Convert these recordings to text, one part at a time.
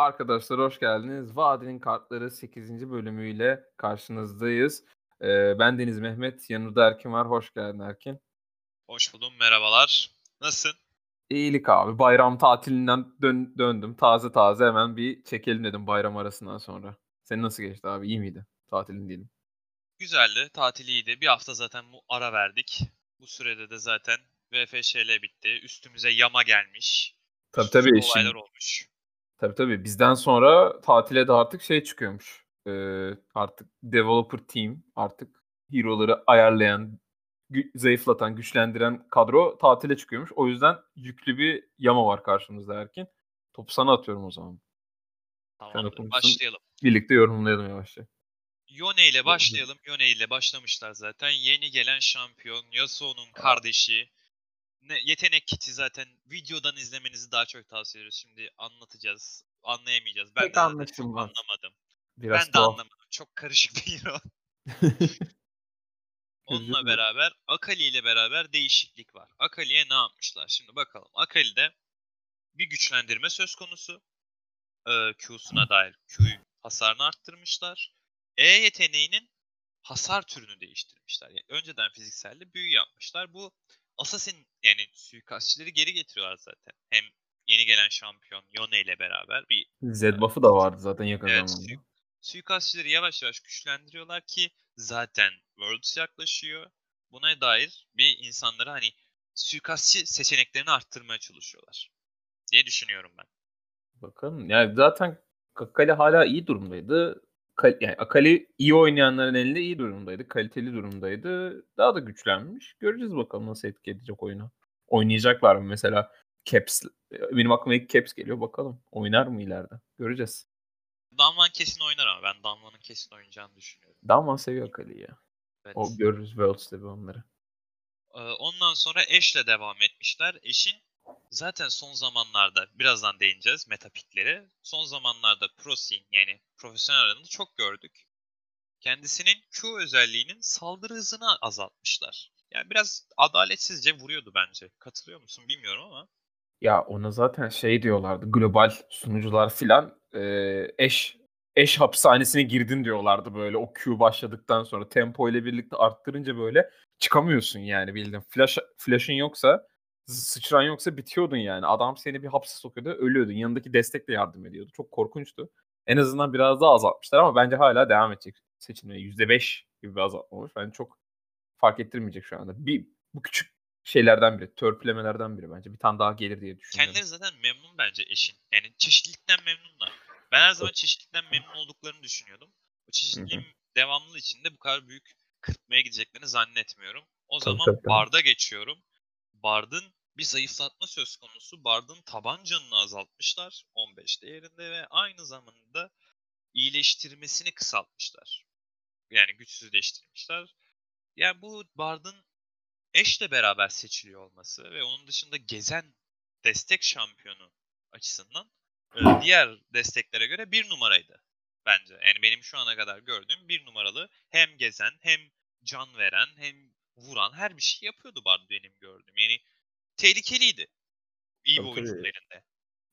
Arkadaşlar hoş geldiniz. Vadinin Kartları 8. bölümüyle karşınızdayız. Ee, ben Deniz Mehmet, yanımda Erkin var. Hoş geldin Erkin. Hoş buldum, merhabalar. Nasılsın? İyilik abi. Bayram tatilinden dön- döndüm. Taze taze hemen bir çekelim dedim bayram arasından sonra. Senin nasıl geçti abi? İyi miydi? Tatilin diyelim. Güzeldi, tatil iyiydi. Bir hafta zaten bu ara verdik. Bu sürede de zaten VFŞL bitti. Üstümüze yama gelmiş. Tabii tabii. Üstümüze Olaylar olmuş. Tabii tabii. Bizden sonra tatile de artık şey çıkıyormuş. Ee, artık developer team, artık hero'ları ayarlayan, gü- zayıflatan, güçlendiren kadro tatile çıkıyormuş. O yüzden yüklü bir yama var karşımızda Erkin. Topu sana atıyorum o zaman. Okumuşsun. başlayalım. Birlikte yorumlayalım yavaşça. Yone ile başlayalım. Yone ile başlamışlar zaten. Yeni gelen şampiyon, Yasuo'nun kardeşi. Ne, yetenek kiti zaten videodan izlemenizi daha çok tavsiye ediyoruz. Şimdi anlatacağız. Anlayamayacağız. Ben Pek de anlaşılmaz. anlamadım. Biraz ben de anlamadım. Çok karışık bir hero. Onunla beraber Akali ile beraber değişiklik var. Akali'ye ne yapmışlar? Şimdi bakalım. Akali'de bir güçlendirme söz konusu. Ee, Q'suna dair Q hasarını arttırmışlar. E yeteneğinin hasar türünü değiştirmişler. Yani önceden fizikselde büyü yapmışlar. Bu Assassin yani suikastçileri geri getiriyorlar zaten. Hem yeni gelen şampiyon Yone ile beraber bir Z buff'ı da vardı zaten yakın Evet, zamanda. sui- suikastçileri yavaş yavaş güçlendiriyorlar ki zaten Worlds yaklaşıyor. Buna dair bir insanlara hani suikastçı seçeneklerini arttırmaya çalışıyorlar diye düşünüyorum ben. Bakalım. Yani zaten Akali hala iyi durumdaydı. Kal- yani Akali iyi oynayanların elinde iyi durumdaydı. Kaliteli durumdaydı. Daha da güçlenmiş. Göreceğiz bakalım nasıl etki edecek oyunu. Oynayacaklar mı mesela? Caps. Benim aklıma ilk Caps geliyor. Bakalım. Oynar mı ileride? Göreceğiz. Damwan kesin oynar ama ben Damwan'ın kesin oynayacağını düşünüyorum. Dalman seviyor Akali'yi ya. Evet. O görürüz Worlds'te bir onları. Ee, Ondan sonra Ash'le devam etmişler. Ash'in zaten son zamanlarda birazdan değineceğiz metapikleri. Son zamanlarda pro scene yani profesyonel alanında çok gördük. Kendisinin Q özelliğinin saldırı hızını azaltmışlar. Yani biraz adaletsizce vuruyordu bence. Katılıyor musun bilmiyorum ama. Ya ona zaten şey diyorlardı. Global sunucular filan e, eş eş hapishanesine girdin diyorlardı böyle o Q başladıktan sonra tempo ile birlikte arttırınca böyle çıkamıyorsun yani bildiğin. Flash flash'ın yoksa sıçran yoksa bitiyordun yani. Adam seni bir hapse sokuyordu, ölüyordun. Yanındaki destek de yardım ediyordu. Çok korkunçtu. En azından biraz daha azaltmışlar ama bence hala devam edecek seçilmeye. %5 gibi bir azaltma olmuş. Bence çok fark ettirmeyecek şu anda. Bir bu küçük şeylerden biri, törpülemelerden biri bence. Bir tane daha gelir diye düşünüyorum. Kendileri zaten memnun bence eşin. Yani çeşitlilikten memnunlar. Ben her zaman çeşitlilikten memnun olduklarını düşünüyordum. O çeşitliliğin devamlılığı içinde bu kadar büyük kırpmaya gideceklerini zannetmiyorum. O Tabii, zaman tabii, tabii. Bard'a geçiyorum. Bard'ın bir zayıflatma söz konusu. Bard'ın taban canını azaltmışlar 15 değerinde ve aynı zamanda iyileştirmesini kısaltmışlar. Yani güçsüzleştirmişler. Yani bu Bard'ın Ash'le beraber seçiliyor olması ve onun dışında gezen destek şampiyonu açısından e, diğer desteklere göre bir numaraydı bence. Yani benim şu ana kadar gördüğüm bir numaralı hem gezen hem can veren hem vuran her bir şey yapıyordu Bard benim gördüğüm. Yani tehlikeliydi. İyi bir elinde.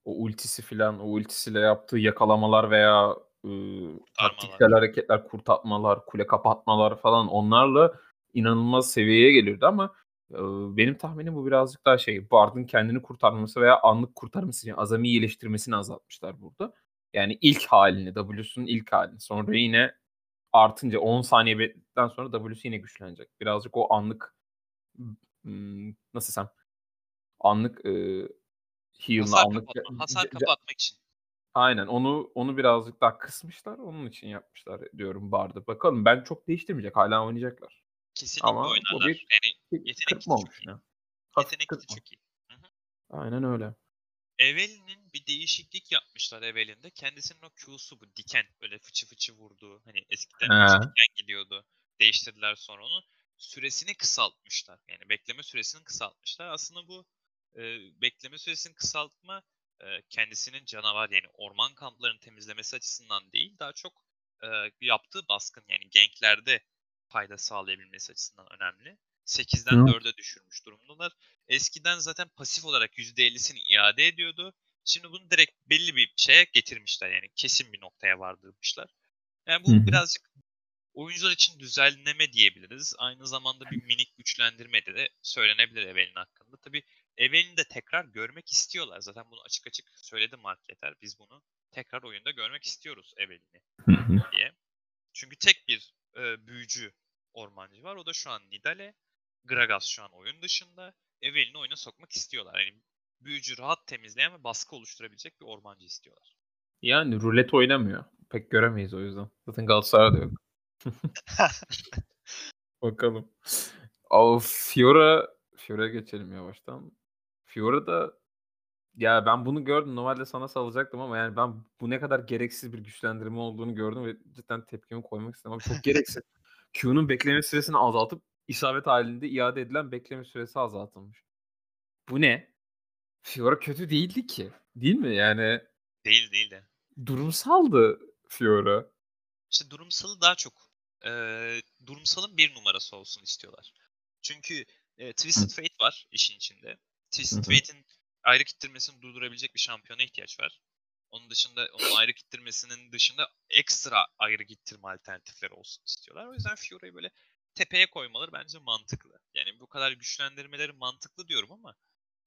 o ultisi filan, o ultisiyle yaptığı yakalamalar veya ıı, taktiksel hareketler, kurt atmalar, kule kapatmalar falan onlarla inanılmaz seviyeye geliyordu ama ıı, benim tahminim bu birazcık daha şey Bard'ın kendini kurtarması veya anlık kurtarması yani azami iyileştirmesini azaltmışlar burada. Yani ilk halini, W'sunun ilk halini. Sonra yine artınca 10 saniye bekledikten sonra W'su yine güçlenecek. Birazcık o anlık nasıl desem anlık ıı, heal'la Hasar anlık kapatma, hasar kapatmak için. Aynen onu onu birazcık daha kısmışlar. Onun için yapmışlar diyorum Bard'ı. Bakalım ben çok değiştirmeyecek. Hala oynayacaklar. Kesinlikle Ama bu oynarlar. bir- Yani Yetenek olmuş. Hafif yetenek çok iyi. Aynen öyle. Evelyn'in bir değişiklik yapmışlar Evelyn'de. Kendisinin o Q'su bu diken böyle fıçı fıçı vurduğu. Hani eskiden He. diken gidiyordu. Değiştirdiler sonra onu. Süresini kısaltmışlar. Yani bekleme süresini kısaltmışlar. Aslında bu e, bekleme süresini kısaltma e, kendisinin canavar yani orman kamplarını temizlemesi açısından değil daha çok e, yaptığı baskın yani genklerde fayda sağlayabilmesi açısından önemli. 8'den Hı. 4'e düşürmüş durumdalar. Eskiden zaten pasif olarak %50'sini iade ediyordu. Şimdi bunu direkt belli bir şeye getirmişler yani kesin bir noktaya vardırmışlar. Yani bu Hı birazcık oyuncular için düzenleme diyebiliriz. Aynı zamanda bir minik güçlendirme de, de söylenebilir Evelyn hakkında. Tabii Evelyn'i de tekrar görmek istiyorlar. Zaten bunu açık açık söyledi Mark Yeter. Biz bunu tekrar oyunda görmek istiyoruz Evelyn'i diye. Çünkü tek bir e, büyücü ormancı var. O da şu an Nidale. Gragas şu an oyun dışında. Evelyn'i oyuna sokmak istiyorlar. Yani büyücü rahat temizleyen ve baskı oluşturabilecek bir ormancı istiyorlar. Yani rulet oynamıyor. Pek göremeyiz o yüzden. Zaten Galatasaray'da yok. Bakalım. O Fiora Fiora'ya geçelim yavaştan. Fiora da ya ben bunu gördüm. Normalde sana salacaktım ama yani ben bu ne kadar gereksiz bir güçlendirme olduğunu gördüm ve cidden tepkimi koymak istedim. Abi çok gereksiz. Q'nun bekleme süresini azaltıp isabet halinde iade edilen bekleme süresi azaltılmış. Bu ne? Fiora kötü değildi ki. Değil mi? Yani Değil değil de. durumsaldı Fiora. İşte durumsalı daha çok e, durumsalın bir numarası olsun istiyorlar. Çünkü e, Twisted Fate var işin içinde. Fate'in ayrı kittirmesini durdurabilecek bir şampiyona ihtiyaç var. Onun dışında onun ayrı kittirmesinin dışında ekstra ayrı gittirme alternatifleri olsun istiyorlar. O yüzden Fiora'yı böyle tepeye koymaları bence mantıklı. Yani bu kadar güçlendirmeleri mantıklı diyorum ama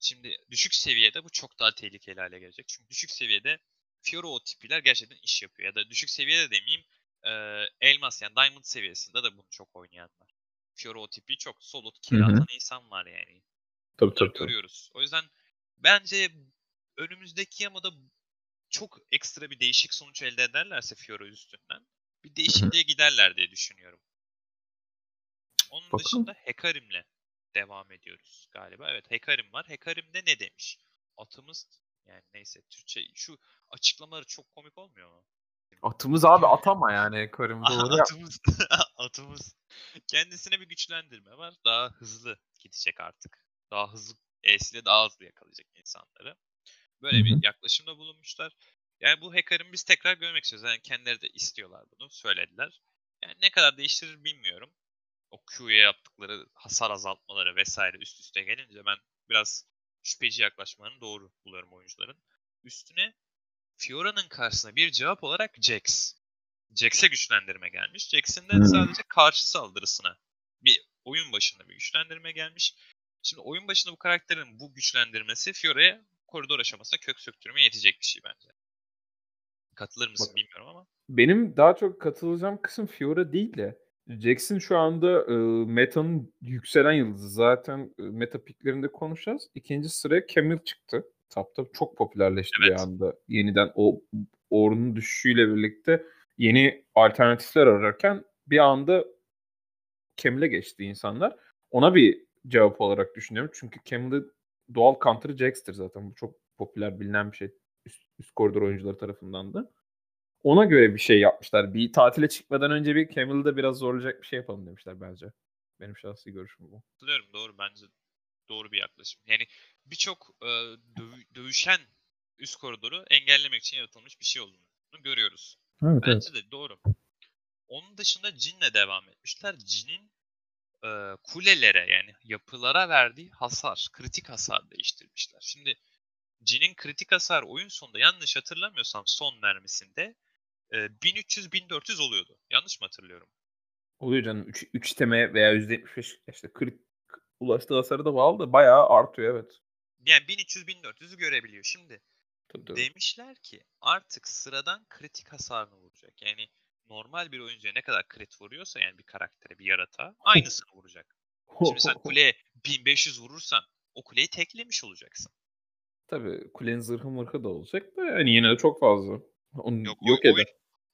şimdi düşük seviyede bu çok daha tehlikeli hale gelecek. Çünkü düşük seviyede Fiora o tipiler gerçekten iş yapıyor. Ya da düşük seviyede demeyeyim e, elmas yani diamond seviyesinde de bunu çok oynayan var. Fiora o tipi çok solid kill atan insan var yani. Tabii tabii. tabii. görüyoruz. O yüzden bence önümüzdeki yamada çok ekstra bir değişik sonuç elde ederlerse Fiora üstünden bir değişikliğe giderler diye düşünüyorum. Onun Bakalım. dışında Hekarim'le devam ediyoruz galiba. Evet Hekarim var. Hekarim'de ne demiş? Atımız yani neyse Türkçe şu açıklamaları çok komik olmuyor mu? Atımız abi atama yani Karim doğru atımız, atımız. Kendisine bir güçlendirme var. Daha hızlı gidecek artık. Daha hızlı, E'siyle daha hızlı yakalayacak insanları. Böyle bir yaklaşımda bulunmuşlar. Yani bu hacker'ın biz tekrar görmek istiyoruz. Yani kendileri de istiyorlar bunu. Söylediler. Yani ne kadar değiştirir bilmiyorum. O Q'ya yaptıkları hasar azaltmaları vesaire üst üste gelince ben biraz şüpheci yaklaşmalarını doğru buluyorum oyuncuların. Üstüne Fiora'nın karşısına bir cevap olarak Jax. Jax'e güçlendirme gelmiş. Jax'in de sadece karşı saldırısına bir oyun başında bir güçlendirme gelmiş. Şimdi oyun başında bu karakterin bu güçlendirmesi Fiora'ya koridor aşamasında kök söktürmeye yetecek bir şey bence. Katılır mısın Bak- bilmiyorum ama. Benim daha çok katılacağım kısım Fiora değil de Jackson şu anda e, metanın yükselen yıldızı. Zaten e, meta picklerinde konuşacağız. İkinci sıraya Camille çıktı. Tapta çok popülerleşti bir Evet. anda. Yeniden o orunun düşüşüyle birlikte yeni alternatifler ararken bir anda Camille'e geçti insanlar. Ona bir cevap olarak düşünüyorum. Çünkü Camille'in doğal counter'ı Jax'tir zaten. Bu çok popüler bilinen bir şey. Üst, üst koridor oyuncuları tarafından da. Ona göre bir şey yapmışlar. Bir tatile çıkmadan önce bir Camille'ı biraz zorlayacak bir şey yapalım demişler bence. Benim şahsi görüşüm bu. Katılıyorum doğru bence doğru bir yaklaşım. Yani birçok e, dövü- dövüşen üst koridoru engellemek için yaratılmış bir şey olduğunu görüyoruz. Evet, Bence de doğru. Onun dışında Jin'le devam etmişler. Jin'in e, kulelere yani yapılara verdiği hasar, kritik hasar değiştirmişler. Şimdi Jin'in kritik hasar oyun sonunda yanlış hatırlamıyorsam son mermisinde e, 1300-1400 oluyordu. Yanlış mı hatırlıyorum? Oluyor canım. 3, 3 iteme veya %75 işte krit ulaştığı hasarı da bağlı da bayağı artıyor evet. Yani 1300-1400'ü görebiliyor. Şimdi Tabii, tabii. demişler ki artık sıradan kritik hasarını vuracak. Yani normal bir oyuncuya ne kadar krit vuruyorsa yani bir karaktere, bir yaratığa aynısını vuracak. Şimdi sen kuleye 1500 vurursan o kuleyi teklemiş olacaksın. Tabii kulenin zırhı mırhı da olacak da yani yine de çok fazla. Onu Yok, yok, eder. oyun,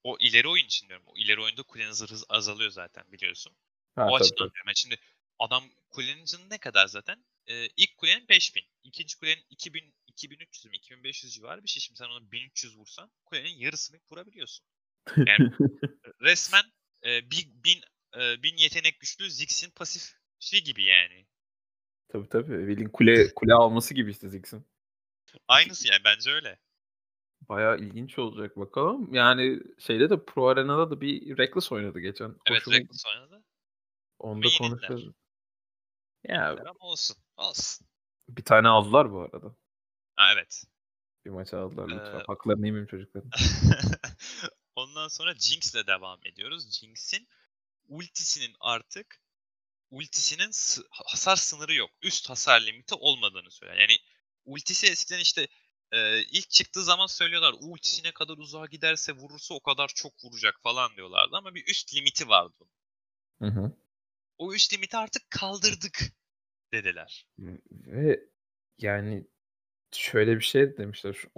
o ileri oyun için diyorum. O ileri oyunda kulenin zırhı azalıyor zaten biliyorsun. Ha, o tabii, açıdan tabii. diyorum. Yani şimdi adam kulenin canı ne kadar zaten? Ee, ilk kulenin 5000. ikinci kulenin 2000, 2300 mü 2500 civarı bir şey. Şimdi sen ona 1300 vursan kulenin yarısını vurabiliyorsun. Yani resmen e, bir, bin, e, bin yetenek güçlü Ziggs'in pasif şey gibi yani. tabii tabii. Will'in kule kule alması gibi işte Ziggs'in. Aynısı yani bence öyle. Bayağı ilginç olacak bakalım. Yani şeyde de Pro Arena'da da bir Reckless oynadı geçen. Evet Hoşuma- Reckless oynadı. Onda konuşacağız. Ya Ama olsun. Olsun. bir tane aldılar bu arada. Ha evet. Bir maç aldılar lütfen. Ee, Haklarını yemeyeyim çocukların. Ondan sonra Jinx'le devam ediyoruz. Jinx'in ultisinin artık ultisinin hasar sınırı yok. Üst hasar limiti olmadığını söyler. Yani ultisi eskiden işte e, ilk çıktığı zaman söylüyorlar ultisi ne kadar uzağa giderse vurursa o kadar çok vuracak falan diyorlardı ama bir üst limiti vardı. Hı hı. O üst limiti artık kaldırdık dediler. Ve yani şöyle bir şey demişler. Şu-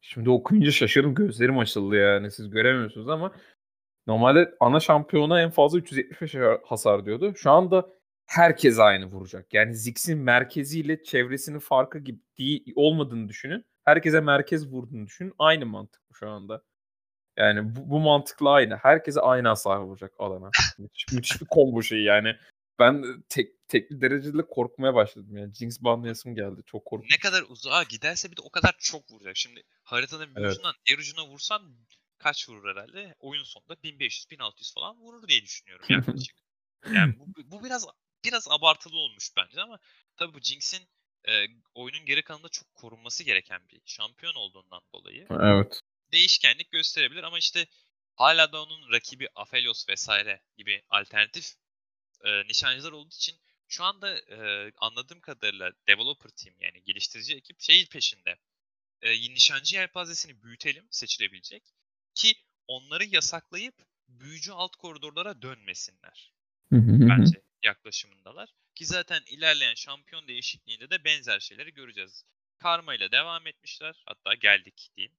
Şimdi okuyunca şaşırdım. Gözlerim açıldı yani. Siz göremiyorsunuz ama normalde ana şampiyona en fazla 375 hasar diyordu. Şu anda herkes aynı vuracak. Yani Ziggs'in merkeziyle çevresinin farkı gibi değil, olmadığını düşünün. Herkese merkez vurduğunu düşünün. Aynı mantık bu şu anda. Yani bu, bu mantıkla aynı. Herkese aynı hasar vuracak alana. müthiş, müthiş bir combo şeyi yani. Ben tek, tekli derecede korkmaya başladım yani. Jinx banlayasım geldi. Çok korktum. Ne kadar uzağa giderse bir de o kadar çok vuracak. Şimdi haritanın bir Evet. ucundan diğer ucuna vursan kaç vurur herhalde? Oyun sonunda 1500-1600 falan vurur diye düşünüyorum yaklaşık. Yani bu, bu biraz biraz abartılı olmuş bence ama tabii bu Jinx'in e, oyunun geri kalanında çok korunması gereken bir şampiyon olduğundan dolayı Evet. değişkenlik gösterebilir ama işte hala da onun rakibi Aphelios vesaire gibi alternatif e, nişancılar olduğu için şu anda e, anladığım kadarıyla developer team yani geliştirici ekip şeyin peşinde. E, nişancı yelpazesini büyütelim seçilebilecek ki onları yasaklayıp büyücü alt koridorlara dönmesinler bence yaklaşımındalar. Ki zaten ilerleyen şampiyon değişikliğinde de benzer şeyleri göreceğiz. Karma ile devam etmişler. Hatta geldik diyeyim.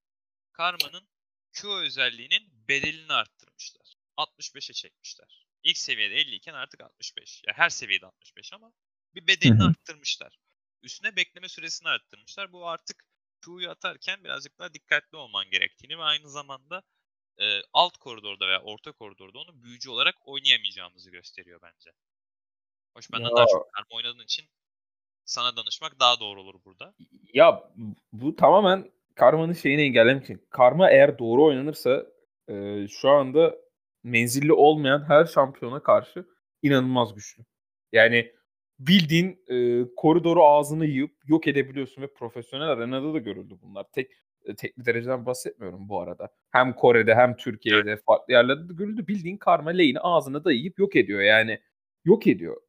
Karma'nın Q özelliğinin bedelini arttırmışlar. 65'e çekmişler. İlk seviyede 50 iken artık 65. Ya her seviyede 65 ama bir bedelini arttırmışlar. Üstüne bekleme süresini arttırmışlar. Bu artık Q'yu atarken birazcık daha dikkatli olman gerektiğini ve aynı zamanda e, alt koridorda veya orta koridorda onu büyücü olarak oynayamayacağımızı gösteriyor bence. Hoş benden Ya. daha çok karma oynadığın için sana danışmak daha doğru olur burada. Ya bu tamamen karmanın şeyini engellemek için. Karma eğer doğru oynanırsa e, şu anda menzilli olmayan her şampiyona karşı inanılmaz güçlü. Yani bildiğin e, koridoru ağzını yiyip yok edebiliyorsun ve profesyonel arenada da görüldü bunlar. Tek e, tekli dereceden bahsetmiyorum bu arada. Hem Kore'de hem Türkiye'de farklı yerlerde de görüldü. Bildiğin karma lane'i ağzına dayayıp yok ediyor. Yani yok ediyor.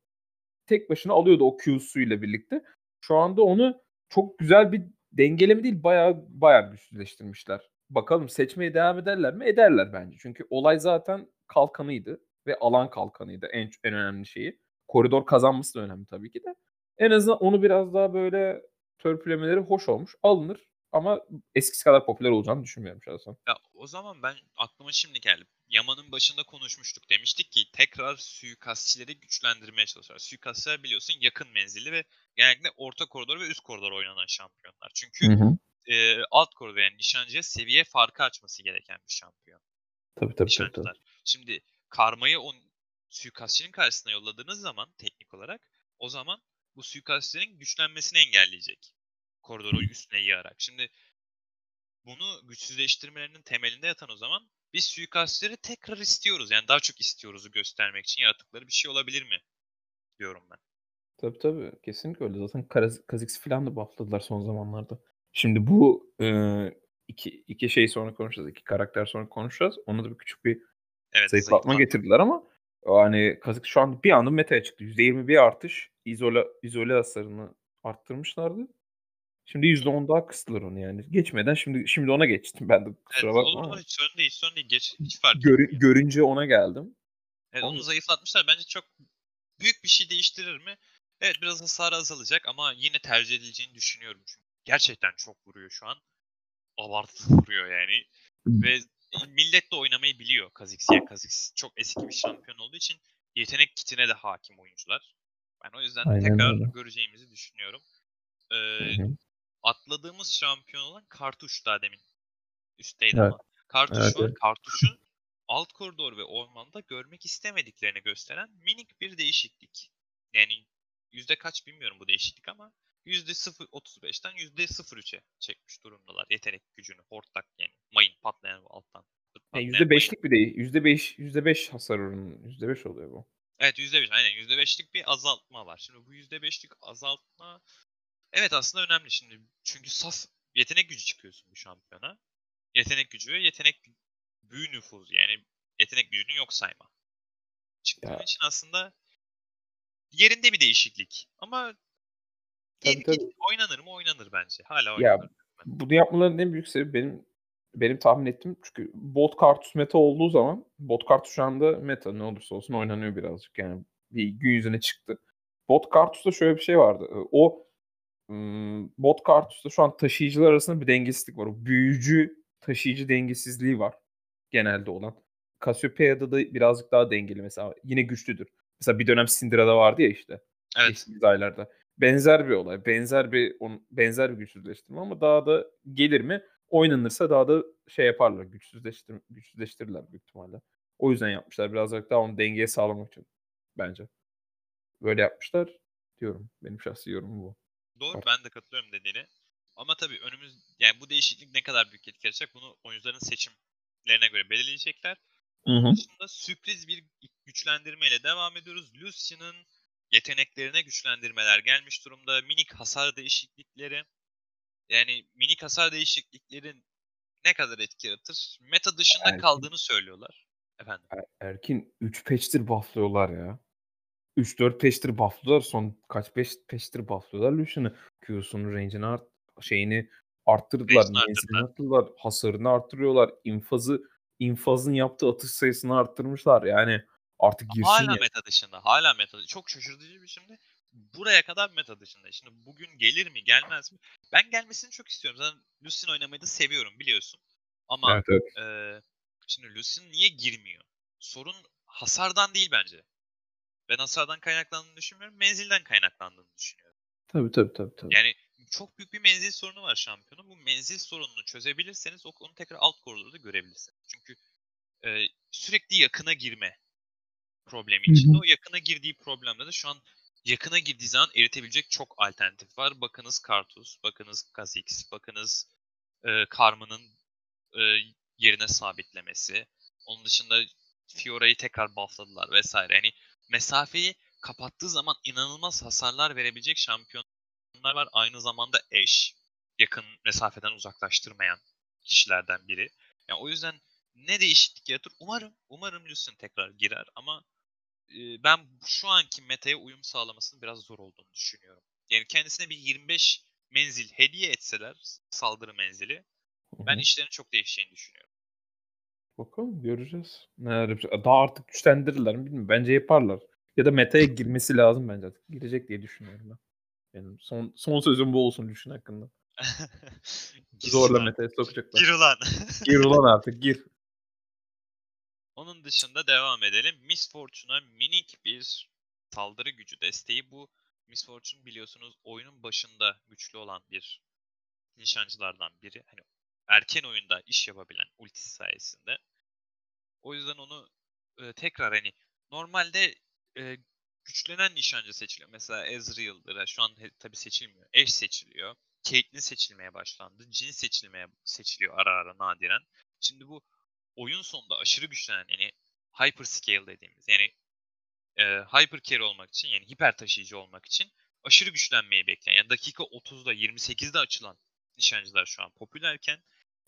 Tek başına alıyordu o Q'suyla birlikte. Şu anda onu çok güzel bir dengeleme değil bayağı bayağı güçsüzleştirmişler. Bakalım seçmeye devam ederler mi? Ederler bence. Çünkü olay zaten kalkanıydı ve alan kalkanıydı en en önemli şeyi. Koridor kazanması da önemli tabii ki de. En azından onu biraz daha böyle törpülemeleri hoş olmuş. Alınır ama eskisi kadar popüler olacağını düşünmüyorum şahsen. Ya o zaman ben aklıma şimdi geldi. Yaman'ın başında konuşmuştuk. Demiştik ki tekrar suikastçileri güçlendirmeye çalışıyorlar. Suikastçiler biliyorsun yakın menzilli ve genellikle orta koridor ve üst koridor oynanan şampiyonlar. Çünkü e, alt koridor yani nişancıya seviye farkı açması gereken bir şampiyon. Tabii tabii tabii. tabii. nişancılar. Şimdi karmayı o suikastçinin karşısına yolladığınız zaman teknik olarak o zaman bu suikastçilerin güçlenmesini engelleyecek. Koridoru üstüne yığarak. Şimdi bunu güçsüzleştirmelerinin temelinde yatan o zaman biz suikastçileri tekrar istiyoruz. Yani daha çok istiyoruzu göstermek için yarattıkları bir şey olabilir mi? Diyorum ben. Tabii tabii. Kesinlikle öyle. Zaten Kaz- Kha'Zix falan da buffladılar son zamanlarda. Şimdi bu e, iki, iki şey sonra konuşacağız. iki karakter sonra konuşacağız. Onu da bir küçük bir Evet. zayıflatma zayıflat- getirdiler ama yani Kha'Zix şu an bir anda meta'ya çıktı. %21 artış. İzola, izole hasarını arttırmışlardı. Şimdi %10 daha kıstılar onu yani. Geçmeden şimdi şimdi ona geçtim ben de Evet, kusura olur bakma olur. Hiç sorun değil. Sorun değil. Geç, hiç fark Görü- etmiyor. görünce ona geldim. Evet, Onu- onu zayıflatmışlar. Bence çok büyük bir şey değiştirir mi? Evet biraz hasarı azalacak ama yine tercih edileceğini düşünüyorum. Çünkü gerçekten çok vuruyor şu an. Abartılı vuruyor yani. Ve millet de oynamayı biliyor Kha'Zix. Yani Kha'Zix çok eski bir şampiyon olduğu için yetenek kitine de hakim oyuncular. Ben o yüzden Aynen tekrar öyle. göreceğimizi düşünüyorum. Ee, Hı hı. atladığımız şampiyon olan Kartuş daha demin üstteydi Evet. ama. Kartuş Evet, var. evet. Kartuş'u alt koridor ve ormanda görmek istemediklerini gösteren minik bir değişiklik. Yani yüzde kaç bilmiyorum bu değişiklik ama 0.35'ten yüzde 0.3'e çekmiş durumdalar yetenek gücünü. Hortlak yani mayın patlayan alttan. Yani patlayan mayın. %5'lik bir değil. %5 %5 hasar oranı. %5 oluyor bu. Evet %5 aynen %5'lik bir azaltma var. Şimdi bu %5'lik azaltma evet aslında önemli şimdi. Çünkü saf yetenek gücü çıkıyorsun bu şampiyona. Yetenek gücü ve yetenek büyü nüfuzu. Yani yetenek gücünü yok sayma. Çıktığın Ya. için aslında yerinde bir değişiklik. Ama Tabii, tabii. oynanır mı oynanır bence. Hala Ya oynanır. bunu yapmalarının en büyük sebebi benim benim tahmin ettiğim çünkü bot kartus meta olduğu zaman bot kartus şu anda meta ne olursa olsun oynanıyor birazcık yani bir gün yüzüne çıktı. Bot kartusta şöyle bir şey vardı. O bot kartusta şu an taşıyıcılar arasında bir dengesizlik var. O büyücü taşıyıcı dengesizliği var genelde olan. Cassiopeia'da da birazcık daha dengeli mesela. Yine güçlüdür. Mesela bir dönem Syndra'da vardı ya işte. Evet. Geçtiğimiz aylarda. Benzer bir olay. Benzer bir benzer bir güçsüzleştirme ama daha da gelir mi? Oynanırsa daha da şey yaparlar. Güçsüzleştir, güçsüzleştirirler büyük ihtimalle. O yüzden yapmışlar. Biraz daha onu dengeye sağlamak için bence. Böyle yapmışlar diyorum. Benim şahsi yorumum bu. Doğru Evet. ben de katılıyorum dediğine. Ama tabii önümüz yani bu değişiklik ne kadar büyük etki edecek bunu oyuncuların seçimlerine göre belirleyecekler. Hı hı. dışında sürpriz bir güçlendirmeyle devam ediyoruz. Lucian'ın yeteneklerine güçlendirmeler gelmiş durumda. Minik hasar değişiklikleri. Yani minik hasar değişikliklerin ne kadar etki yaratır? Meta dışında Erkin. kaldığını söylüyorlar. Efendim. Er- Erkin 3 patch'tir bufflıyorlar ya. 3-4 patch'tir bufflıyorlar. Son kaç 5 patch'tir bufflıyorlar Lucian'ı. Q'sunu, range'ini art şeyini arttırdılar. Menzilini arttırdılar. Hasarını arttırıyorlar. infazı infazın yaptığı atış sayısını arttırmışlar. Yani artık girsin Hala ya. meta dışında. Hala meta dışında. Çok şaşırtıcı bir şimdi. Buraya kadar meta dışında. Şimdi bugün gelir mi gelmez mi? Ben gelmesini çok istiyorum. Zaten Lucian oynamayı da seviyorum biliyorsun. Ama Evet evet. eee, şimdi Lucian niye girmiyor? Sorun hasardan değil bence. Ben hasardan kaynaklandığını düşünmüyorum. Menzilden kaynaklandığını düşünüyorum. Tabii tabii tabii. tabii. Yani çok büyük bir menzil sorunu var şampiyonun. Bu menzil sorununu çözebilirseniz o- onu tekrar alt koridorda görebilirsiniz. Çünkü eee, sürekli yakına girme problemi içinde. O yakına girdiği problemde de şu an yakına girdiği zaman eritebilecek çok alternatif var. Bakınız Kartus, bakınız Kha'Zix, bakınız e, Karma'nın e, yerine sabitlemesi. Onun dışında Fiora'yı tekrar buffladılar vesaire. Yani mesafeyi kapattığı zaman inanılmaz hasarlar verebilecek şampiyonlar var. Aynı zamanda Ashe yakın mesafeden uzaklaştırmayan kişilerden biri. Yani o yüzden ne değişiklik yaratır? Umarım, umarım Lucian tekrar girer ama ben şu anki metaya uyum sağlamasının biraz zor olduğunu düşünüyorum. Yani kendisine bir 25 menzil hediye etseler, saldırı menzili, ben işlerin çok değişeceğini düşünüyorum. Bakalım göreceğiz. Neler. Daha artık güçlendirirler mi bilmiyorum. Bence yaparlar. Ya da meta'ya girmesi lazım bence artık. Girecek diye düşünüyorum ben. Benim son son sözüm bu olsun düşün hakkında. Zorla meta'ya sokacaklar. Gir ulan. Gir ulan artık gir. Onun dışında devam edelim. Miss Fortune'a minik bir saldırı gücü desteği. Bu Miss Fortune biliyorsunuz oyunun başında güçlü olan bir nişancılardan biri. Hani erken oyunda iş yapabilen ultisi sayesinde. O yüzden onu e, tekrar hani normalde e, güçlenen nişancı seçiliyor. Mesela Ezreal'dır. Şu an tabii seçilmiyor. Ashe seçiliyor. Caitlyn seçilmeye başlandı. Jhin seçilmeye seçiliyor ara ara nadiren. Şimdi bu oyun sonunda aşırı güçlenen yani hyper scale dediğimiz yani e, hyper carry olmak için yani hiper taşıyıcı olmak için aşırı güçlenmeyi bekleyen yani dakika 30'da 28'de açılan nişancılar şu an popülerken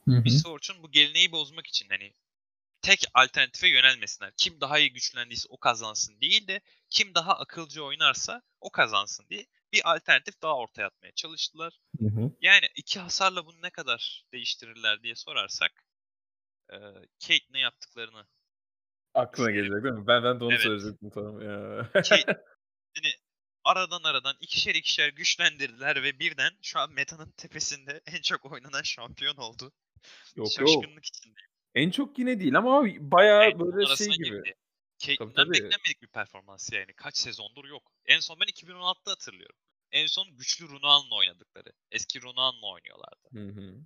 Miss Fortune bu geleneği bozmak için hani tek alternatife yönelmesinler. Kim daha iyi güçlendiyse o kazansın değil de kim daha akılcı oynarsa o kazansın diye bir alternatif daha ortaya atmaya çalıştılar. Hı hı. Yani iki hasarla bunu ne kadar değiştirirler diye sorarsak e, Caitlyn'e yaptıklarını Aklına gelecek değil mi? Ben ben de onu Evet. söyleyecektim tamam ya. Caitlyn'i aradan aradan ikişer ikişer güçlendirdiler ve birden şu an metanın tepesinde en çok oynanan şampiyon oldu. yok yok. Şaşkınlık içinde. En çok yine değil ama bayağı Caitlyn böyle şey gibi. girdi. Tabii. beklenmedik bir performans yani. Kaç sezondur yok. En son ben 2016'da hatırlıyorum. En son güçlü Runal'la oynadıkları. Eski Runal'la oynuyorlardı. Hı hı.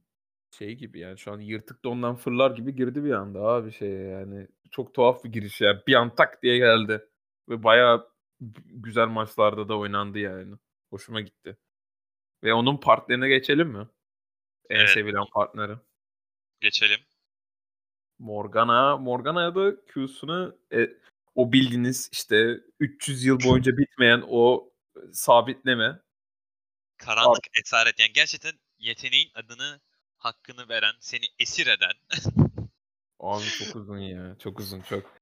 Şey gibi yani şu an yırtık dondan fırlar gibi girdi bir anda abi şey yani. Çok tuhaf bir giriş ya. Bir an tak diye geldi. Ve bayağı güzel maçlarda da oynandı yani. Hoşuma gitti. Ve onun partnerine geçelim mi? En Evet, sevilen partneri. Geçelim. Morgana. Morgana'ya da Q'sunu e, o bildiğiniz işte 300 yıl boyunca bitmeyen o sabitleme. Karanlık esaret yani gerçekten yeteneğin adını hakkını veren, seni esir eden Abi çok uzun ya. Çok uzun çok.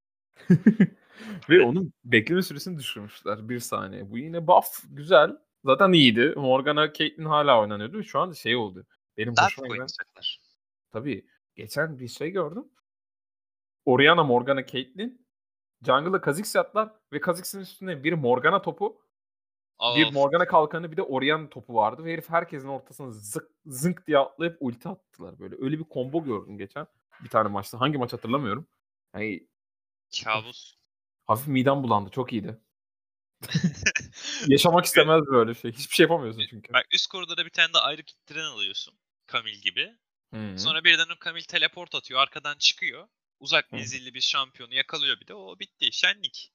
Ve onun bekleme süresini düşürmüşler. Bir saniye. Bu yine buff güzel. Zaten iyiydi. Morgana Caitlyn hala oynanıyordu. Şu anda şey oldu. Benim daha hoşuma giden tabii geçen bir şey gördüm. Orianna Morgana Caitlyn jungle'da Kha'Zix yaptılar ve Kha'Zix'in üstünde bir Morgana topu, bir Of. Morgana kalkanı, bir de Orianna topu vardı ve herif herkesin ortasına zık, zınk diye atlayıp ulti attılar böyle. Öyle bir combo gördüm geçen bir tane maçta. Hangi maç hatırlamıyorum. Yani Kabus. hafif midem bulandı. Çok iyiydi. Yaşamak istemez böyle şey. Hiçbir şey yapamıyorsun çünkü. Bak üst koridorda bir tane de ayrı tren alıyorsun. Kamil gibi. Hı. Sonra birden o Kamil teleport atıyor. Arkadan çıkıyor. Uzak menzilli bir şampiyonu yakalıyor bir de. O bitti. Şenlik.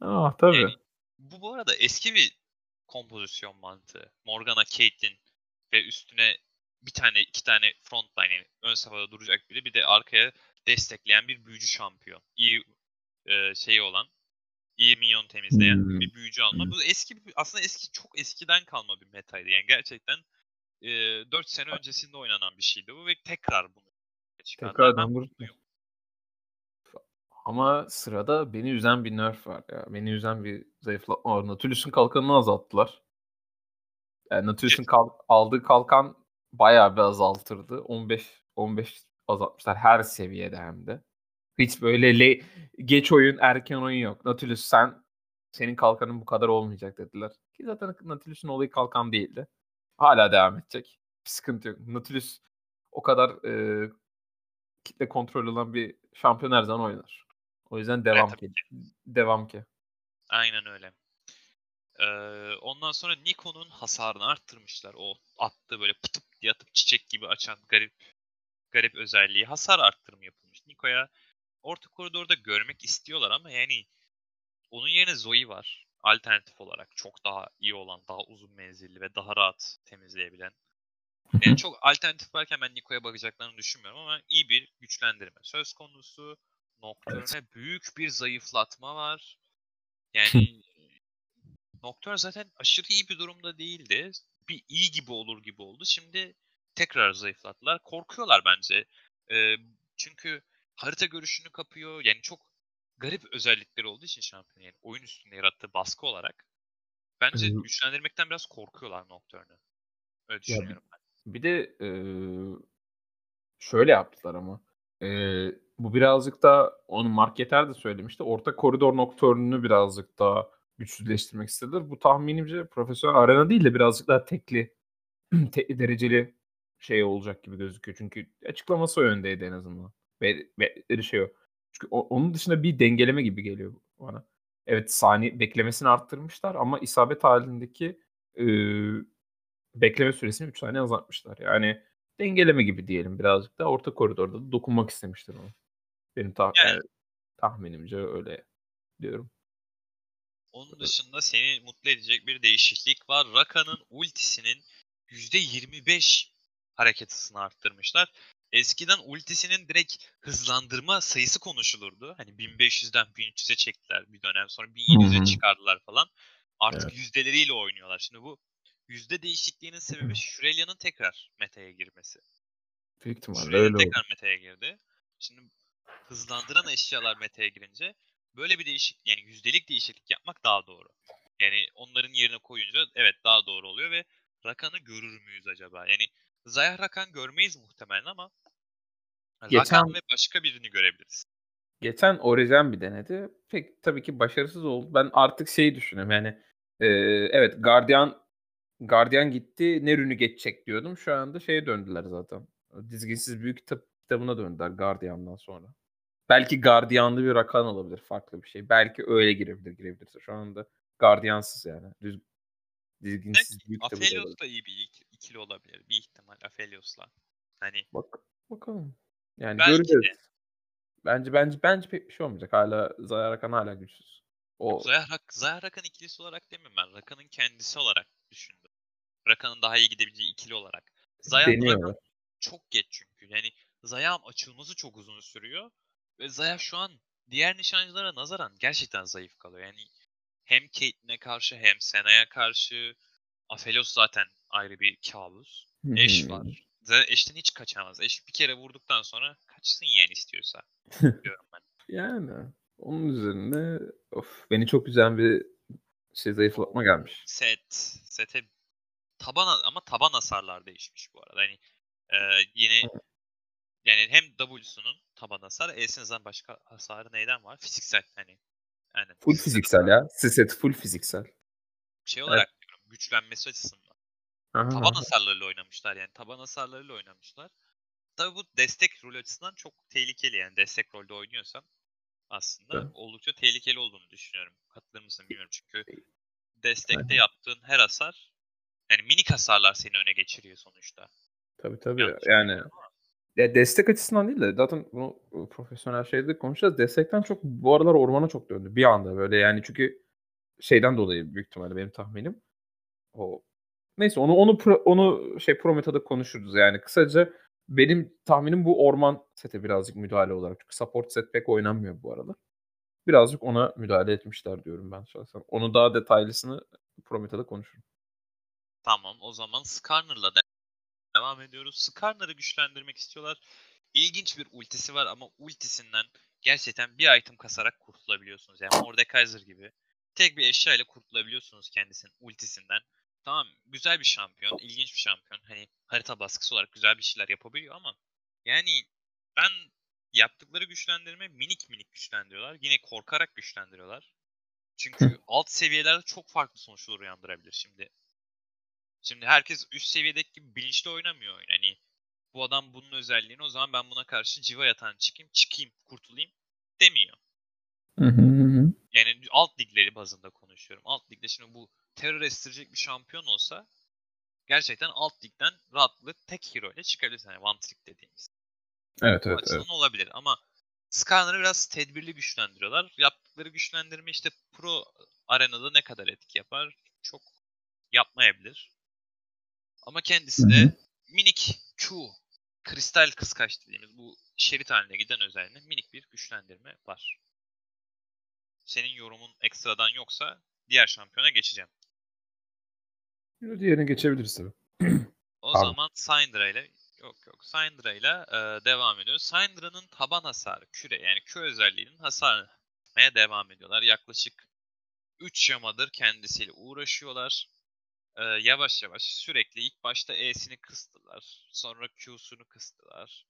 Ah tabii. Yani bu bu arada eski bir kompozisyon mantığı. Morgana, Caitlyn ve üstüne bir tane iki tane frontline yani ön safhada duracak biri bir de arkaya destekleyen bir büyücü şampiyon. İyi e, şeyi olan, iyi minyon temizleyen Hmm. bir büyücü alma. Hmm. Bu eski aslında eski çok eskiden kalma bir metaydı. Yani gerçekten e, 4 sene öncesinde oynanan bir şeydi bu ve tekrar bunu çıkardılar. Tekrardan mutluyum. Ama sırada beni üzen bir nerf var ya. Beni üzen bir zayıflatma var. Nautilus'un kalkanını azalttılar. Yani Nautilus'un kal- aldığı kalkan bayağı bir azaltırdı. 15 15 azaltmışlar her seviyede hem de. Hiç böyle le- geç oyun, erken oyun yok. Nautilus sen senin kalkanın bu kadar olmayacak dediler. Ki zaten Nautilus'un olayı kalkan değildi. Hala devam edecek. Bir sıkıntı yok. Nautilus o kadar e, kitle kontrol olan bir şampiyon her zaman oynar. O yüzden devam tabii ki. Devam ki. Aynen öyle. Ee, ondan sonra Nikon'un hasarını arttırmışlar. O attığı böyle pıtıp diye atıp çiçek gibi açan garip garip özelliği. Hasar arttırımı yapılmış. Niko'ya orta koridorda görmek istiyorlar ama yani onun yerine Zoe var. Alternatif olarak çok daha iyi olan, daha uzun menzilli ve daha rahat temizleyebilen. Yani çok alternatif varken ben Niko'ya bakacaklarını düşünmüyorum ama iyi bir güçlendirme. Söz konusu Nocturne'e büyük bir zayıflatma var. Yani Nocturne zaten aşırı iyi bir durumda değildi. Bir iyi gibi olur gibi oldu. Şimdi tekrar zayıflattılar. Korkuyorlar bence. Ee, çünkü harita görüşünü kapıyor. Yani çok garip özellikleri olduğu için şampiyon. Yani oyun üstünde yarattığı baskı olarak. Bence Ee, güçlendirmekten biraz korkuyorlar Nocturne'ı. Öyle Ya düşünüyorum ben. Bir de eee, şöyle yaptılar ama. Eee, bu birazcık da onu Mark de söylemişti. Orta koridor Nocturne'ünü birazcık daha güçsüzleştirmek istediler. Bu tahminimce profesyonel arena değil de birazcık daha tekli, tekli dereceli şey olacak gibi gözüküyor. Çünkü açıklaması o yöndeydi en azından. Ve, ve şey o. Çünkü o- onun dışında bir dengeleme gibi geliyor bana. Evet saniye beklemesini arttırmışlar ama isabet halindeki eee, bekleme süresini 3 saniye azaltmışlar. Yani dengeleme gibi diyelim birazcık da orta koridorda da dokunmak istemiştir onu. Benim tah- Yani- yani tahminimce öyle diyorum. Onun dışında seni mutlu edecek bir değişiklik var. Raka'nın ultisinin %25 hareket hızını arttırmışlar. Eskiden ultisinin direkt hızlandırma sayısı konuşulurdu. Hani 1500'den 1300'e çektiler bir dönem sonra 1700'e Hı hı. çıkardılar falan. Artık Evet. yüzdeleriyle oynuyorlar. Şimdi bu yüzde değişikliğinin sebebi Shurelia'nın tekrar meta'ya girmesi. Büyük ihtimalle öyle oldu. tekrar meta'ya girdi. Şimdi hızlandıran eşyalar meta'ya girince böyle bir değişik yani yüzdelik değişiklik yapmak daha doğru. Yani onların yerine koyunca evet daha doğru oluyor ve Rakan'ı görür müyüz acaba? Yani Zayah Rakan görmeyiz muhtemelen ama Rakan ve başka birini görebiliriz. Geçen Origen bir denedi. Pek tabii ki başarısız oldu. Ben artık şeyi düşünüyorum yani e, evet Guardian Guardian gitti ne rünü geçecek diyordum. Şu anda şeye döndüler zaten. Dizginsiz büyük kitap kitabına döndüler Guardian'dan sonra. Belki Guardian'lı bir rakan olabilir. Farklı bir şey. Belki öyle girebilir girebilirse. Şu anda Guardiansız yani. Düz, dizginsiz Belki büyük kitabı da iyi bir ik- ikili olabilir. Bir ihtimal Aphelios'la. Hani Bak bakalım. Yani Belki de. göreceğiz. Bence bence bence pek bir şey olmayacak. Hala Zaya Rakan hala güçsüz. O Zayah, Rak Zayah Rakan ikilisi olarak demiyorum ben. Rakan'ın kendisi olarak düşündüm. Rakan'ın daha iyi gidebileceği ikili olarak. Zayah Rakan çok geç çünkü. Yani Zayah'ın açılması çok uzun sürüyor. Ve Zayah şu an diğer nişancılara nazaran gerçekten zayıf kalıyor. Yani hem Caitlyn'e karşı hem Sena'ya karşı Aphelios zaten ayrı bir kabus. Eş var. Zaten eşten hiç kaçamaz. Eş bir kere vurduktan sonra kaçsın yani istiyorsa. diyorum ben. Yani onun üzerine of beni çok üzen bir şey zayıflatma gelmiş. Set. Sete taban ama taban hasarlar değişmiş bu arada. Hani e, yeni yani hem W'sunun taban hasarı, E'sinin zaten başka hasarı neyden var? Fiziksel hani. Yani Full fiziksel ya. Set full fiziksel. Şey olarak diyorum, güçlenmesi açısından. Aha. Taban hasarlarıyla oynamışlar yani. Taban hasarlarıyla oynamışlar. Tabii bu destek rol açısından çok tehlikeli yani. Destek rolde oynuyorsan aslında Evet. oldukça tehlikeli olduğunu düşünüyorum. Katılır mısın bilmiyorum çünkü Aynen. destekte yaptığın her hasar yani minik hasarlar seni öne geçiriyor sonuçta. Tabii tabii. Yanlış Yani. Ya destek açısından değil de zaten bunu e, profesyonel şeyde konuşacağız. Destekten çok bu aralar ormana çok döndü. Bir anda böyle yani çünkü şeyden dolayı büyük ihtimalle benim tahminim. O neyse onu onu onu şey Pro Meta'da konuşuruz yani. Kısaca benim tahminim bu orman sete birazcık müdahale olarak. Çünkü support set pek oynanmıyor bu arada. Birazcık ona müdahale etmişler diyorum ben şahsen. Onu daha detaylısını Pro Meta'da konuşurum. Tamam o zaman Skarner'la devam ediyoruz. Skarner'ı güçlendirmek istiyorlar. İlginç bir ultisi var ama ultisinden gerçekten bir item kasarak kurtulabiliyorsunuz. Yani Mordekaiser gibi. Tek bir eşya ile kurtulabiliyorsunuz kendisinin ultisinden. Tamam güzel bir şampiyon, ilginç bir şampiyon. Hani harita baskısı olarak güzel bir şeyler yapabiliyor ama yani ben yaptıkları güçlendirme minik minik güçlendiriyorlar. Yine korkarak güçlendiriyorlar. Çünkü alt seviyelerde çok farklı sonuçlar uyandırabilir. Şimdi Şimdi herkes üst seviyedeki gibi bilinçli oynamıyor oyun. Hani bu adam bunun özelliğini o zaman ben buna karşı civa yatağına çıkayım, çıkayım, kurtulayım demiyor. Yani alt ligleri bazında konuşuyorum. Alt ligde şimdi bu terör estirecek bir şampiyon olsa gerçekten alt ligden rahatlıkla tek hero ile çıkabilirsin. Yani one trick dediğimiz. Evet Bu evet evet. olabilir ama Skarner'ı biraz tedbirli güçlendiriyorlar. Yaptıkları güçlendirme işte pro arenada ne kadar etki yapar çok yapmayabilir. Ama kendisi de minik Q, kristal kıskaç dediğimiz bu şerit haline giden özelliğinde minik bir güçlendirme var. Senin yorumun ekstradan yoksa diğer şampiyona geçeceğim. Diğerine geçebiliriz tabii. O Pardon. zaman Syndra ile yok yok Syndra ile e, devam ediyoruz. Syndra'nın taban hasarı küre yani Q özelliğinin yapmaya devam ediyorlar. Yaklaşık 3 yamadır kendisiyle uğraşıyorlar. E, yavaş yavaş sürekli ilk başta E'sini kıstılar. Sonra Q'sunu kıstılar.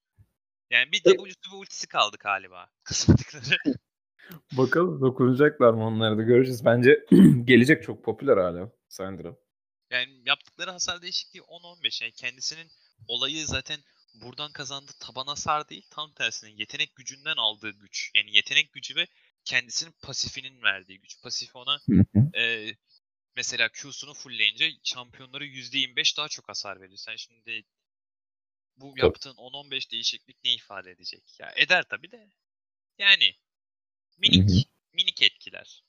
Yani bir. W'su ve ultisi kaldı galiba. Kısmadıkları. Bakalım dokunacaklar mı onları da göreceğiz. Bence gelecek çok popüler hala Syndra. Yani yaptıkları hasar değişikliği 10-15. Yani kendisinin olayı zaten buradan kazandığı taban hasar değil. Tam tersine yetenek gücünden aldığı güç. Yani yetenek gücü ve kendisinin pasifinin verdiği güç. Pasif ona e, mesela Q'sunu fullleyince şampiyonları %25 daha çok hasar veriyor. Sen şimdi bu yaptığın 10-15 değişiklik ne ifade edecek? Ya eder tabi de. Yani minik minik etkiler.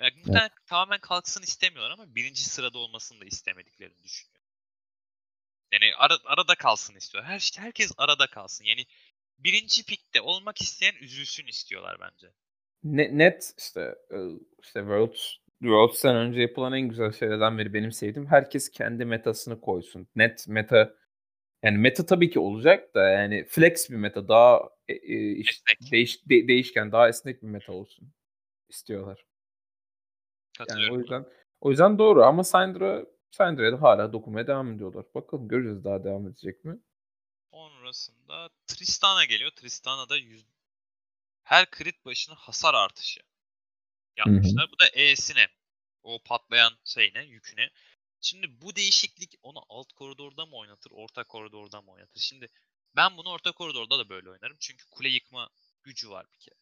Yani muhtemelen tamamen kalksın istemiyorlar ama birinci sırada olmasını da istemediklerini düşünüyorum. Yani ara, arada kalsın istiyor. Her herkes arada kalsın. Yani birinci pikte olmak isteyen üzülsün istiyorlar bence. Ne- net işte e, işte World Worlds'ten önce yapılan en güzel şeylerden biri benim sevdiğim herkes kendi metasını koysun. Net meta yani meta tabii ki olacak da yani flex bir meta daha e, e, işte değiş, de- değişken daha esnek bir meta olsun istiyorlar. Yani o yüzden o yüzden doğru ama Syndra Syndra'ya da hala dokunmaya devam ediyorlar. Bakalım göreceğiz daha devam edecek mi? Sonrasında Tristana geliyor. Tristana'da yüz... her crit başına hasar artışı yapmışlar. Bu da E'sine. O patlayan şeyine, yüküne. Şimdi bu değişiklik onu alt koridorda mı oynatır, orta koridorda mı oynatır? Şimdi ben bunu orta koridorda da böyle oynarım. Çünkü kule yıkma gücü var bir kere.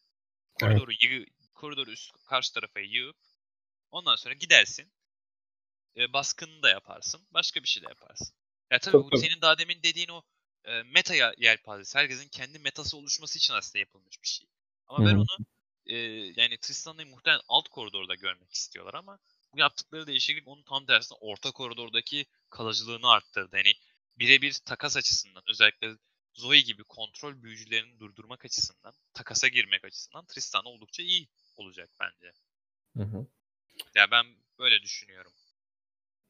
Evet. Koridoru yığı, koridoru üst karşı tarafa yığıp ondan sonra gidersin. E, baskını da yaparsın. Başka bir şey de yaparsın. Ya tabii Tabii, bu senin daha demin dediğin o e, meta yelpazesi. Herkesin kendi metası oluşması için aslında yapılmış bir şey. Ama Hı ben onu e, yani Tristana'yı muhtemelen alt koridorda görmek istiyorlar ama bu yaptıkları değişiklik onun tam tersine orta koridordaki kalıcılığını arttırdı. Yani birebir takas açısından özellikle Zoe gibi kontrol büyücülerini durdurmak açısından, takasa girmek açısından Tristana oldukça iyi olacak bence. Hı hı. Ya ben böyle düşünüyorum.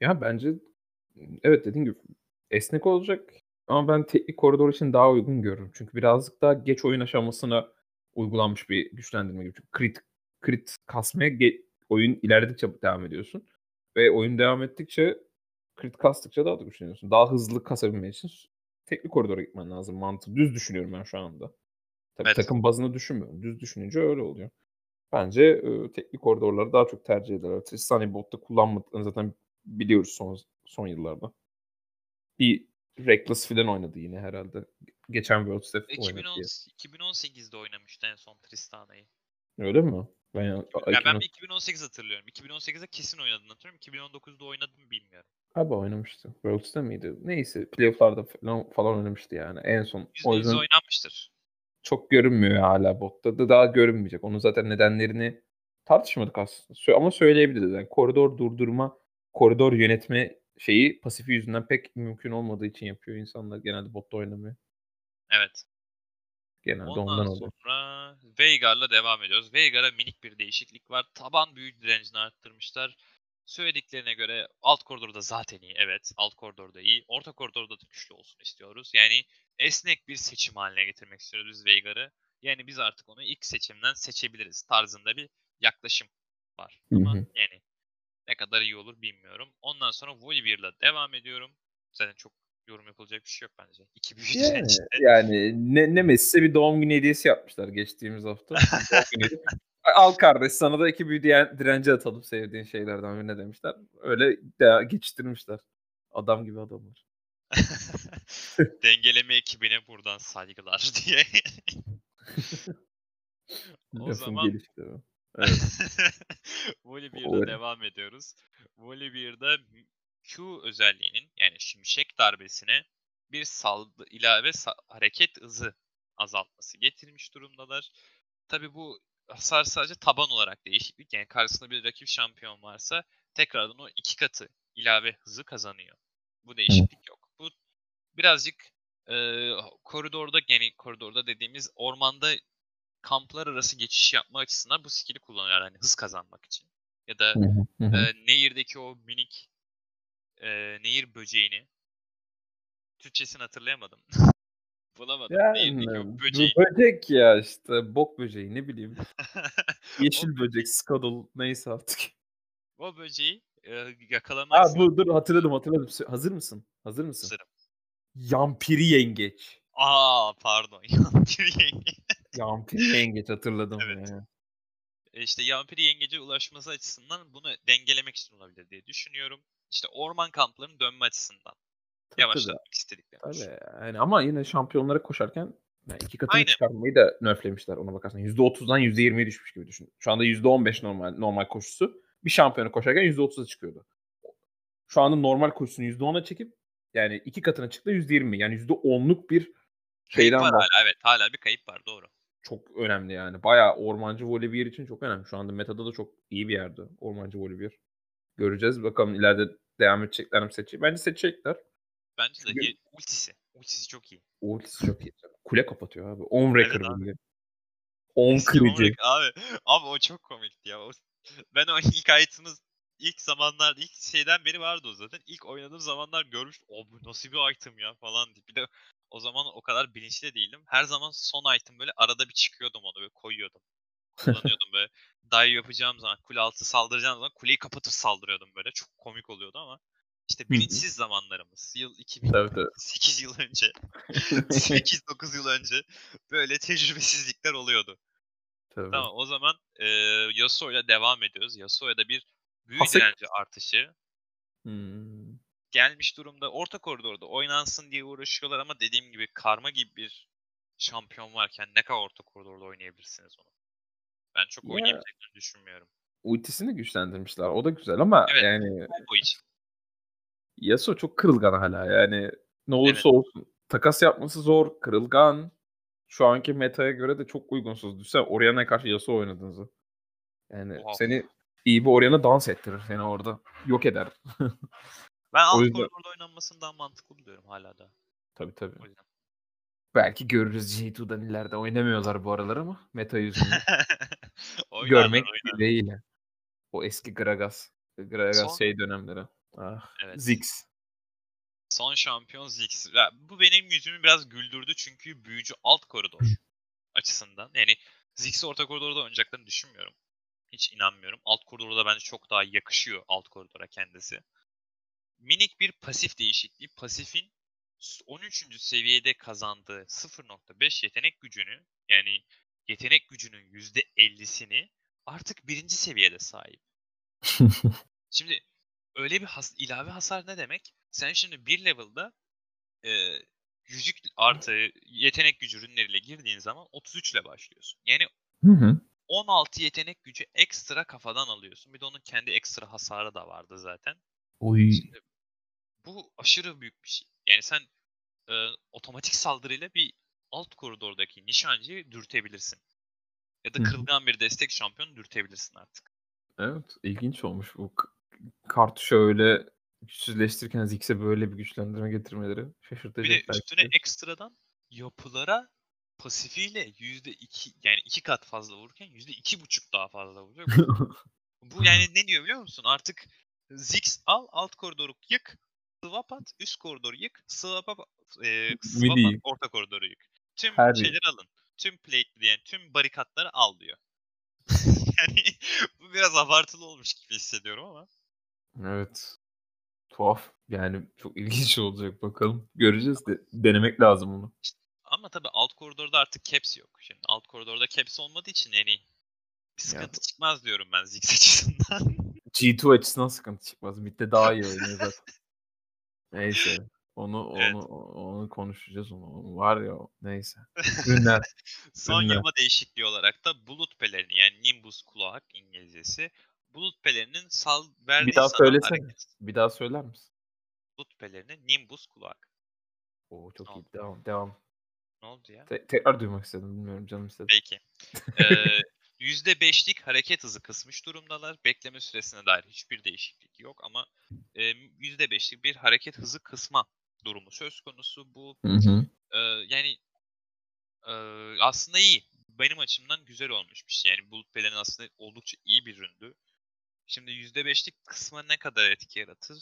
Ya bence evet dediğin gibi esnek olacak ama ben teknik koridor için daha uygun görürüm. Çünkü birazcık daha geç oyun aşamasına uygulanmış bir güçlendirme gibi. Çünkü crit, crit kasmaya ge- oyun ilerledikçe devam ediyorsun. Ve oyun devam ettikçe crit kastıkça daha da güçleniyorsun. Daha hızlı kasabilmek için teknik koridora gitmen lazım mantığı. Düz düşünüyorum ben şu anda. Tabii Evet. takım bazında düşünmüyorum. Düz düşününce öyle oluyor. Bence e, teknik koridorları daha çok tercih ederler. Tristani botta kullanmadıklarını zaten biliyoruz son son yıllarda. Bir Reckless filan oynadı yine herhalde. Geçen World Step oynadı 2010, diye. 2018'de oynamıştı en son Tristana'yı. Öyle mi? Ben, ya, Ya ben bir 2018 hatırlıyorum. 2018'de kesin oynadığını hatırlıyorum. 2019'da oynadım bilmiyorum. Galiba oynamıştı. World Step miydi? Neyse playoff'larda falan, falan oynamıştı yani. En son. O %100 yüzden oynanmıştır. çok görünmüyor hala botta. Da daha görünmeyecek. Onun zaten nedenlerini tartışmadık aslında. Ama söyleyebiliriz. Yani koridor durdurma, koridor yönetme şeyi pasifi yüzünden pek mümkün olmadığı için yapıyor insanlar. Genelde botta oynamıyor. Evet. Genelde Ondan ondan oluyor. sonra Veigar'la devam ediyoruz. Veigar'a minik bir değişiklik var. Taban büyük direncini arttırmışlar. Söylediklerine göre alt koridorda zaten iyi. Evet alt koridorda iyi. Orta koridorda da güçlü olsun istiyoruz. Yani esnek bir seçim haline getirmek istiyoruz biz Veigar'ı. Yani biz artık onu ilk seçimden seçebiliriz tarzında bir yaklaşım var. Hı Ama hı. yani ne kadar iyi olur bilmiyorum. Ondan sonra Volibear'la devam ediyorum. Zaten çok yorum yapılacak bir şey yok bence. İki büyük Yani, dirençte. yani ne, ne Messi'ye bir doğum günü hediyesi yapmışlar geçtiğimiz hafta. Al kardeş sana da iki büyü diyen, direnci atalım sevdiğin şeylerden birine demişler. Öyle de, geçiştirmişler. Adam gibi adamlar. Dengeleme ekibine buradan saygılar diye. O zaman- gelişi o. Evet. Volibear'da Öyle. devam ediyoruz. Volibear'da Q özelliğinin yani şimşek darbesine bir saldı ilave sa- hareket hızı azaltması getirmiş durumdalar. Tabi bu hasar sadece taban olarak değişiklik. Yani karşısında bir rakip şampiyon varsa tekrardan o iki katı ilave hızı kazanıyor. Bu değişiklik yok. Bu birazcık e, koridorda yani koridorda dediğimiz ormanda kamplar arası geçiş yapma açısından bu skill'i kullanıyorlar hani hız kazanmak için. Ya da e, nehirdeki o minik e, nehir böceğini Türkçesini hatırlayamadım. Bulamadım. nehirdeki Yani, o bu böceği. böcek ya işte bok böceği ne bileyim. Yeşil O böcek, skaddle neyse artık. o böceği e, yakalamak Ha bu dur hatırladım hatırladım. Hazır mısın? Hazır mısın? hazırım. Yampiri yengeç. Aa pardon. Yampiri yenge. Yampiri yengeç hatırladım. Evet. ya. E, İşte Yampiri yengece ulaşması açısından bunu dengelemek için olabilir diye düşünüyorum. İşte orman kamplarının dönme açısından. Tabii, Yavaşlatmak istediklerini Tabii. Yani ama yine şampiyonlara koşarken yani iki katını Aynen. çıkarmayı da nerflemişler ona bakarsan. %30'dan %20'ye düşmüş gibi düşün. Şu anda %15 normal normal koşusu. Bir şampiyonu koşarken %30'a çıkıyordu. Şu anda normal koşusunu %10'a çekip yani iki katına çıktı %20. Yani %10'luk bir Kayıp şeyden var var. hala evet. Hala bir kayıp var doğru. Çok önemli yani. Bayağı ormancı volibear için çok önemli. Şu anda metada da çok iyi bir yerde ormancı volibear. Göreceğiz. Bakalım ileride devam edecekler mi seçecek. Bence seçecekler. Bence de Çünkü- ultisi. Ultisi çok iyi. Ultisi çok iyi. Kule kapatıyor abi. 10 wrecker Evet abi. böyle. 10 Eski kırıcı. Abi. Abi o çok komikti ya. Ben o ilk item'ı ilk zamanlarda ilk şeyden beri vardı o zaten. İlk oynadığım zamanlar görmüştüm. O bu nasıl bir item ya falan diye. Bir de o zaman o kadar bilinçli de değildim. Her zaman son item böyle arada bir çıkıyordum onu böyle koyuyordum. Kullanıyordum böyle. Dive yapacağım zaman, kule altı saldıracağım zaman kuleyi kapatıp saldırıyordum böyle. Çok komik oluyordu ama işte bilinçsiz zamanlarımız. Yıl Tabii tabii. 2008 yıl önce. 8-9 yıl önce böyle tecrübesizlikler oluyordu. tabii. Tamam o zaman e, Yasuo'yla devam ediyoruz. Yasuo'da bir büyü Hasek- direnci artışı Hmm. Gelmiş durumda. Orta koridorda oynansın diye uğraşıyorlar ama dediğim gibi karma gibi bir şampiyon varken ne kadar orta koridorda oynayabilirsiniz onu? Ben çok Ya- oynayabileceklerini düşünmüyorum. Ultisini güçlendirmişler. O da güzel ama Evet. yani Combo için. Yasuo çok kırılgan hala. Yani ne olursa olsun. Takas yapması zor. Kırılgan. Şu anki metaya göre de çok uygunsuz. Düşünsene Orianna'ya karşı Yasuo oynadığınızı. Yani Oha. seni iyi bir Orianna dans ettirir seni orada. Yok eder. Ben alt yüzden- koridorda oynanmasını daha mantıklı buluyorum hala da. Tabii tabii. O yüzden. Belki görürüz G2'dan ileride. Oynamıyorlar bu aralar ama meta yüzünden. Görmek oynarlar. değil. O eski Gragas. Gragas Son- şey dönemleri. Ah, Evet. Ziggs. Son şampiyon Ziggs. Ya, bu benim yüzümü biraz güldürdü çünkü büyücü alt koridor açısından. Yani Ziggs'i orta koridorda oynayacaklarını düşünmüyorum. Hiç inanmıyorum. Alt koridorda bence çok daha yakışıyor alt koridora kendisi. Minik bir pasif değişikliği. Pasifin 13. seviyede kazandığı 0.5 yetenek gücünü yani yetenek gücünün %50'sini artık birinci seviyede sahip. Şimdi öyle bir has, ilave hasar ne demek? Sen şimdi bir level'da e, yüzük artı yetenek gücü ürünleriyle girdiğin zaman 33 ile başlıyorsun. Yani Hı hı. 16 yetenek gücü ekstra kafadan alıyorsun. Bir de onun kendi ekstra hasarı da vardı zaten. Oy. Şimdi bu aşırı büyük bir şey. Yani sen e, otomatik saldırıyla bir alt koridordaki nişancıyı dürtebilirsin. Ya da kırılgan bir destek şampiyonu dürtebilirsin artık. Evet, ilginç olmuş bu kartuşa öyle güçsüzleştirirken Ziggs'e böyle bir güçlendirme getirmeleri Bir de üstüne belki. ekstradan yapılara pasifiyle %2 yani 2 kat fazla vururken %2,5 daha fazla vuruyor. Bu, bu yani ne diyor biliyor musun? Artık Ziggs al alt koridoru yık, swap at, üst koridoru yık, swap at, e, swap at, yık. orta koridoru yık. Tüm Her şeyleri alın. Tüm plate diyen tüm barikatları al diyor. yani bu biraz abartılı olmuş gibi hissediyorum ama. Evet. Tuhaf. Yani çok ilginç olacak bakalım. Göreceğiz de denemek lazım onu. Ama tabii alt koridorda artık caps yok. Şimdi alt koridorda caps olmadığı için yani bir Ya sıkıntı çıkmaz diyorum ben Ziggs açısından. G2 açısından sıkıntı çıkmaz. Mid'de daha iyi oynuyor zaten. Neyse. Onu Evet. onu onu konuşacağız onu. Onu var ya o- neyse. Ünler. Son yama değişikliği olarak da bulut pelerini yani Nimbus kulak İngilizcesi. Bulut pelerinin sal verdiği Bir daha sana söylesene. Bir daha söyler misin? Bulut pelerini Nimbus kulak. Oo çok Ne iyi. oldu? Devam. Devam. Ne oldu ya? Te- tekrar duymak istedim. Bilmiyorum canım istedi. Peki. Ee, %5'lik hareket hızı kısmış durumdalar. Bekleme süresine dair hiçbir değişiklik yok ama e, %5'lik bir hareket hızı kısma durumu söz konusu. Bu Hı hı. e, yani e, aslında iyi. Benim açımdan güzel olmuş bir şey. Yani bulut pelerin aslında oldukça iyi bir üründü. Şimdi %5'lik kısma ne kadar etki yaratır?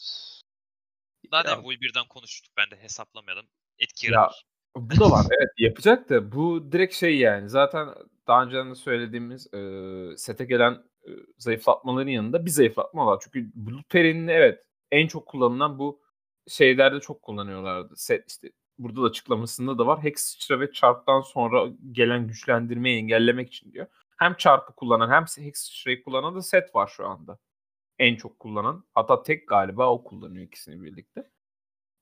Daha Ya, bu birden konuştuk. Ben de hesaplamadım. Etki ya yaratır. bu da var. Evet yapacak da bu direkt şey yani. Zaten daha önceden de söylediğimiz e, sete gelen e, zayıflatmaların yanında bir zayıflatma var. Çünkü Blue Peri'nin evet en çok kullanılan bu şeylerde çok kullanıyorlardı. Set işte burada da açıklamasında da var. Hex sıçra ve çarptan sonra gelen güçlendirmeyi engellemek için diyor. Hem çarpı kullanan hem Hex sıçrayı kullanan da set var şu anda. En çok kullanan. Hatta tek galiba o kullanıyor ikisini birlikte.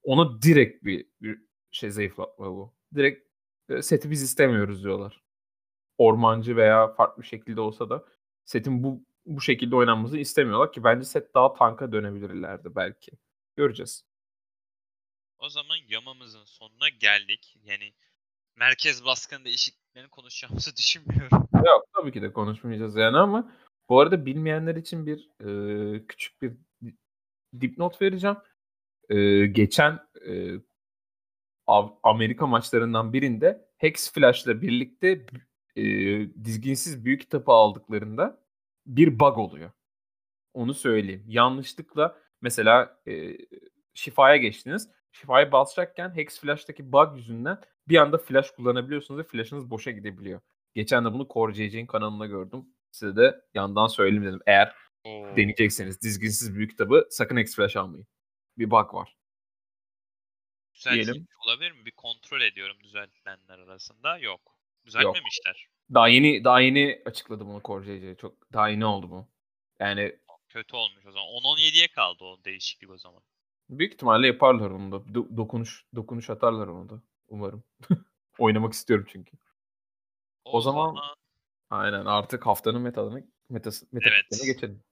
Ona direkt bir, bir şey zayıflatma bu. Direkt seti biz istemiyoruz diyorlar. Ormancı veya farklı şekilde olsa da setin bu bu şekilde oynanmasını istemiyorlar ki bence set daha tanka dönebilirlerdi belki. Göreceğiz. O zaman yamamızın sonuna geldik. Yani merkez baskın değişikliklerini konuşacağımızı düşünmüyorum. Yok tabii ki de konuşmayacağız yani ama bu arada bilmeyenler için bir e, küçük bir di- dipnot vereceğim. E, geçen e, Amerika maçlarından birinde Hex Flash'la birlikte e, dizginsiz büyük kitabı aldıklarında bir bug oluyor. Onu söyleyeyim. Yanlışlıkla mesela e, şifaya geçtiniz. Şifayı basacakken Hex Flash'taki bug yüzünden bir anda flash kullanabiliyorsunuz ve flash'ınız boşa gidebiliyor. Geçen de bunu Core JJ'in kanalında gördüm. Size de yandan söyleyeyim dedim. Eğer Oo. deneyecekseniz dizginsiz büyük kitabı sakın Hex Flash almayın. Bir bug var. Düzeltilmiş olabilir mi? Bir kontrol ediyorum düzeltilenler arasında. Yok. Düzeltmemişler. Daha yeni daha yeni açıkladı bunu JJ. Çok daha yeni oldu bu. Yani Kötü olmuş o zaman. 10-17'ye kaldı o değişiklik o zaman. büyük ihtimalle yaparlar onu da. Do- dokunuş dokunuş atarlar onu da. Umarım. Oynamak istiyorum çünkü. O zaman- Aynen artık haftanın metalarını metası Evet. metafiklerine geçelim.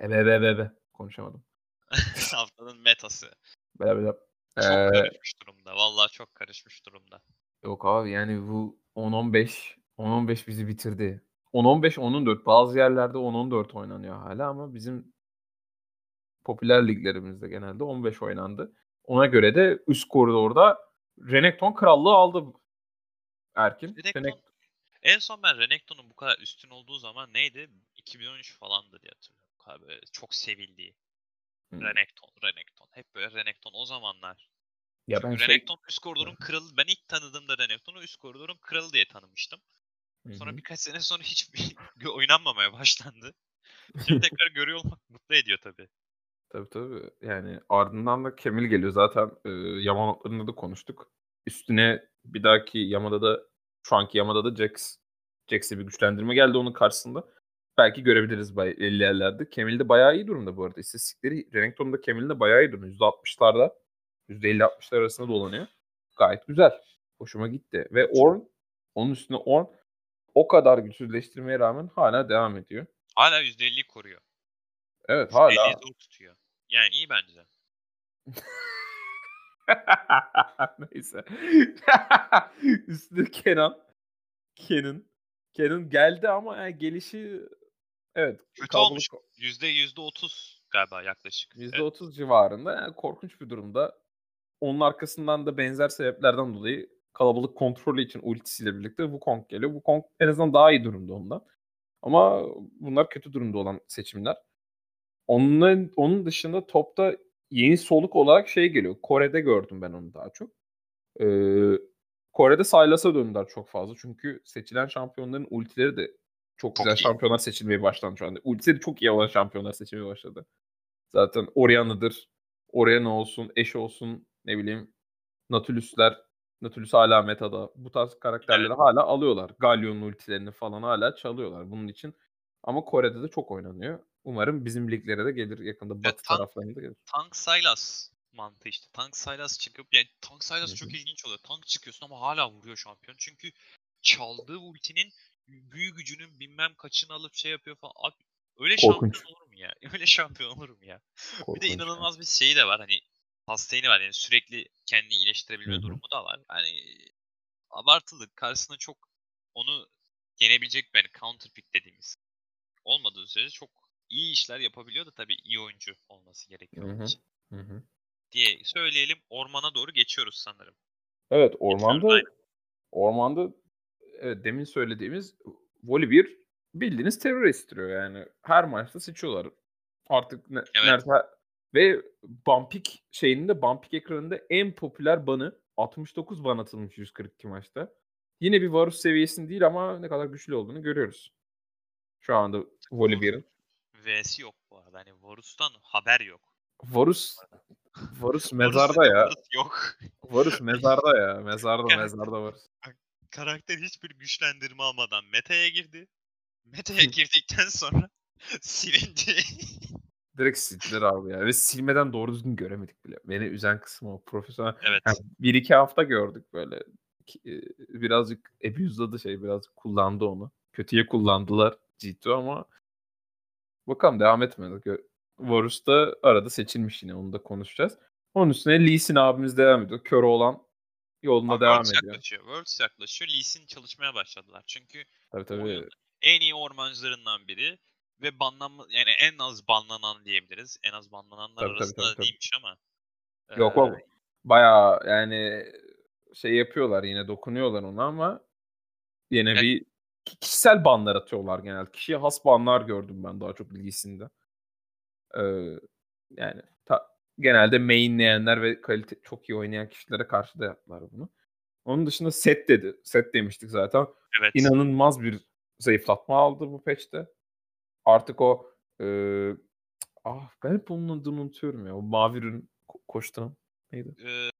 Ebe be be be. Konuşamadım. haftanın metası. Bela bela. Çok Ee, karışmış durumda. Vallahi çok karışmış durumda. Yok abi yani bu 10-15 10-15 bizi bitirdi. 10-15 10-14 bazı yerlerde 10-14 oynanıyor hala ama bizim popüler liglerimizde genelde 15 oynandı. Ona göre de üst koridorda Renekton krallığı aldı Erkin. Renekton, Renek- en son ben Renekton'un bu kadar üstün olduğu zaman neydi? 2013 falandı diye hatırlıyorum. Böyle çok sevildiği. Hmm. Renekton, Renekton. Hep böyle Renekton o zamanlar. Ya ben Renekton şey... üst koridorun kralı. Ben ilk tanıdığımda Renekton'u üst koridorun kralı diye tanımıştım. Sonra Hı-hı. birkaç sene sonra hiç oynanmamaya başlandı. Şimdi tekrar görüyor olmak mutlu ediyor tabii. Tabii tabii. Yani ardından da Kemil geliyor. Zaten e, Yama notlarında da konuştuk. Üstüne bir dahaki Yamada da şu anki Yamada da Jax Jax'e bir güçlendirme geldi onun karşısında. Belki görebiliriz bay- yerlerde. Kemil de bayağı iyi durumda bu arada. İstatistikleri Renekton'da Kemil'in de bayağı iyi durumda. %60'larda %50-60'lar arasında dolanıyor. Gayet güzel. Hoşuma gitti. Ve Orn onun üstüne Orn o kadar güçsüzleştirmeye rağmen hala devam ediyor. Hala %50'yi koruyor. Evet hala. %50'yi tutuyor. Yani iyi bence. Neyse. Üstüne Kenan. Kenan. Kenan geldi ama yani gelişi evet. Kötü kalabalık. olmuş. Yüzde yüzde otuz galiba yaklaşık. Yüzde otuz civarında. Yani korkunç bir durumda. Onun arkasından da benzer sebeplerden dolayı kalabalık kontrolü için ultisiyle birlikte Wukong geliyor. Wukong en azından daha iyi durumda ondan. Ama bunlar kötü durumda olan seçimler. Onun, onun dışında topta yeni soluk olarak şey geliyor. Kore'de gördüm ben onu daha çok. Ee, Kore'de Sylas'a döndüler çok fazla. Çünkü seçilen şampiyonların ultileri de çok, çok güzel iyi. şampiyonlar seçilmeye başlandı şu anda. Ultileri çok iyi olan şampiyonlar seçilmeye başladı. Zaten Orianna'dır. Orianna olsun, Eş olsun, ne bileyim Nautilus'ler, Nautilus hala metada. Bu tarz karakterleri evet. hala alıyorlar. Galyon'un ultilerini falan hala çalıyorlar bunun için. Ama Kore'de de çok oynanıyor. Umarım bizim liglere de gelir yakında batı evet, da gelir. Tank Sylas mantığı işte. Tank Sylas çıkıp yani Tank Sylas çok ilginç oluyor. Tank çıkıyorsun ama hala vuruyor şampiyon. Çünkü çaldığı ultinin büyü gücünün bilmem kaçını alıp şey yapıyor falan. Abi, öyle Korkunç. şampiyon olur mu ya? Öyle şampiyon olur mu ya? Korkunç bir de inanılmaz ya. bir şeyi de var. Hani hastayını var yani sürekli kendini iyileştirebilme Hı-hı. durumu da var. Yani abartılı. Karşısında çok onu yenebilecek yani counter pick dediğimiz olmadığı sürece çok iyi işler yapabiliyor da tabii iyi oyuncu olması gerekiyor onun için. Hı hı. Diye söyleyelim. Ormana doğru geçiyoruz sanırım. Evet ormanda ormanda evet, demin söylediğimiz Volibear bildiğiniz terör estiriyor yani. Her maçta seçiyorlar. Artık ne, evet. nerede ve Bumpik şeyinde Bumpik ekranında en popüler banı 69 ban atılmış 142 maçta. Yine bir Varus seviyesinde değil ama ne kadar güçlü olduğunu görüyoruz. Şu anda Volibear'ın. V'si yok bu arada. Hani Varus'tan haber yok. Varus Varus mezarda ya. Varus yok. Varus mezarda ya. Mezarda mezarda Varus. Karakter hiçbir güçlendirme almadan meta'ya girdi. Meta'ya girdikten sonra silindi. Direkt sildiler abi ya. Ve silmeden doğru düzgün göremedik bile. Beni üzen kısmı o profesyonel. Evet. Yani bir iki hafta gördük böyle. Birazcık abuse'ladı şey. Birazcık kullandı onu. Kötüye kullandılar G2 ama bakalım devam etmedi. Varus da arada seçilmiş yine onu da konuşacağız. Onun üstüne Lee Sin abimiz devam ediyor. Kör olan yolunda Ama devam Worlds ediyor. Yaklaşıyor. Worlds yaklaşıyor. Lee Sin çalışmaya başladılar. Çünkü tabii, tabii. en iyi ormancılarından biri ve banlanma yani en az banlanan diyebiliriz. En az banlananlar tabii, arasında tabii, tabii, değilmiş ama. Yok ee... o bayağı yani şey yapıyorlar yine dokunuyorlar ona ama yine yani, bir kişisel banlar atıyorlar genelde. Kişiye has banlar gördüm ben daha çok bilgisinde. Ee, yani ta, genelde mainleyenler ve kalite çok iyi oynayan kişilere karşı da yaptılar bunu. Onun dışında set dedi. Set demiştik zaten. Evet. İnanılmaz bir zayıflatma aldı bu patch'te. Artık o e, ah ben hep onun adını unutuyorum ya. O mavi ürün ko- koşturan neydi? Ee,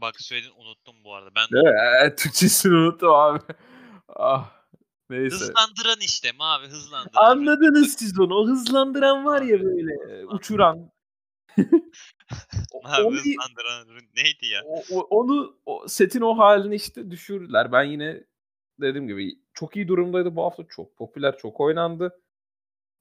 bak söyledin unuttum bu arada. Ben. Ee, Türkçesini unuttum abi. ah Neyse. Hızlandıran işte mavi hızlandıran. Anladınız siz onu. O hızlandıran var ya böyle uçuran. mavi onu, hızlandıran neydi ya? O, o, onu o, setin o halini işte düşürdüler. Ben yine dediğim gibi çok iyi durumdaydı bu hafta. Çok popüler, çok oynandı.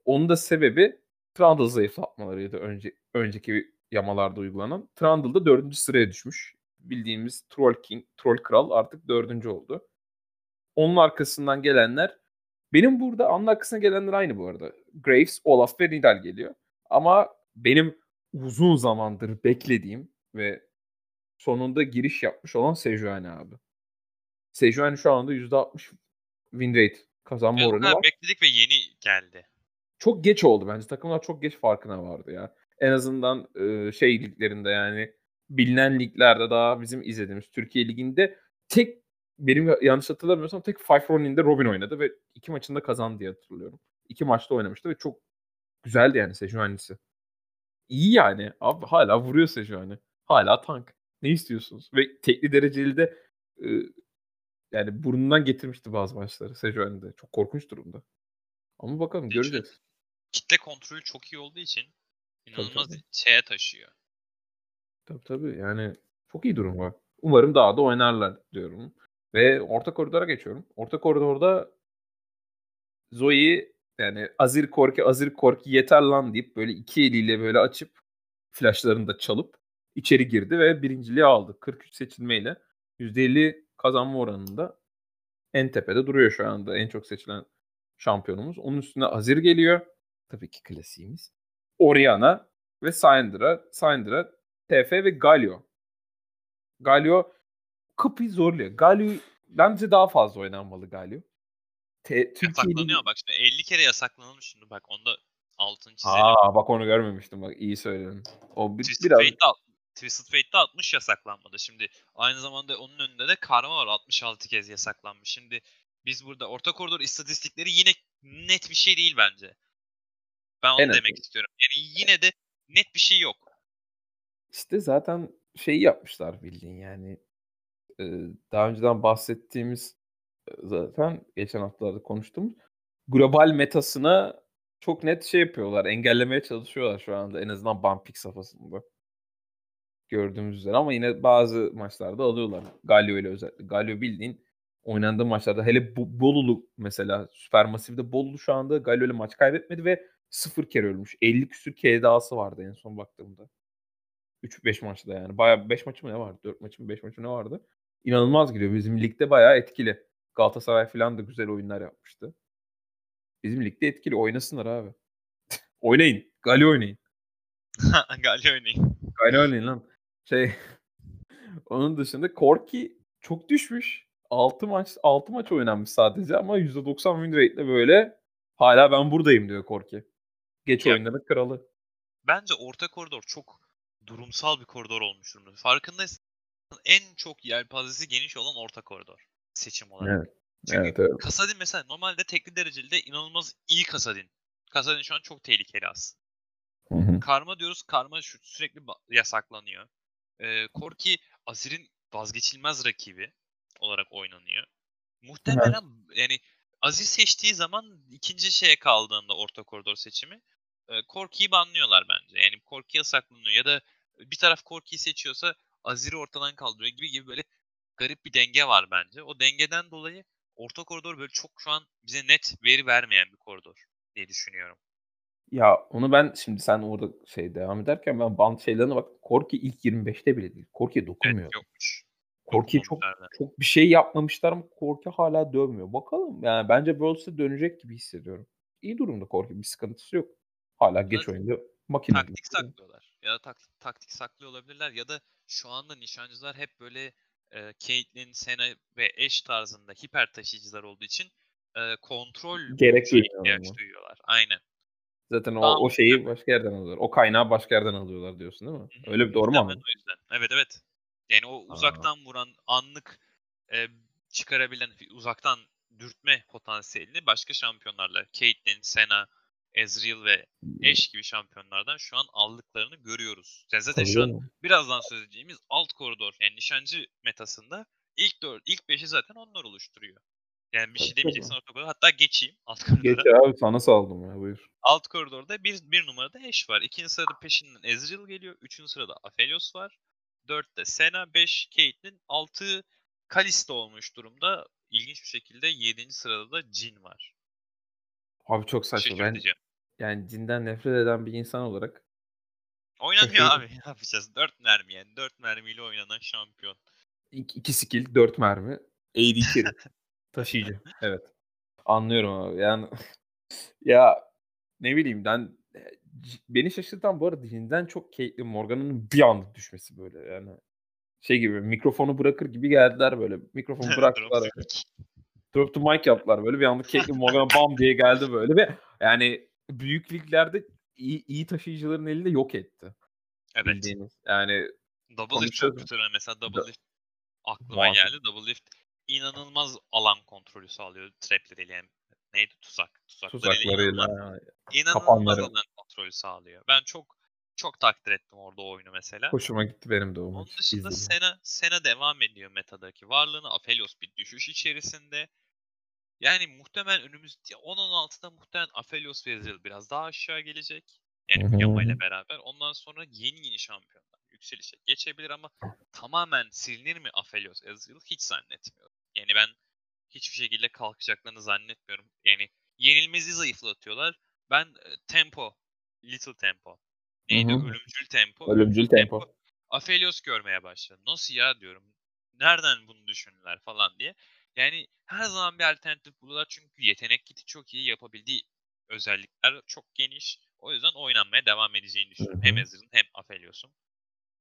Onun da sebebi Trundle zayıflatmalarıydı önce, önceki yamalarda uygulanan. Trundle da dördüncü sıraya düşmüş. Bildiğimiz Troll King, Troll Kral artık dördüncü oldu. Onun arkasından gelenler benim burada onun arkasına gelenler aynı bu arada. Graves, Olaf ve Nidal geliyor. Ama benim uzun zamandır beklediğim ve sonunda giriş yapmış olan Sejuani abi. Sejuani şu anda %60 win rate kazanma evet, oranı var. Bekledik ve yeni geldi. Çok geç oldu bence. Takımlar çok geç farkına vardı ya. En azından e, şey liglerinde yani bilinen liglerde daha bizim izlediğimiz Türkiye Ligi'nde tek benim yanlış hatırlamıyorsam tek Five Ronin'de Robin oynadı ve iki maçında kazandı diye hatırlıyorum. İki maçta oynamıştı ve çok güzeldi yani Sejuani'si. İyi yani. Abi hala vuruyor Sejuani. Hala tank. Ne istiyorsunuz? Ve tekli dereceli de e, yani burnundan getirmişti bazı maçları Sejuani'de. Çok korkunç durumda. Ama bakalım göreceğiz. Kitle kontrolü çok iyi olduğu için inanılmaz tabii. şeye taşıyor. Tabii tabii yani çok iyi durum var. Umarım daha da oynarlar diyorum. Ve orta koridora geçiyorum. Orta koridorda Zoe yani Azir Korki Azir Korki yeter lan deyip böyle iki eliyle böyle açıp flashlarını da çalıp içeri girdi ve birinciliği aldı. 43 seçilmeyle %50 kazanma oranında en tepede duruyor şu anda. En çok seçilen şampiyonumuz. Onun üstüne Azir geliyor. Tabii ki klasiğimiz. Oriana ve Syndra. Syndra, TF ve Galio. Galio kapıyı zorluyor. Galio bence daha fazla oynanmalı Galio. Te, Yasaklanıyor bak şimdi 50 kere yasaklanılmış şimdi bak onda altını çizelim. Aa bak onu görmemiştim bak iyi söyledin. O bir, Twisted biraz Fate'de, Twisted Fate'de 60 yasaklanmadı. Şimdi aynı zamanda onun önünde de Karma var 66 kez yasaklanmış. Şimdi biz burada orta koridor istatistikleri yine net bir şey değil bence. Ben onu En demek azından. istiyorum. Yani yine de net bir şey yok. işte zaten şeyi yapmışlar bildiğin yani. Ee, daha önceden bahsettiğimiz e, zaten geçen haftalarda konuştuğumuz global metasına çok net şey yapıyorlar. Engellemeye çalışıyorlar şu anda en azından Bumpix safhasında. Gördüğümüz üzere ama yine bazı maçlarda alıyorlar. Galio ile özellikle. Galio bildiğin oynandığı maçlarda hele Bo- Bolulu mesela Supermassive'de Bolulu şu anda Galio ile maç kaybetmedi ve sıfır kere ölmüş. 50 küsür KDA'sı vardı en son baktığımda. 3-5 maçta yani. Bayağı 5 maçı mı ne vardı? 4 maçı mı 5 maçı mı ne vardı? İnanılmaz gidiyor. Bizim ligde bayağı etkili. Galatasaray falan da güzel oyunlar yapmıştı. Bizim ligde etkili. Oynasınlar abi. oynayın. Galio oynayın. Galio oynayın. Galio oynayın lan. Şey onun dışında Korki çok düşmüş. 6 maç 6 maç oynanmış sadece ama %90 win rate'le böyle hala ben buradayım diyor Korki. Geç Ya- oyunların kralı. Bence orta koridor çok durumsal bir koridor olmuş durumda. Farkındaysan en çok yelpazesi geniş olan orta koridor seçim olarak. Evet. Çünkü Evet, evet. Kasadin mesela normalde tekli dereceli de inanılmaz iyi Kasadin. Kasadin şu an çok tehlikeli aslında. Hı hı. Karma diyoruz. Karma şu sürekli yasaklanıyor. Ee, Korki Azir'in vazgeçilmez rakibi olarak oynanıyor. Muhtemelen yani Azir seçtiği zaman ikinci şeye kaldığında orta koridor seçimi e, Korki'yi banlıyorlar bence. Yani Korki yasaklanıyor ya da bir taraf Korki'yi seçiyorsa Azir'i ortadan kaldırıyor gibi gibi böyle garip bir denge var bence. O dengeden dolayı orta koridor böyle çok şu an bize net veri vermeyen bir koridor diye düşünüyorum. Ya onu ben şimdi sen orada şey devam ederken ben band şeylerine bak. Korki ilk 25'te bile değil. Korki'ye dokunmuyor. Evet yokmuş. Korki'ye çok çok bir şey yapmamışlar ama Korki hala dövmüyor. Bakalım yani bence Worlds'e dönecek gibi hissediyorum. İyi durumda Korki. Bir sıkıntısı yok. Hala geç oyunda makine gibi. taktik saklıyorlar. Ya da tak- taktik saklıyor olabilirler ya da şu anda nişancılar hep böyle e, Caitlyn, Senna ve Ashe tarzında hiper taşıyıcılar olduğu için e, kontrol Gerek ihtiyaç duyuyorlar. Aynen. Zaten o, Tamam. o şeyi başka yerden alıyorlar. O kaynağı başka yerden alıyorlar diyorsun değil mi? Öyle bir doğru mu o yüzden. Evet evet. Yani o Aa. uzaktan vuran anlık e, çıkarabilen uzaktan dürtme potansiyelini başka şampiyonlarla Caitlyn, Senna, Ezreal ve Ashe gibi şampiyonlardan şu an aldıklarını görüyoruz. Yani zaten Tabii şu an birazdan söyleyeceğimiz alt koridor yani nişancı metasında ilk 4, ilk 5'i zaten onlar oluşturuyor. Yani bir şey demeyeceksin orta koridor. Hatta geçeyim alt koridora. Geç abi sana saldım ya buyur. Alt koridorda bir, bir numarada Ashe var. İkinci sırada peşinden Ezreal geliyor. Üçüncü sırada Aphelios var. Dörtte Senna, beş Caitlyn, altı Kalista olmuş durumda. İlginç bir şekilde yedinci sırada da Jhin var. Abi çok saçma. Ben Şaşırtıcı. yani cinden nefret eden bir insan olarak Oynanıyor abi. Ne yapacağız? Dört mermi yani. Dört mermiyle oynanan şampiyon. İki, iki skill, dört mermi. AD carry. Taşıyıcı. Evet. Anlıyorum abi. Yani ya ne bileyim ben beni şaşırtan bu arada Jin'den çok Caitlyn Morgan'ın bir anda düşmesi böyle yani. Şey gibi mikrofonu bırakır gibi geldiler böyle. Mikrofonu bıraktılar. Drop to mic yaptılar böyle. Bir anda Caitlyn Morgan'a bam diye geldi böyle ve yani büyük liglerde iyi, iyi taşıyıcıların elinde yok etti. Evet. Bildiğiniz. Yani Double Lift çok kötü. Mesela Double Lift aklıma Muhakkak. geldi. Double Lift inanılmaz alan kontrolü sağlıyor trapleriyle. Yani neydi? Tuzak. Tuzaklarıyla, Tuzaklarıyla inanılmaz, alan kontrolü sağlıyor. Ben çok çok takdir ettim orada o oyunu mesela. Hoşuma gitti benim de o Onun dışında Sena, Sena devam ediyor metadaki varlığını. Aphelios bir düşüş içerisinde. Yani muhtemelen önümüz 10-16'da muhtemelen Aphelios ve Ezreal biraz daha aşağı gelecek. Yani Yama ile beraber. Ondan sonra yeni yeni şampiyonlar yükselişe geçebilir ama tamamen silinir mi Aphelios Ezreal hiç zannetmiyorum. Yani ben hiçbir şekilde kalkacaklarını zannetmiyorum. Yani yenilmezi zayıflatıyorlar. Ben tempo, little tempo. Neydi? Hı-hı. Ölümcül tempo. Ölümcül tempo. tempo. Aphelios görmeye başladım. Nasıl ya diyorum. Nereden bunu düşündüler falan diye. Yani her zaman bir alternatif buluyorlar çünkü yetenek kiti çok iyi yapabildiği özellikler çok geniş. O yüzden oynanmaya devam edeceğini düşünüyorum. Hı-hı. Hem Ezreal'ın hem Aphelios'un.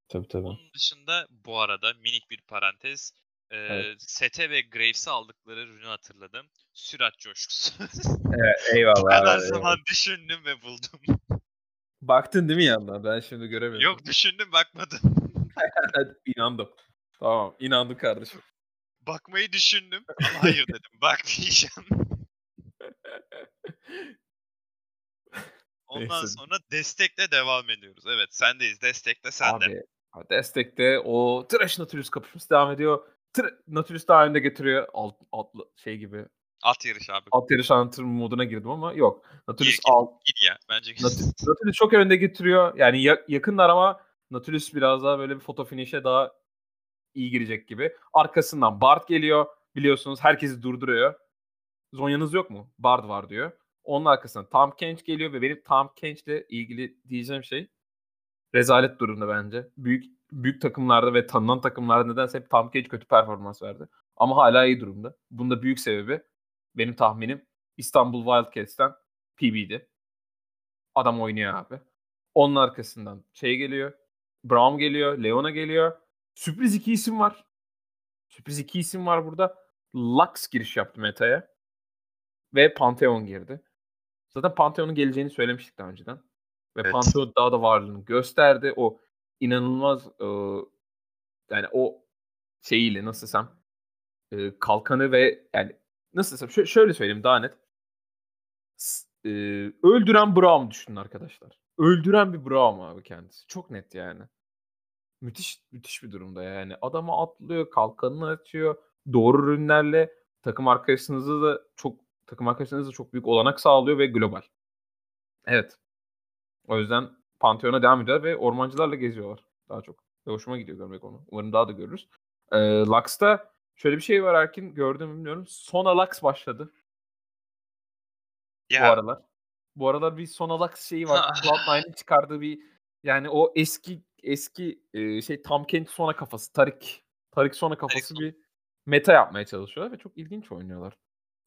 Tabii tabii. Onun dışında bu arada minik bir parantez. Evet. Sete ve Graves'i aldıkları ürünü hatırladım. Sürat coşkusu. evet, eyvallah. bu kadar abi, zaman eyvallah. düşündüm ve buldum. Baktın değil mi yandan? Ben şimdi göremiyorum. Yok düşündüm bakmadım. İnandım. Tamam inandık kardeşim. Bakmayı düşündüm ama hayır dedim. Bakmayacağım. Ondan Neyse. sonra destekle devam ediyoruz. Evet sendeyiz. Destekle sende. Abi destekte o Trash Nautilus kapışması devam ediyor. Tra- Nautilus daha önde getiriyor. Alt, altlı şey gibi. At yarış abi. At yarış antrenör moduna girdim ama yok. Nautilus gir, alt. Gir ya bence gir. Nautilus çok önde getiriyor. Yani ya, yakınlar ama Nautilus biraz daha böyle bir foto finish'e daha iyi girecek gibi. Arkasından Bard geliyor. Biliyorsunuz herkesi durduruyor. Zonya'nız yok mu? Bard var diyor. Onun arkasından Tom Kench geliyor ve benim Tom Kench'le ilgili diyeceğim şey rezalet durumda bence. Büyük büyük takımlarda ve tanınan takımlarda nedense hep Tom Kench kötü performans verdi. Ama hala iyi durumda. Bunda büyük sebebi benim tahminim İstanbul Wildcats'ten PB'di. Adam oynuyor abi. Onun arkasından şey geliyor. Brown geliyor. Leona geliyor. Sürpriz iki isim var. Sürpriz iki isim var burada. Lux giriş yaptı meta'ya. Ve Pantheon girdi. Zaten Pantheon'un geleceğini söylemiştik daha önceden. Ve evet. Pantheon daha da varlığını gösterdi. O inanılmaz e, yani o şeyiyle nasıl desem e, kalkanı ve yani nasıl desem şöyle, şöyle söyleyeyim daha net. E, öldüren Braum düşünün arkadaşlar. Öldüren bir Braum abi kendisi. Çok net yani. Müthiş müthiş bir durumda yani. Adama atlıyor, kalkanını açıyor. Doğru ürünlerle takım arkadaşınızı da çok takım arkadaşlarınızla çok büyük olanak sağlıyor ve global. Evet. O yüzden Pantheon'a devam ediyor ve ormancılarla geziyorlar daha çok. Ve hoşuma gidiyor görmek onu. Umarım daha da görürüz. Ee, Lux'ta şöyle bir şey var Erkin. Gördüm bilmiyorum. Sona Lux başladı. Yeah. Bu aralar. Bu aralar bir Sona Lux şeyi var. Cloud9'ın çıkardığı bir yani o eski eski e, şey Tam Kent Sona kafası. Tarik. Tarik Sona kafası Tarik. bir meta yapmaya çalışıyorlar ve çok ilginç oynuyorlar.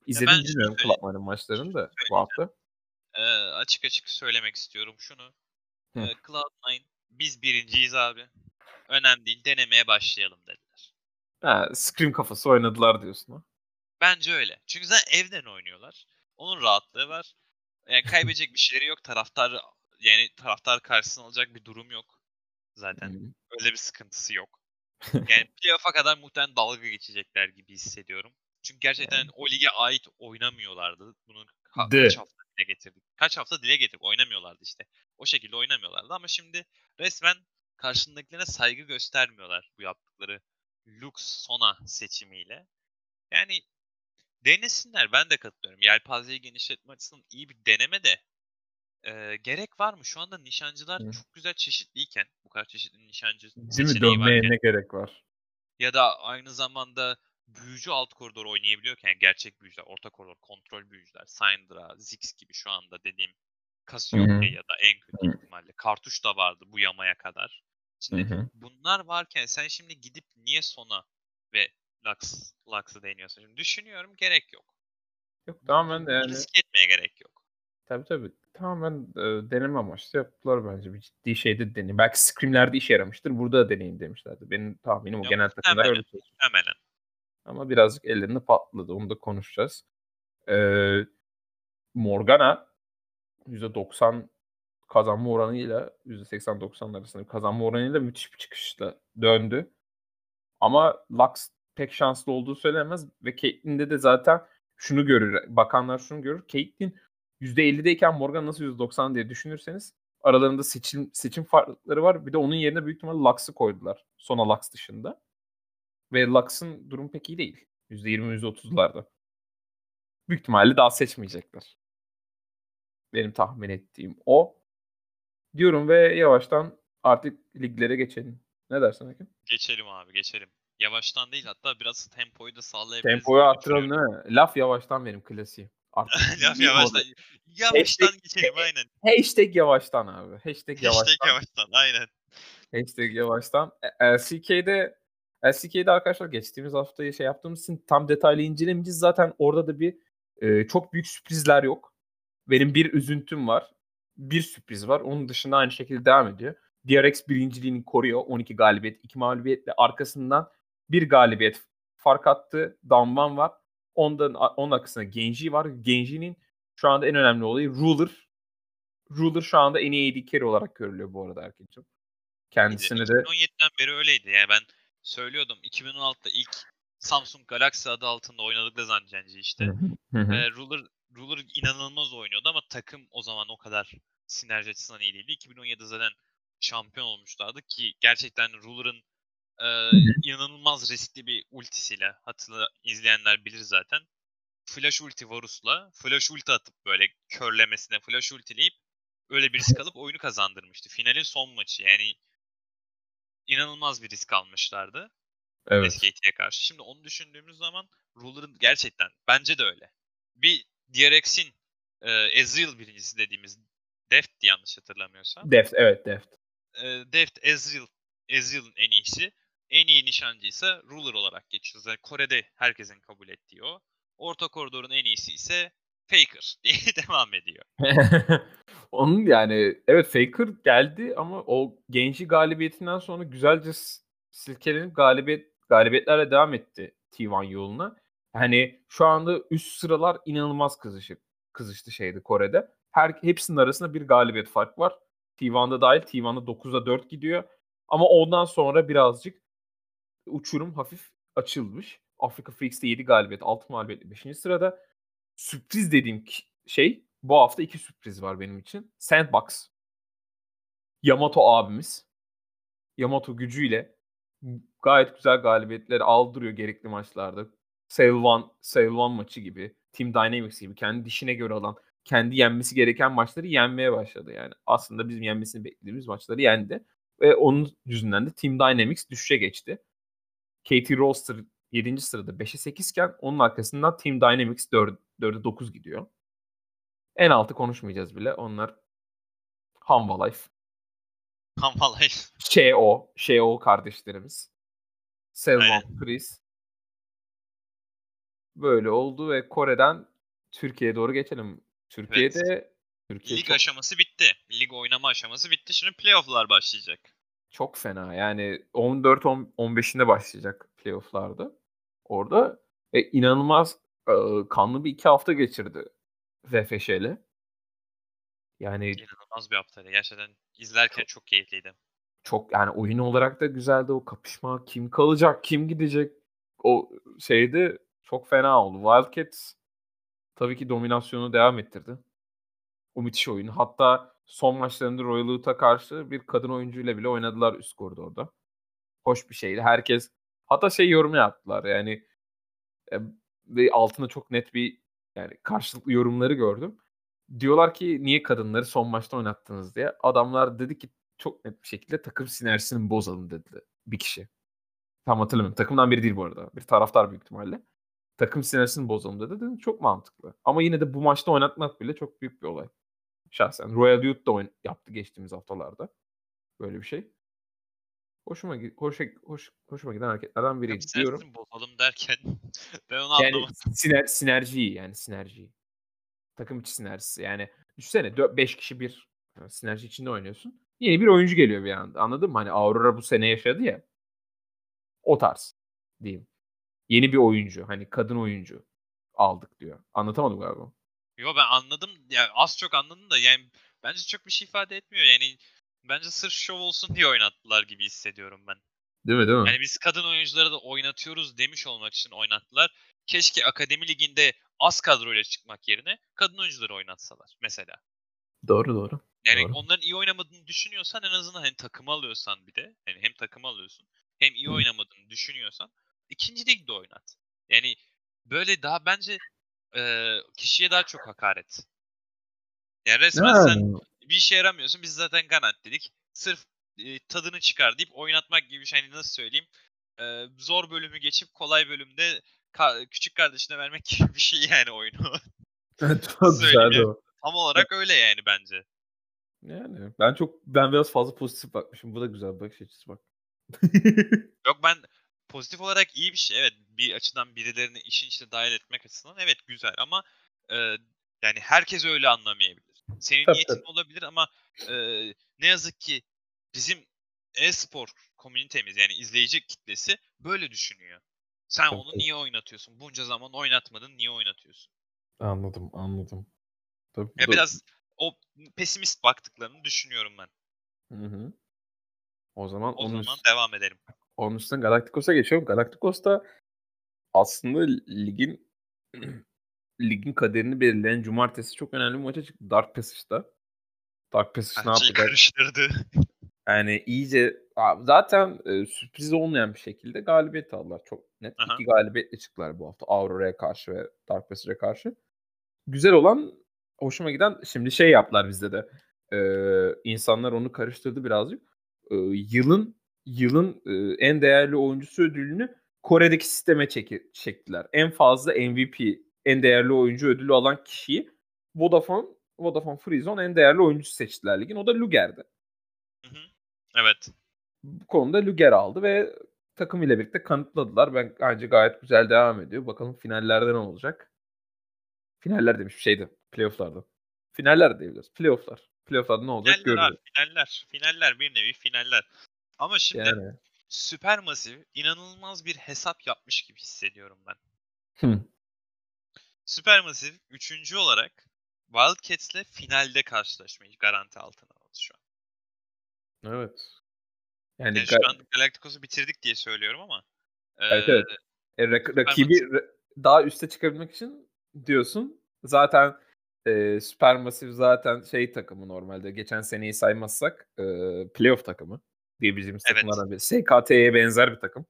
İzledim ben bilmiyorum Cloud9'ın maçlarını da bu hafta. Ee, açık açık söylemek istiyorum şunu. Ee, Cloud9 biz birinciyiz abi. Önemli değil denemeye başlayalım dediler. Ha, Scream kafası oynadılar diyorsun ha. Bence öyle. Çünkü zaten evden oynuyorlar. Onun rahatlığı var. Yani kaybedecek bir şeyleri yok. Taraftar yani taraftar karşısına alacak bir durum yok. Zaten öyle bir sıkıntısı yok. Yani playoff'a kadar muhtemelen dalga geçecekler gibi hissediyorum. Çünkü gerçekten yani. o lige ait oynamıyorlardı. Bunu ka- kaç hafta dile getirdik. Kaç hafta dile getirdik. Oynamıyorlardı işte. O şekilde oynamıyorlardı ama şimdi resmen karşındakilerine saygı göstermiyorlar bu yaptıkları Lux Sona seçimiyle. Yani denesinler. Ben de katılıyorum. Yelpazeyi genişletme açısından iyi bir deneme de e, gerek var mı? Şu anda nişancılar Hı. çok güzel çeşitliyken bu kadar çeşitli nişancı Değil mi? Dönmeye varken, ne gerek var? Ya da aynı zamanda büyücü alt koridor oynayabiliyorken yani gerçek büyücüler, orta koridor, kontrol büyücüler, Syndra, Ziggs gibi şu anda dediğim Cassiopeia ya da en kötü Hı-hı. ihtimalle Kartuş da vardı bu yamaya kadar. Şimdi Hı-hı. bunlar varken sen şimdi gidip niye Sona ve Lux, Lux'ı deniyorsun? Şimdi düşünüyorum gerek yok. Yok tamamen de yani. Risk etmeye gerek yok. Tabii tabii. Tamamen e, deneme amaçlı yaptılar bence. Bir ciddi şeyde deneyim. Belki Scream'lerde işe yaramıştır. Burada da deneyin demişlerdi. Benim tahminim o Yok, genel takımlar öyle Hemen. Ama birazcık ellerini patladı. Onu da konuşacağız. Ee, Morgana %90 kazanma oranıyla %80-90 arasında bir kazanma oranıyla müthiş bir çıkışla döndü. Ama Lux pek şanslı olduğu söylenemez ve Caitlyn'de de zaten şunu görür. Bakanlar şunu görür. Caitlyn %50'deyken Morgan nasıl %90 diye düşünürseniz aralarında seçim seçim farklılıkları var. Bir de onun yerine büyük ihtimalle Lux'ı koydular. Sona Lux dışında. Ve Lux'ın durum pek iyi değil. %20 %30'larda. Büyük ihtimalle daha seçmeyecekler. Benim tahmin ettiğim o. Diyorum ve yavaştan artık liglere geçelim. Ne dersin Hakim? Geçelim abi geçelim. Yavaştan değil hatta biraz tempoyu da sağlayabiliriz. Tempoyu arttıralım değil mi? Laf yavaştan benim klasiğim. Laf yavaştan. Yavaştan hashtag, geçelim aynen. Hashtag yavaştan abi. Hashtag yavaştan. Hashtag yavaştan aynen. Hashtag yavaştan. LCK'de LCK'de arkadaşlar geçtiğimiz haftayı şey yaptığımız için tam detaylı incelemeyeceğiz. Zaten orada da bir e, çok büyük sürprizler yok. Benim bir üzüntüm var. Bir sürpriz var. Onun dışında aynı şekilde devam ediyor. DRX birinciliğini koruyor. 12 galibiyet, 2 mağlubiyetle arkasından bir galibiyet fark attı. Damvan var. Ondan, onun arkasında Genji var. Genji'nin şu anda en önemli olayı Ruler. Ruler şu anda en iyi AD carry olarak görülüyor bu arada Erkin'cim. Kendisini de... 2017'den beri öyleydi. Yani ben söylüyordum 2016'da ilk Samsung Galaxy adı altında oynadık da Zancenci işte. Ee, Ruler, Ruler inanılmaz oynuyordu ama takım o zaman o kadar sinerji açısından iyi değildi. 2017'de zaten şampiyon olmuşlardı ki gerçekten Ruler'ın e, inanılmaz riskli bir ultisiyle hatırla izleyenler bilir zaten. Flash ulti Varus'la flash ulti atıp böyle körlemesine flash ultileyip öyle bir risk alıp oyunu kazandırmıştı. Finalin son maçı yani inanılmaz bir risk almışlardı. Evet. SKT'ye karşı. Şimdi onu düşündüğümüz zaman Ruler'ın gerçekten bence de öyle. Bir DRX'in e, Ezreal birincisi dediğimiz Deft yanlış hatırlamıyorsam. Deft evet Deft. E, Deft Ezreal Ezreal'ın en iyisi. En iyi nişancı ise Ruler olarak geçiyor. Yani Kore'de herkesin kabul ettiği o. Orta koridorun en iyisi ise Faker diye devam ediyor. Onun yani evet Faker geldi ama o Genji galibiyetinden sonra güzelce silkelenip galibiyet galibiyetlerle devam etti T1 yoluna. Hani şu anda üst sıralar inanılmaz kızışık kızıştı şeydi Kore'de. Her hepsinin arasında bir galibiyet fark var. T1'da dahil T1'da 9'a 4 gidiyor. Ama ondan sonra birazcık uçurum hafif açılmış. Afrika Freaks'te 7 galibiyet, 6 mağlubiyetli 5. sırada. Sürpriz dediğim şey bu hafta iki sürpriz var benim için. Sandbox. Yamato abimiz. Yamato gücüyle gayet güzel galibiyetleri aldırıyor gerekli maçlarda. Sale One, maçı gibi, Team Dynamics gibi kendi dişine göre alan, kendi yenmesi gereken maçları yenmeye başladı yani. Aslında bizim yenmesini beklediğimiz maçları yendi. Ve onun yüzünden de Team Dynamics düşüşe geçti. Katie Roster 7. sırada 5'e 8 iken onun arkasından Team Dynamics 4, 4'e 9 gidiyor. En altı konuşmayacağız bile. Onlar Hanva Life. Hanva Life. Sheo. Sheo kardeşlerimiz. Selvan Chris. Böyle oldu ve Kore'den Türkiye'ye doğru geçelim. Türkiye'de evet. Türkiye Lig çok... aşaması bitti. Lig oynama aşaması bitti. Şimdi playoff'lar başlayacak. Çok fena. Yani 14-15'inde başlayacak playoff'larda. Orada e, inanılmaz e, kanlı bir iki hafta geçirdi VFŞ'le. Yani inanılmaz bir haftaydı. Gerçekten izlerken çok, çok keyifliydi. Çok yani oyun olarak da güzeldi o kapışma. Kim kalacak, kim gidecek o şeydi çok fena oldu. Wildcats tabii ki dominasyonu devam ettirdi. O müthiş oyun. Hatta son maçlarında Royal Utah karşı bir kadın oyuncuyla bile oynadılar üst koridorda. Hoş bir şeydi. Herkes hatta şey yorum yaptılar yani e, ve altında çok net bir yani karşılıklı yorumları gördüm. Diyorlar ki niye kadınları son maçta oynattınız diye. Adamlar dedi ki çok net bir şekilde takım sinerjisini bozalım dedi bir kişi. Tam hatırlamıyorum. Takımdan biri değil bu arada. Bir taraftar büyük ihtimalle. Takım sinerjisini bozalım dedi. Dedim çok mantıklı. Ama yine de bu maçta oynatmak bile çok büyük bir olay. Şahsen. Royal Youth da yaptı geçtiğimiz haftalarda. Böyle bir şey. Hoşuma hoş, hoş hoşuma giden hareketlerden biri diyorum. bozalım derken ben onu yani anlamadım. Siner, sinerjiyi yani sinerjiyi. Takım içi sinerjisi. Yani düşünsene 5 kişi bir yani sinerji içinde oynuyorsun. Yeni bir oyuncu geliyor bir anda. Anladın mı? Hani Aurora bu sene yaşadı ya. O tarz diyeyim. Yeni bir oyuncu. Hani kadın oyuncu aldık diyor. Anlatamadım galiba. Yo ben anladım. Yani az çok anladım da yani bence çok bir şey ifade etmiyor. Yani bence sırf şov olsun diye oynattılar gibi hissediyorum ben. Değil mi değil mi? Yani biz kadın oyuncuları da oynatıyoruz demiş olmak için oynattılar. Keşke akademi liginde az kadroyla çıkmak yerine kadın oyuncuları oynatsalar mesela. Doğru doğru. Yani Doğru. onların iyi oynamadığını düşünüyorsan en azından hani takımı alıyorsan bir de yani hem takımı alıyorsun hem iyi Hı. oynamadığını düşünüyorsan ikinci ligde oynat. Yani böyle daha bence e, kişiye daha çok hakaret. Yani resmen sen Yani, bir işe yaramıyorsun. Biz zaten Ganat dedik. Sırf e, tadını çıkar deyip oynatmak gibi bir şey. Hani nasıl söyleyeyim? E, zor bölümü geçip kolay bölümde ka- küçük kardeşine vermek gibi bir şey yani oyunu. çok güzeldi o. Tam olarak öyle yani bence. Yani ben çok ben biraz fazla pozitif bakmışım. Bu da güzel bir bakış açısı bak. Yok ben pozitif olarak iyi bir şey. Evet bir açıdan birilerini işin içine dahil etmek açısından evet güzel ama e, yani herkes öyle anlamayabilir. Senin Tabii, niyetin tabii. olabilir ama e, ne yazık ki bizim e-spor komünitemiz yani izleyici kitlesi böyle düşünüyor. Sen Tabii, onu niye oynatıyorsun? Bunca zaman oynatmadın niye oynatıyorsun? Anladım, anladım. Tabii Ya da- biraz o pesimist baktıklarını düşünüyorum ben. Hı hı. O zaman O onun, zaman üst- devam edelim. onun üstüne Galacticos'a geçiyorum. Galacticos da aslında ligin ligin kaderini belirleyen cumartesi çok önemli bir maça çıktı. Dark Passage'da. Dark Passage ne yapacak? karıştırdı. Yani iyice zaten e, sürpriz olmayan bir şekilde galibiyet aldılar. Çok net. Aha. iki galibiyetle çıktılar bu hafta. Aurora'ya karşı ve Dark Passage'e karşı. Güzel olan, hoşuma giden şimdi şey yaptılar bizde de. E, insanlar onu karıştırdı birazcık. E, yılın yılın e, en değerli oyuncusu ödülünü Kore'deki sisteme çeki, çektiler. En fazla MVP, en değerli oyuncu ödülü alan kişiyi Vodafone Vodafone Freezone en değerli oyuncusu seçtiler ligin. O da Luger'di. Hı hı. Evet. bu konuda Luger aldı ve takım ile birlikte kanıtladılar. Ben bence gayet güzel devam ediyor. Bakalım finallerde ne olacak? Finaller demiş şeydi. Playoff'larda. Finaller diyebiliriz. Playoff'lar. Playoff'larda ne olacak Finaller abi, görürüz. finaller. Finaller bir nevi finaller. Ama şimdi Yani. Supermassive inanılmaz bir hesap yapmış gibi hissediyorum ben. Hı. Supermassive üçüncü olarak Wildcats'le finalde karşılaşmayı garanti altına aldı şu an. Evet. Yani Yani şu an Galacticos'u bitirdik diye söylüyorum ama. Evet, eee, evet. e, rak- rakibi ra- daha üste çıkabilmek için diyorsun. Zaten e, Supermassive zaten şey takımı normalde. Geçen seneyi saymazsak e, playoff takımı diyebileceğimiz Evet. takımlardan biri. SKT'ye benzer bir takım.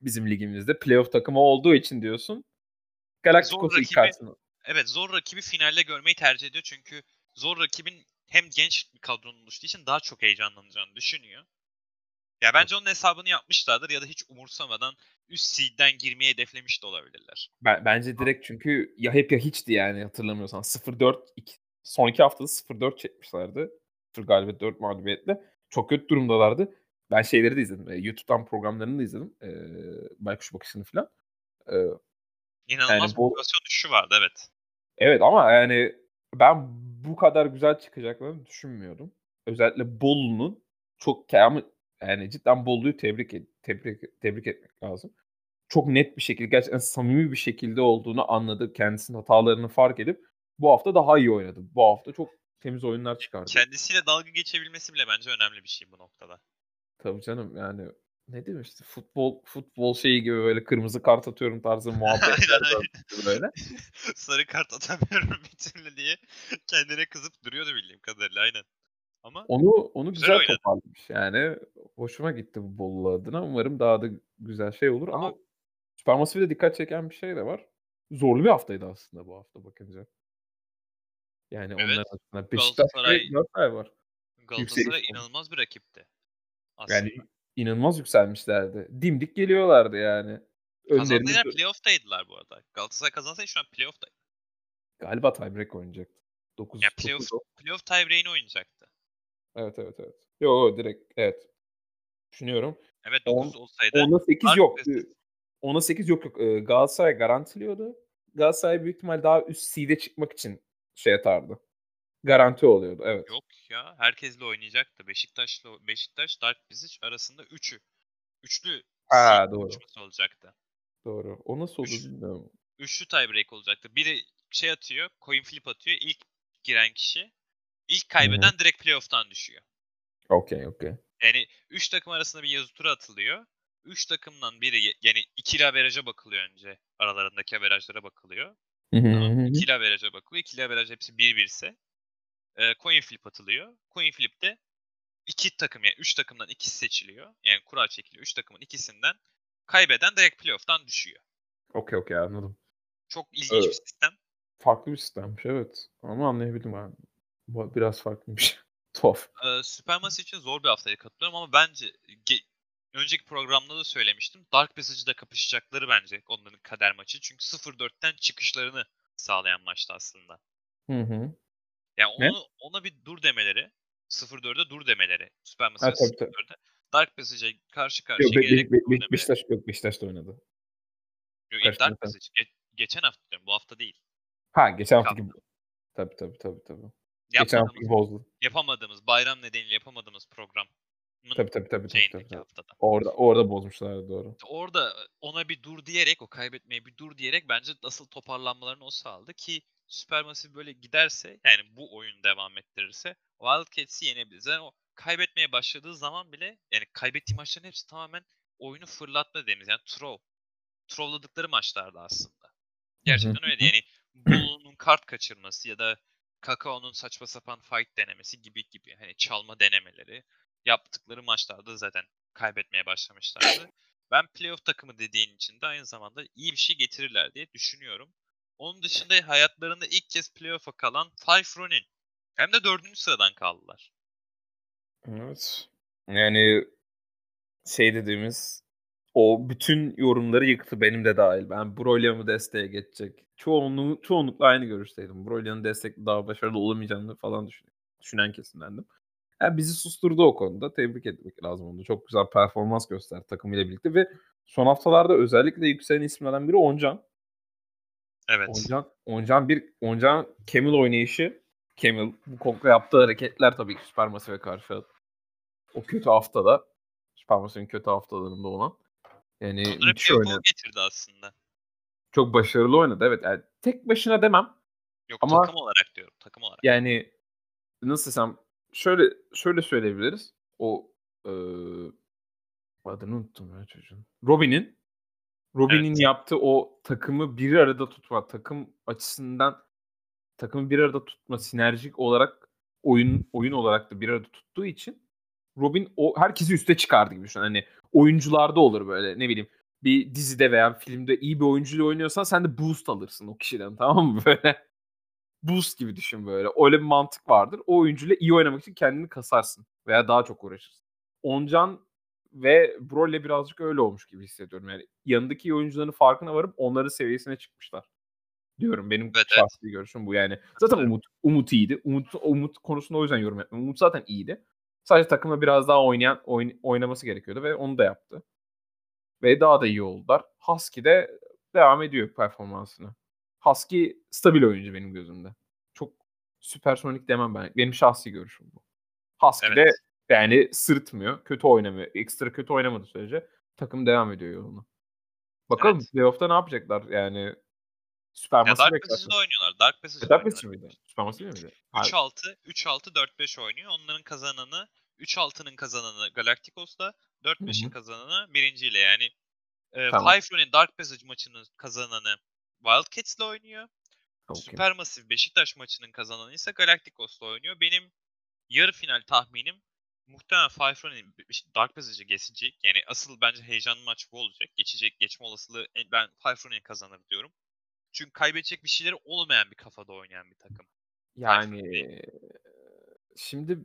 Bizim ligimizde playoff takımı olduğu için diyorsun. Galacticos'u ilk karşısına. Evet zor rakibi finalde görmeyi tercih ediyor çünkü zor rakibin hem genç bir kadronun oluştuğu için daha çok heyecanlanacağını düşünüyor. Ya bence onun hesabını yapmışlardır ya da hiç umursamadan üst seed'den girmeyi hedeflemiş de olabilirler. Ben, bence direkt çünkü ya hep ya hiçti yani hatırlamıyorsan. 0-4 iki, son iki haftada 0-4 çekmişlerdi. 0 galibiyet 4 mağlubiyetle. Çok kötü durumdalardı. Ben şeyleri de izledim. e, YouTube'dan programlarını da izledim. E, Baykuş bakışını falan. E, İnanılmaz Yani bu- motivasyon düşüşü vardı evet. evet ama yani ben bu kadar güzel çıkacaklarını düşünmüyordum. Özellikle Bolu'nun çok ama yani cidden Bolu'yu tebrik tebrik tebrik etmek lazım. Çok net bir şekilde gerçekten samimi bir şekilde olduğunu anladı. Kendisinin hatalarını fark edip bu hafta daha iyi oynadı. Bu hafta çok temiz oyunlar çıkardı. Kendisiyle dalga geçebilmesi bile bence önemli bir şey bu noktada. Tabii canım yani ne diyeyim işte futbol futbol şeyi gibi böyle kırmızı kart atıyorum tarzı döndü böyle. Sarı kart atamıyorum bir türlü diye kendine kızıp duruyordu bildiğim kadarıyla aynen. Ama Onu onu Güzel güzel, toparlamış. Yani hoşuma gitti bu Bolu adına. Umarım daha da güzel şey olur ama Ama- Supermassive'de dikkat çeken bir şey de var. Zorlu bir haftaydı aslında bu hafta bakınca. Yani Evet, onlar arasında Beşiktaş Galatasaray- Galatasaray var. Galatasaray yükseliş inanılmaz bir rakipti. Aslında. Yani inanılmaz yükselmişlerdi. Dimdik geliyorlardı yani. Kazandılar playoff'taydılar bu arada. Galatasaray kazansaydı şu an playoff'taydı. galiba tiebreak oynayacaktı. 9 Yani playoff, playoff tiebreak'ini oynayacaktı. Evet evet evet. Yo direkt evet. Düşünüyorum. Evet On- 9 olsaydı. 10'a 8 Dark yok. Passage. 10'a 8 yok yok. Ee, Galatasaray garantiliyordu. Galatasaray büyük ihtimal daha üst seed'e çıkmak için şey atardı. Garanti oluyordu evet. Yok ya herkesle oynayacaktı. Beşiktaş'la Beşiktaş Dark Passage arasında 3'ü. Üçlü Ha, doğru. olacaktı. Doğru. O nasıl oldu Üç- bilmiyorum. Üçlü tiebreak olacaktı. Biri şey atıyor, coin flip atıyor. İlk giren kişi İlk kaybeden direkt playoff'tan düşüyor. Okey okey. Yani 3 takım arasında bir yazı tura atılıyor. 3 takımdan biri yani ikili averaja bakılıyor önce. Aralarındaki averajlara bakılıyor. Tamam. İkili averaja bakılıyor. İkili averaj hepsi 1-1 ise e, coin flip atılıyor. Coin flip'te iki takım yani 3 takımdan ikisi seçiliyor. Yani kura çekiliyor. 3 takımın ikisinden kaybeden direkt playoff'tan düşüyor. Okey okey anladım. Çok ilginç bir Evet. sistem. Farklı bir sistemmiş evet. Ama anlayabildim abi. Bu Biraz farklıymış. Tuhaf. Ee, Supermassive için zor bir haftaya katılıyorum ama bence ge- önceki programda da söylemiştim. Dark Passage'da kapışacakları bence onların kader maçı. Çünkü 0-4'ten çıkışlarını sağlayan maçtı aslında. Hı hı. Yani Ne? onu ona bir dur demeleri, 0-4'e dur demeleri. Supermassive Ha, tabii, tabii. 0-4'e. Dark Passage'a karşı karşıya Yok, Be- Be- gelerek Be- dur Be- demeleri. Beşiktaş yok Beşiktaş da oynadı. Yok, Dark. Passage ge- geçen hafta diyorum bu hafta değil. Ha geçen haftaki tabii tabii tabii tabii. Geçen haftaki Yapamadığımız, bozdu. yapamadığımız, bayram nedeniyle yapamadığımız program. Tabii tabii tabii tabii. tabii, haftada. Orada orada bozmuşlar doğru. orada ona bir dur diyerek, o kaybetmeye bir dur diyerek bence asıl toparlanmalarını o sağladı ki Supermassive böyle giderse yani bu oyun devam ettirirse Wildcats'i yenebiliriz. Yani o kaybetmeye başladığı zaman bile yani kaybettiği maçların hepsi tamamen oyunu fırlatma dediğimiz yani troll. Trolladıkları maçlardı aslında. Gerçekten öyle. Yani Bulu'nun kart kaçırması ya da Kakao'nun saçma sapan fight denemesi gibi gibi hani çalma denemeleri yaptıkları maçlarda zaten kaybetmeye başlamışlardı. Ben playoff takımı dediğin için de aynı zamanda iyi bir şey getirirler diye düşünüyorum. Onun dışında hayatlarında ilk kez playoff'a kalan Five Ronin. Hem de dördüncü sıradan kaldılar. Evet. Yani şey dediğimiz o bütün yorumları yıktı benim de dahil. Ben Brolya'mı desteğe geçecek. Çoğunluğu, çoğunlukla aynı görüşteydim. Brolya'nın destekli daha başarılı olamayacağını falan düşün, düşünen kesimdendim. Yani bizi susturdu o konuda. Tebrik etmek lazım onu. Çok güzel performans gösterdi takımıyla birlikte ve son haftalarda özellikle yükselen isimlerden biri Oncan. Evet. Oncan, Oncan bir Oncan Camel oynayışı. Camel bu komple yaptığı hareketler tabii ki Supermassive'e karşı o kötü haftada Supermassive'in kötü haftalarında olan. Yani müthiş playoff'a oynadı. getirdi aslında. Çok başarılı oynadı. Evet yani tek başına demem. Yok Ama- takım olarak diyorum. Takım olarak. Yani nasıl desem şöyle şöyle söyleyebiliriz. O eee adını unuttum ya çocuğun. Robin'in Robin'in Evet. yaptığı o takımı bir arada tutma, takım açısından takımı bir arada tutma, sinerjik olarak oyun oyun olarak da bir arada tuttuğu için Robin o herkesi üste çıkardı gibi düşün. Hani oyuncularda olur böyle ne bileyim bir dizide veya filmde iyi bir oyuncuyla oynuyorsan sen de boost alırsın o kişiden tamam mı böyle boost gibi düşün böyle. Öyle bir mantık vardır. O oyuncuyla iyi oynamak için kendini kasarsın veya daha çok uğraşırsın. Oncan ve Broly birazcık öyle olmuş gibi hissediyorum. Yani yanındaki iyi oyuncuların farkına varıp onların seviyesine çıkmışlar. Diyorum benim Evet, evet. şahsi görüşüm bu yani. Zaten. Umut Umut iyiydi. Umut Umut konusunda o yüzden yorum yapmıyorum. Umut zaten iyiydi. Sadece takımla biraz daha oynayan oyn- oynaması gerekiyordu ve onu da yaptı. Ve daha da iyi oldular. Husky de devam ediyor performansını. Husky stabil oyuncu benim gözümde. Çok süpersonik demem ben. Benim şahsi görüşüm bu. Husky de Evet. yani sırıtmıyor. Kötü oynamıyor. Ekstra kötü oynamadığı sürece takım devam ediyor yoluna. Bakalım Evet. playoff'ta ne yapacaklar? Yani Ya Supermassive Dark. Passage'da oynuyorlar. Dark Passage'da Dark. Passage miydi? Supermassive miydi? Ha, 3-6, 3-6, 4-5 oynuyor. Onların kazananı 3-6'nın kazananı Galacticos'la, 4-5'in Hı hı. kazananı birinciyle. Yani e, Tamam. Five Run'in Dark Passage maçının kazananı Wildcats'la oynuyor. okey. Supermassive Beşiktaş maçının kazananı ise Galacticos'la oynuyor. Benim yarı final tahminim muhtemelen Five Run'in Dark Passage'ı geçecek. Yani asıl bence heyecanlı maç bu olacak. Geçecek, geçme olasılığı en- ben Five Run'in kazanır diyorum. Çünkü kaybedecek bir şeyleri olmayan bir kafada oynayan bir takım. Yani şimdi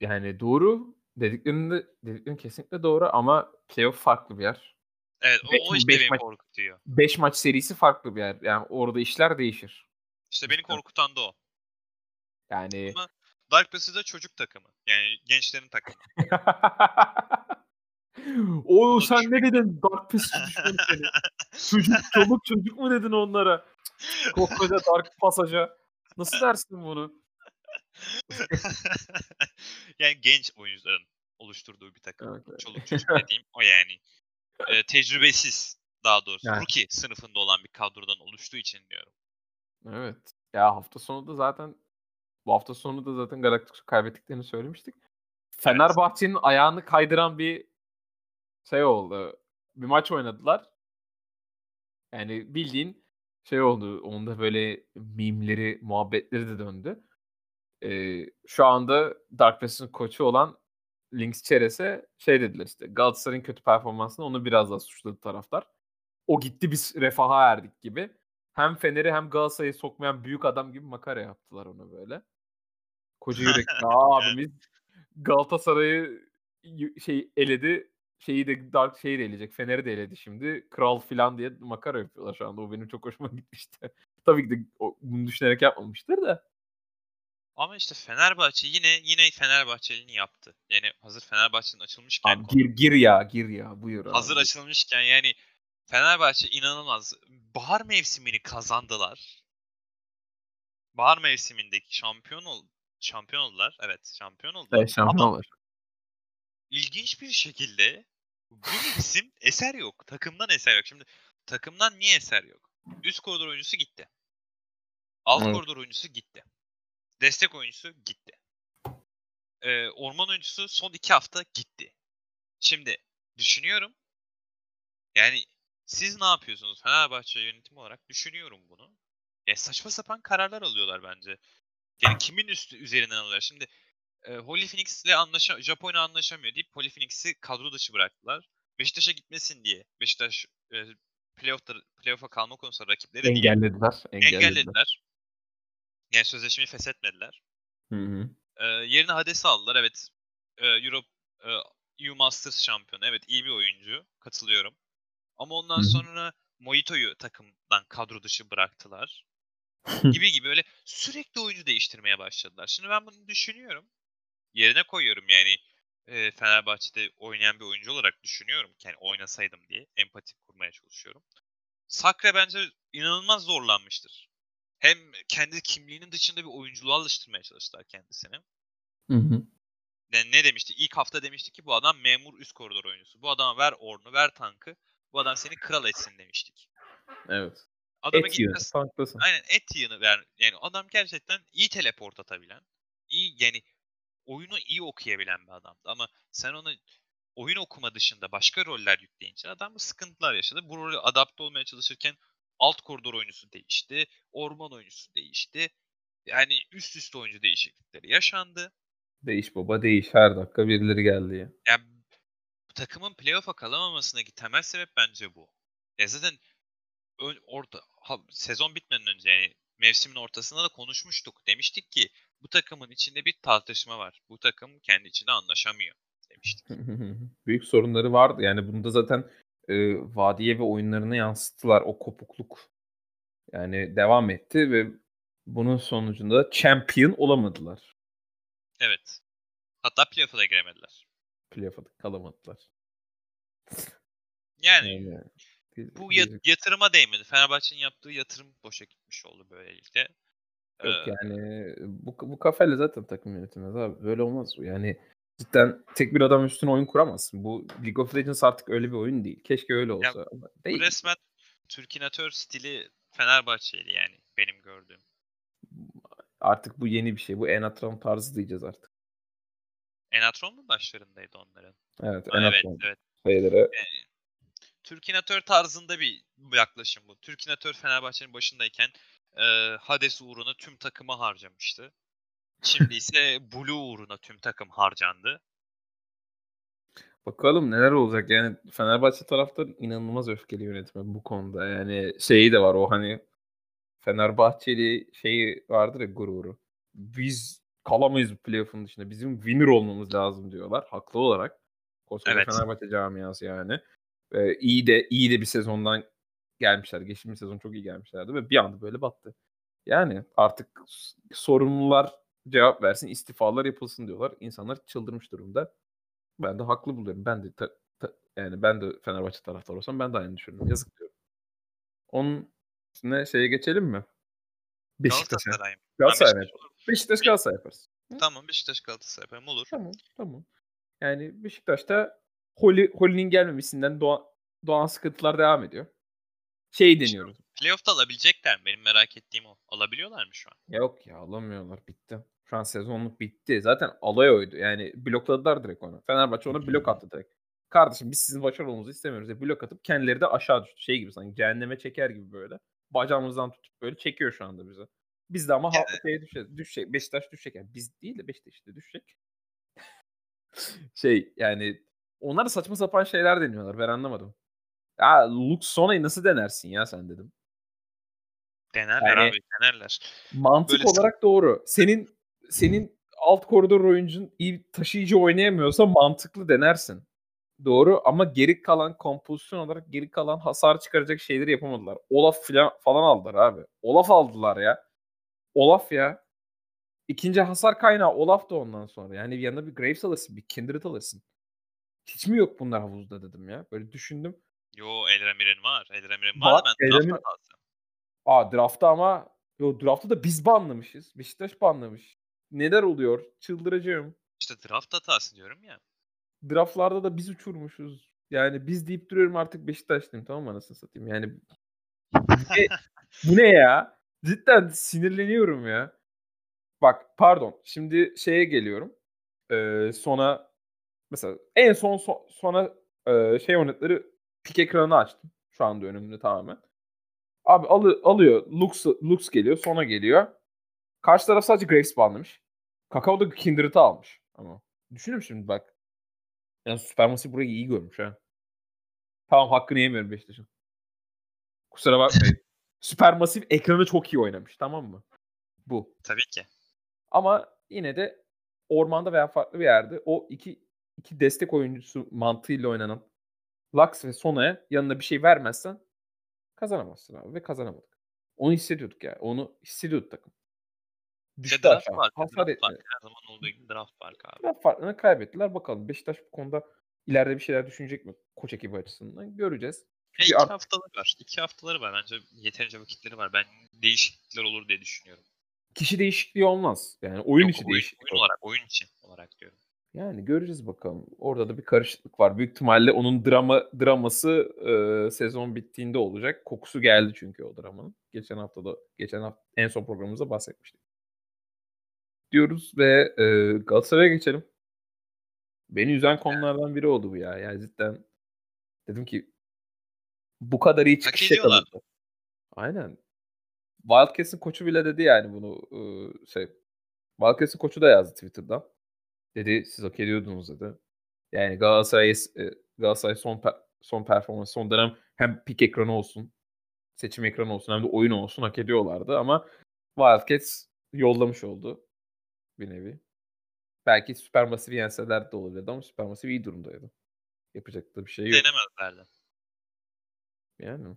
yani doğru dediklerinde dediklerin kesinlikle doğru ama playoff farklı bir yer. Evet o, Beş- o işte beş beni maç- korkutuyor. 5 maç serisi farklı bir yer. Yani orada işler değişir. İşte beni korkutan da o. Yani Ama Dark Passage'da çocuk takımı. Yani gençlerin takımı. o sen ne dedin? Dark Passage seni. Çocuk, çoluk çocuk mu dedin onlara? Koskoca Dark Passage'a. Nasıl dersin bunu? yani genç oyuncuların oluşturduğu bir takım. Evet, evet. Çoluk çocuk dediğim o yani. Ee, tecrübesiz daha doğrusu. Yani. Rookie sınıfında olan bir kadrodan oluştuğu için diyorum. Evet. Ya hafta sonu da zaten Bu hafta sonu da zaten Galacticos'u kaybettiklerini söylemiştik. Fenerbahçe'nin ayağını kaydıran bir şey oldu. Bir maç oynadılar. Yani bildiğin şey oldu. Onda böyle mimleri, muhabbetleri de döndü. Ee, şu anda Dark koçu olan Lynx Çeres'e şey dediler işte Galatasaray'ın kötü performansını onu biraz daha suçladı taraftar. O gitti biz refaha erdik gibi. Hem Fener'i hem Galatasaray'ı sokmayan büyük adam gibi makara yaptılar onu böyle. Koca yürekli abimiz Galatasaray'ı şey eledi. Şeyi de Dark şeyi de eleyecek. Fener'i de eledi şimdi. Kral filan diye makara yapıyorlar şu anda. O benim çok hoşuma gitmişti. Tabii ki de o, bunu düşünerek yapmamıştır da. Ama işte Fenerbahçe yine yine Fenerbahçeli'ni yaptı. Yani hazır Fenerbahçe'nin açılmışken Abi gir gir ya gir ya buyur abi. hazır açılmışken yani Fenerbahçe inanılmaz. Bahar mevsimini kazandılar. Bahar mevsimindeki şampiyon ol şampiyon oldular. Evet, şampiyon oldular. Evet, şampiyon Ama ilginç bir şekilde bu isim eser yok. Takımdan eser yok. Şimdi takımdan niye eser yok? Üst koridor oyuncusu gitti. Alt Evet. koridor oyuncusu gitti. Destek oyuncusu gitti. Ee, orman oyuncusu son iki hafta gitti. Şimdi düşünüyorum. Yani siz ne yapıyorsunuz Fenerbahçe yönetimi olarak? Düşünüyorum bunu. Ya saçma sapan kararlar alıyorlar bence. Yani kimin üstü üzerinden alıyorlar? Şimdi e, Holy Phoenix'le anlaşa Japonya anlaşamıyor deyip Holy Phoenix'i kadro dışı bıraktılar. Beşiktaş'a gitmesin diye. Beşiktaş e, playoff'a kalma konusunda rakipleri Engellediler. Engellediler. engellediler. Yani sözleşmeyi feshetmediler. Hı hı. Ee, yerine Hades'i aldılar. Evet. Ee, Europe e, EU Masters şampiyonu. Evet iyi bir oyuncu. Katılıyorum. Ama ondan Hı sonra Mojito'yu takımdan kadro dışı bıraktılar. gibi gibi öyle sürekli oyuncu değiştirmeye başladılar. Şimdi ben bunu düşünüyorum. Yerine koyuyorum yani e, Fenerbahçe'de oynayan bir oyuncu olarak düşünüyorum. Yani oynasaydım diye empati kurmaya çalışıyorum. Sakre bence inanılmaz zorlanmıştır. Hem kendi kimliğinin dışında bir oyunculuğa alıştırmaya çalıştılar kendisini. Hı hı. Yani ne demişti? İlk hafta demişti ki bu adam memur üst koridor oyuncusu. Bu adama ver ornu, ver tankı. Bu adam seni kral etsin demiştik. Evet. Adama Et. Aynen et yığını ver. Yani adam gerçekten iyi teleport atabilen, iyi yani oyunu iyi okuyabilen bir adamdı. Ama sen ona oyun okuma dışında başka roller yükleyince adam sıkıntılar yaşadı. Bu role adapte olmaya çalışırken alt koridor oyuncusu değişti, orman oyuncusu değişti. Yani üst üste oyuncu değişiklikleri yaşandı. Değiş baba değiş. Her dakika birileri geldi ya. Yani bu takımın playoff'a kalamamasındaki temel sebep bence bu. Ya zaten ön, orta, ha, sezon bitmeden önce yani mevsimin ortasında da konuşmuştuk. Demiştik ki bu takımın içinde bir tartışma var. Bu takım kendi içinde anlaşamıyor demiştik. Büyük sorunları vardı. Yani bunda zaten e, Vadiye ve oyunlarına yansıttılar o kopukluk. Yani devam etti ve bunun sonucunda champion olamadılar. Evet. Hatta playoff'a da giremediler. Playoff'a da kalamadılar. Yani Yani, bu ya- yatırıma değmedi. Fenerbahçe'nin yaptığı yatırım boşa gitmiş oldu böylelikle. Yok Ee, yani bu, bu kafayla zaten takım yönetilmez abi. Böyle olmaz bu. Yani cidden tek bir adam üstüne oyun kuramazsın. Bu League of Legends artık öyle bir oyun değil. Keşke öyle olsa. ama bu değil. resmen Türkinatör stili Fenerbahçe'ydi yani benim gördüğüm. Artık bu yeni bir şey. Bu Enatron tarzı diyeceğiz artık. Enatron mu başlarındaydı onların? Evet, evet, Enatron evet. şeylere. Türkinatör tarzında bir yaklaşım bu. Türkinatör Fenerbahçe'nin başındayken e, Hades uğruna tüm takımı harcamıştı. Şimdi ise Blue uğruna tüm takım harcandı. Bakalım neler olacak. Yani Fenerbahçe taraftarı inanılmaz öfkeli yönetme bu konuda. Yani şeyi de var o hani Fenerbahçeli şeyi vardır ya gururu. Biz kalamayız bu playoff'un dışında. Bizim winner olmamız lazım diyorlar. Haklı olarak. Koskoca Evet. Fenerbahçe camiası yani. Ee, iyi de iyi de bir sezondan gelmişler. Geçtiğimiz sezon çok iyi gelmişlerdi ve bir anda böyle battı. Yani artık sorumlular cevap versin, istifalar yapılsın diyorlar. İnsanlar çıldırmış durumda. Ben de haklı buluyorum. Ben de ta- ta- yani ben de Fenerbahçe taraftarı olsam ben de aynı düşünüyorum. Yazık diyorum. Onun üstüne şeye geçelim mi? Beşiktaş'a. Galatasaray Galatasaray Beşiktaş. Beşiktaş Galatasaray yaparız. Tamam Beşiktaş Galatasaray yapalım olur. Tamam, tamam. Yani Beşiktaş'ta Holly, Holly'nin gelmemesinden doğan, doğan sıkıntılar devam ediyor. Şey deniyoruz. Playoff'ta alabilecekler mi? Benim merak ettiğim o. Alabiliyorlar mı şu an? Yok ya alamıyorlar. Bitti. Şu sezonluk bitti. Zaten alay oydu. Yani blokladılar direkt onu. Fenerbahçe ona blok attı direkt. Kardeşim biz sizin başarılı olmanızı istemiyoruz diye blok atıp kendileri de aşağı düştü. Şey gibi sanki cehenneme çeker gibi böyle. Bacağımızdan tutup böyle çekiyor şu anda bizi. Biz de ama ha- şeye düşecek, düşecek. Beşiktaş düşecek. Yani biz değil de Beşiktaş işte düşecek. şey yani onlar da saçma sapan şeyler deniyorlar. Ben anlamadım. Ya Lux Sona'yı nasıl denersin ya sen dedim. Denerler Yani- abi denerler. Mantık Böyle olarak doğru. Senin senin alt koridor oyuncun iyi taşıyıcı oynayamıyorsa mantıklı denersin. Doğru ama geri kalan kompozisyon olarak geri kalan hasar çıkaracak şeyleri yapamadılar. Olaf falan, falan aldılar abi. Olaf aldılar ya. Olaf ya. İkinci hasar kaynağı Olaf da ondan sonra. Yani bir yanında bir Graves alırsın, bir Kindred alırsın. Hiç mi yok bunlar havuzda dedim ya. Böyle düşündüm. Yo Elremir'in var. Elremir'in Var, var ben hatası. Aa draftta ama yo draftta da biz banlamışız. Beşiktaş banlamış. Neler oluyor? Çıldıracağım. İşte draft hatası diyorum ya. Draftlarda da biz uçurmuşuz. Yani biz deyip duruyorum artık Beşiktaşlıyım tamam mı anasını satayım. Yani bu ne, bu ne ya? Cidden sinirleniyorum ya. Bak pardon. Şimdi şeye geliyorum. Ee, sona mesela en son so- sona e, şey örnekleri pik ekranı açtım. Şu anda önümde tamamen. Abi alı, alıyor. Lux, Lux geliyor. Sona geliyor. Karşı taraf sadece Graves banlamış. Kakao da Kindred'ı almış. Ama düşünüyorum şimdi bak. Yani Supermassive burayı iyi görmüş ha. Tamam hakkını yemiyorum Beşiktaş'ın. Kusura bakmayın. Supermassive ekranı çok iyi oynamış tamam mı? Bu. Tabii ki. Ama yine de ormanda veya farklı bir yerde o iki iki destek oyuncusu mantığıyla oynanan Lux ve Sona'ya yanına bir şey vermezsen kazanamazsın abi ve kazanamadık. Onu hissediyorduk ya. Onu hissediyordu takım. Düştü draft aşağı. farkı. Hasar Draft farkı. Her zaman olduğu gibi draft farkı abi. Biraz farklarını kaybettiler. Bakalım Beşiktaş bu konuda ileride bir şeyler düşünecek mi? Koç ekibi açısından göreceğiz. E, iki art- haftaları var. İki haftaları var. Bence yeterince vakitleri var. Ben değişiklikler olur diye düşünüyorum. kişi değişikliği olmaz. Yani oyun Yok, içi oyun, değişiklik oyun olur. olarak, oyun için olarak diyorum. Yani göreceğiz bakalım. Orada da bir karışıklık var. Büyük ihtimalle onun drama draması e, sezon bittiğinde olacak. Kokusu geldi çünkü o dramanın. Geçen hafta da geçen hafta en son programımızda bahsetmiştik. Diyoruz ve e, Galatasaray'a geçelim. Beni üzen konulardan biri oldu bu ya. Yani cidden dedim ki bu kadar iyi çıkış yakaladı. Aynen. Wildcats'in koçu bile dedi yani bunu e, şey. Wildcats'in koçu da yazdı Twitter'dan. Dedi siz hak ediyordunuz dedi. Yani Galatasaray e, Galatasaray son per- son performans son dönem hem pik ekranı olsun, seçim ekranı olsun hem de oyun olsun hak ediyorlardı ama Wildcats yollamış oldu bir nevi. Belki Supermassive yenseler de olabilirdi ama Supermassive iyi durumdaydı. Yapacak da bir şey yok. Denemezlerdi. Yani.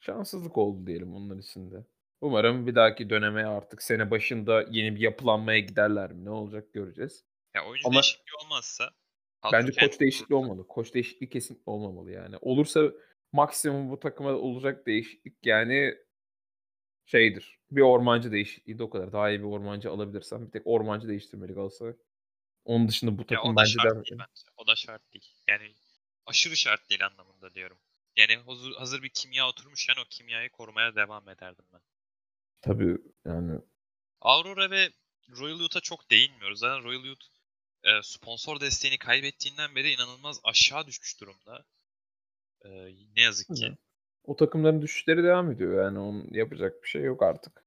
Şanssızlık oldu diyelim onlar için de. Umarım bir dahaki döneme artık sene başında yeni bir yapılanmaya giderler mi? Ne olacak göreceğiz. Ya oyuncu Ama- değişikliği olmazsa Bence koç değişikliği olmalı. Koç değişikliği kesinlikle olmamalı yani. Olursa maksimum bu takıma olacak değişiklik yani şeydir. Bir ormancı değişikliği de o kadar. Daha iyi bir ormancı alabilirsem bir tek ormancı değiştirmeli Galatasaray. Onun dışında bu Ya takım o da bence şart değil bence. O da şart değil. Yani aşırı şart değil anlamında diyorum. Yani hazır, hazır bir kimya oturmuşken o kimyayı korumaya devam ederdim ben. Tabii yani Aurora ve Royal Youth'a çok değinmiyoruz. Zaten Royal Youth e, sponsor desteğini kaybettiğinden beri inanılmaz aşağı düşmüş durumda. E, ne yazık ki. Hı. O takımların düşüşleri devam ediyor. Yani onun yapacak bir şey yok artık.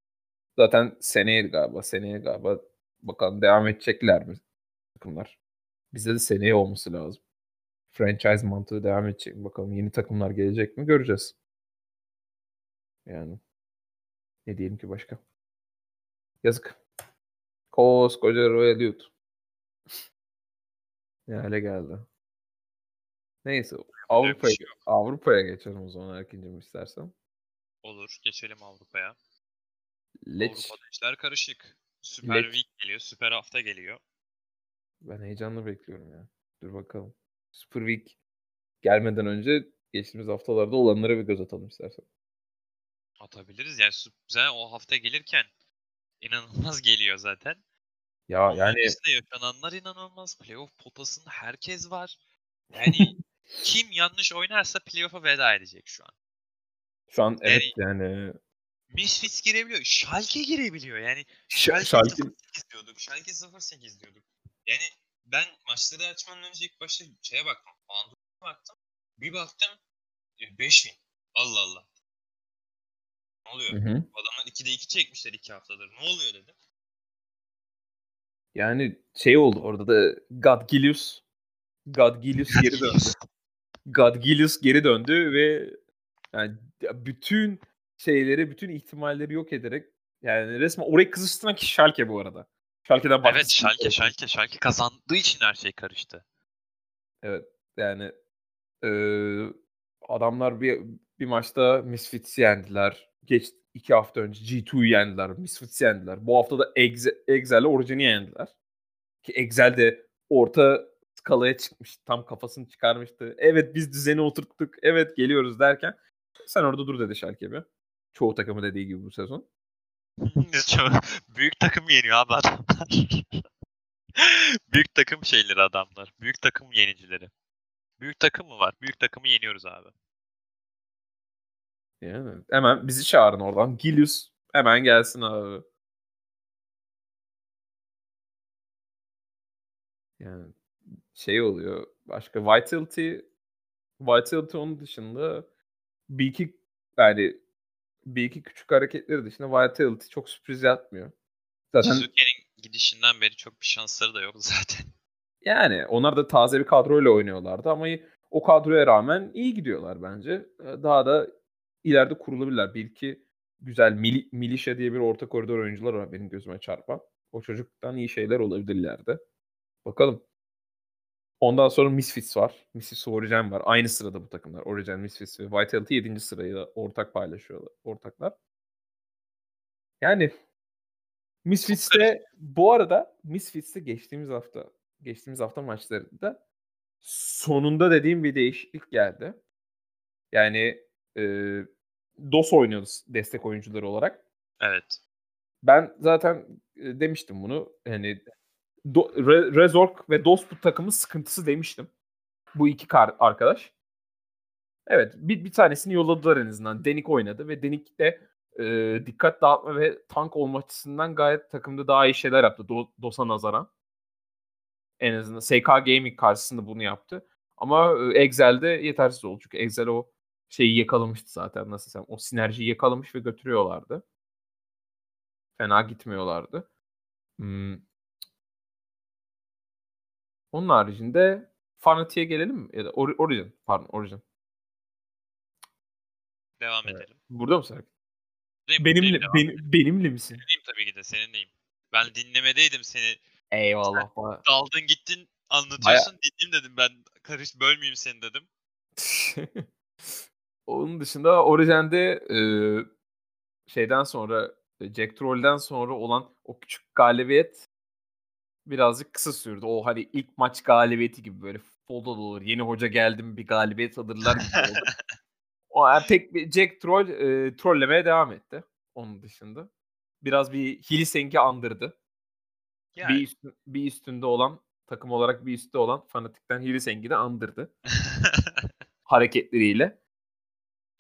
Zaten seneye galiba, seneye galiba bakalım devam edecekler mi takımlar. Bizde de seneye olması lazım. Franchise mantığı devam edecek? Bakalım yeni takımlar gelecek mi? Göreceğiz. Yani ne diyelim ki başka? Yazık. Koskoca Royal Youth. Ne hale geldi. Neyse Avrupa'ya şey. Avrupa'ya geçelim o zaman ikinci istersen. Olur. Geçelim Avrupa'ya. Leç. Avrupa'da işler karışık. Süper Leç. Week geliyor. Süper hafta geliyor. Ben heyecanla bekliyorum ya. Dur bakalım. Super Week gelmeden önce geçtiğimiz haftalarda olanlara bir göz atalım istersen. Atabiliriz. Yani zaten o hafta gelirken inanılmaz geliyor zaten. Ya Onun yani yaşananlar inanılmaz. Playoff potasında herkes var. Yani kim yanlış oynarsa playoff'a veda edecek şu an. şu an evet Yani- yani Misfits girebiliyor. Schalke girebiliyor. Yani Schalke, Schalke Schalke 08 diyorduk. Schalke 08 diyorduk. Yani ben maçları açmadan önce ilk başta şeye baktım. Puan baktım. Bir baktım 5000. Allah Allah. Ne oluyor? Hı hı. Adamlar 2'de 2 çekmişler 2 haftadır. Ne oluyor dedim. Yani şey oldu orada da Gadgilius Gadgilius geri döndü. Gadgilius geri döndü ve yani bütün şeyleri, bütün ihtimalleri yok ederek yani resmen orayı kızıştıran kişi Schalke bu arada. Schalke'den Evet. Schalke Schalke Schalke kazandığı için her şey karıştı. Evet yani eee, adamlar bir bir maçta Misfits'i yendiler. Geç iki hafta önce G2'yu yendiler. Misfits'i yendiler. Bu hafta da Excel'le Origin'i yendiler. Ki Excel de orta skalaya çıkmış. Tam kafasını çıkarmıştı. Evet biz düzeni oturttuk. Evet geliyoruz derken sen orada dur dedi Schalke bir. Çoğu takımı dediği gibi bu sezon. Çok büyük takım yeniyor abi adamlar. büyük takım şeyleri adamlar. Büyük takım yenicileri. Büyük takım mı var? Büyük takımı yeniyoruz abi. Yani hemen bizi çağırın oradan. Gilius hemen gelsin abi. Yani şey oluyor. Başka Vitality Vitality onun dışında bir iki yani bir iki küçük hareketleri dışında Vitality çok sürpriz yapmıyor. Zaten Suzuki'nin gidişinden beri çok bir şansları da yok zaten. yani onlar da taze bir kadroyla oynuyorlardı ama o kadroya rağmen iyi gidiyorlar bence. Daha da ileride kurulabilirler. Bir iki güzel Mil Milişe diye bir orta koridor oyuncular var benim gözüme çarpan. O çocuktan iyi şeyler olabilir ileride. Bakalım. Ondan sonra Misfits var. Misfits Origin var. Aynı sırada bu takımlar. Origin, Misfits ve Vitality 7. sırayı da ortak paylaşıyorlar. Ortaklar. Yani Misfits'te bu arada Misfits'te geçtiğimiz hafta geçtiğimiz hafta maçlarında sonunda dediğim bir değişiklik geldi. Yani e, DOS oynuyoruz destek oyuncuları olarak. Evet. Ben zaten demiştim bunu. Yani Do, Re, Rezork ve DOS bu takımın sıkıntısı demiştim. Bu iki kar, arkadaş. Evet bir, bir tanesini yolladılar en azından. Denik oynadı ve Denik de e, dikkat dağıtma ve tank olma açısından gayet takımda daha iyi şeyler yaptı Do, DOS'a nazaran. En azından SK Gaming karşısında bunu yaptı. Ama e, Excel'de yetersiz oldu. Çünkü Excel o şeyi yakalamıştı zaten nasıl desem. O sinerjiyi yakalamış ve götürüyorlardı. Fena gitmiyorlardı. Hmm. Onun haricinde Fanatic'e gelelim mi? Ya da Or- Origin. Pardon Origin. Devam Evet. edelim. Burada mısın? Serkan? Benimle, edelim. benimle misin? Seninleyim tabii ki de seninleyim. Ben dinlemedeydim seni. Eyvallah. bana. Daldın gittin anlatıyorsun. Dinleyeyim dedim ben. Karış bölmeyeyim seni dedim. Onun dışında Origin'de e, şeyden sonra e, Jack Troll'den sonra olan o küçük galibiyet birazcık kısa sürdü. O hani ilk maç galibiyeti gibi böyle futbolda da olur. Yeni hoca geldim bir galibiyet alırlar gibi oldu. O yani pek bir Jack Troll e, trollemeye devam etti. Onun dışında. Biraz bir Hiliseng'i andırdı. Yani. Bir, üstü- bir üstünde olan takım olarak bir üstte olan fanatikten Hiliseng'i de andırdı hareketleriyle.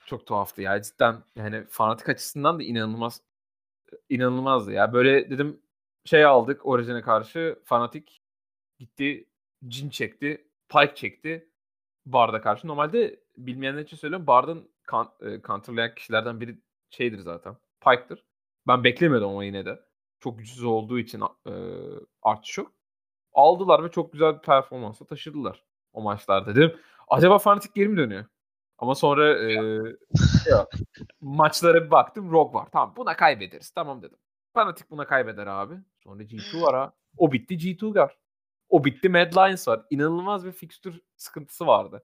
Çok tuhaftı ya cidden yani fanatik açısından da inanılmaz inanılmazdı ya. Böyle dedim şey aldık Origin'e karşı fanatik gitti cin çekti, Pike çekti Bard'a karşı. Normalde bilmeyenler için söylüyorum Bard'ın kan, e, counterlayan kişilerden biri şeydir zaten. Pike'dır. Ben beklemiyordum ama yine de. Çok güçsüz olduğu için e, Arch'u. Aldılar ve çok güzel bir performansla taşıdılar o maçlarda dedim. Acaba fanatik geri mi dönüyor? Ama sonra e, maçlara bir baktım Rogue var. Tamam buna kaybederiz. Tamam dedim. Fanatik buna kaybeder abi. Sonra G2 var ha. O bitti G2 var. O bitti Mad Lions var. İnanılmaz bir fikstür sıkıntısı vardı.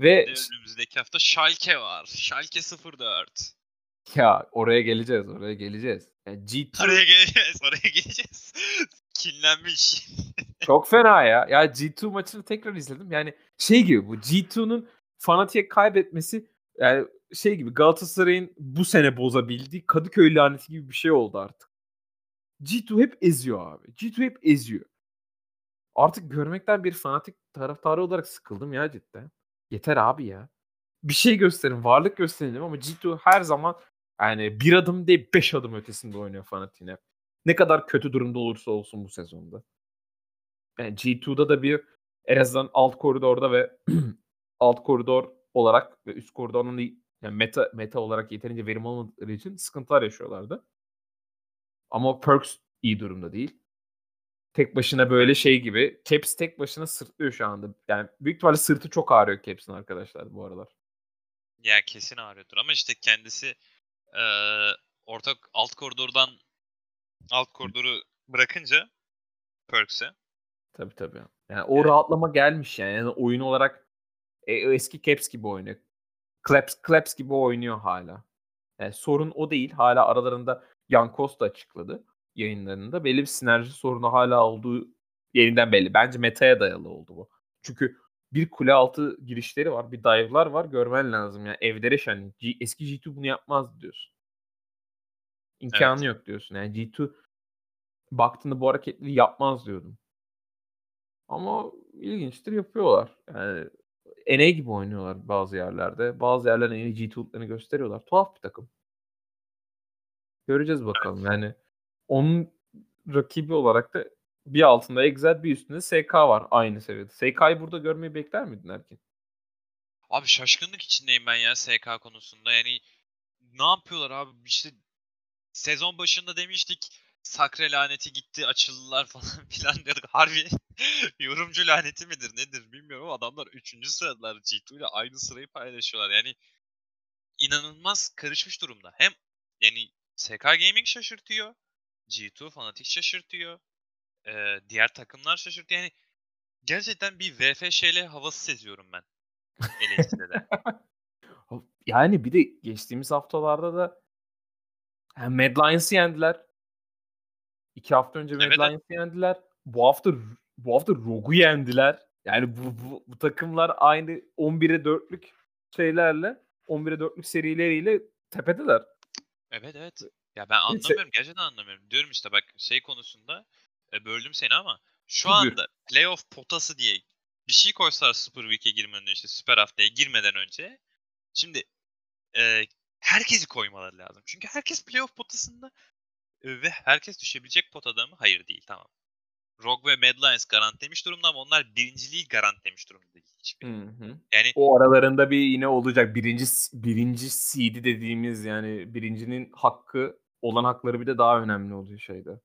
Ve önümüzdeki hafta Schalke var. Schalke 04. ya oraya geleceğiz, oraya geleceğiz. Yani G2 Oraya geleceğiz. Oraya geleceğiz. Kinlenmiş. çok fena ya. Ya G2 maçını tekrar izledim. Yani şey gibi bu G2'nun Fanatik'e kaybetmesi yani şey gibi Galatasaray'ın bu sene bozabildiği Kadıköy laneti gibi bir şey oldu artık. G2 hep eziyor abi. G2 hep eziyor. Artık görmekten bir fanatik taraftarı olarak sıkıldım ya cidden. Yeter abi ya. Bir şey gösterin, varlık gösterelim ama G2 her zaman Yani bir adım değil beş adım ötesinde oynuyor Fnatic yine. Ne kadar kötü durumda olursa olsun bu sezonda. Yani G2'da da bir en azından alt koridorda ve alt koridor olarak ve üst koridorun yani meta meta olarak yeterince verim olmadıkları için sıkıntılar yaşıyorlardı. Ama Perks iyi durumda değil. Tek başına böyle şey gibi. Caps tek başına sırtlıyor şu anda. Yani büyük ihtimalle sırtı çok ağrıyor Caps'in arkadaşlar bu aralar. Ya kesin ağrıyordur ama işte kendisi e, ortak alt koridordan alt koridoru bırakınca Perks'e Tabii tabii. Yani o evet. rahatlama gelmiş yani. yani oyun olarak e, eski Caps gibi oynuyor. Claps, Claps gibi oynuyor hala. Yani sorun o değil. Hala aralarında Jan Costa açıkladı yayınlarında. Belli bir sinerji sorunu hala olduğu yeniden belli. Bence metaya dayalı oldu bu. Çünkü bir kule altı girişleri var. Bir dive'lar var. Görmen lazım. Yani evlere yani G, eski G2 bunu yapmaz diyorsun. İmkanı evet. yok diyorsun. Yani G2 baktığında bu hareketleri yapmaz diyordum. Ama ilginçtir yapıyorlar. Yani NA gibi oynuyorlar bazı yerlerde. Bazı yerlerde NA G2'larını gösteriyorlar. Tuhaf bir takım. Göreceğiz bakalım. Yani onun rakibi olarak da bir altında Excel bir üstünde SK var aynı seviyede. SK'yı burada görmeyi bekler miydin Erkin? Abi şaşkınlık içindeyim ben ya SK konusunda. Yani ne yapıyorlar abi? İşte sezon başında demiştik Sakre laneti gitti açıldılar falan filan diyorduk. Harbi yorumcu laneti midir nedir bilmiyorum ama adamlar 3. sıradılar G2 ile aynı sırayı paylaşıyorlar. Yani inanılmaz karışmış durumda. Hem yani SK Gaming şaşırtıyor. G2 Fnatic şaşırtıyor. Ee, diğer takımlar şaşırtıyor. Yani gerçekten bir VFŞL havası seziyorum ben. LHC'de yani bir de geçtiğimiz haftalarda da yani Mad Lions'ı yendiler. İki hafta önce Mad evet. Lions'ı yendiler. Bu hafta bu hafta Rogue'u yendiler. Yani bu, bu, bu takımlar aynı 11'e 4'lük şeylerle 11'e 4'lük serileriyle tepedeler. Evet evet. Ya ben anlamıyorum. Gerçekten anlamıyorum. Diyorum işte bak şey konusunda e, böldüm seni ama şu Buyur. anda playoff potası diye bir şey koysalar Super Week'e girmeden önce, işte Super Hafta'ya girmeden önce şimdi e, herkesi koymaları lazım. Çünkü herkes playoff potasında e, ve herkes düşebilecek potada mı? Hayır değil tamam. Rogue ve Mad Lions garantilemiş durumda ama onlar birinciliği garantilemiş durumda değil hiçbir. Hı hı. Yani o aralarında bir yine olacak birinci birinci seed'i dediğimiz yani birincinin hakkı olan hakları bir de daha önemli oluyor şeyde.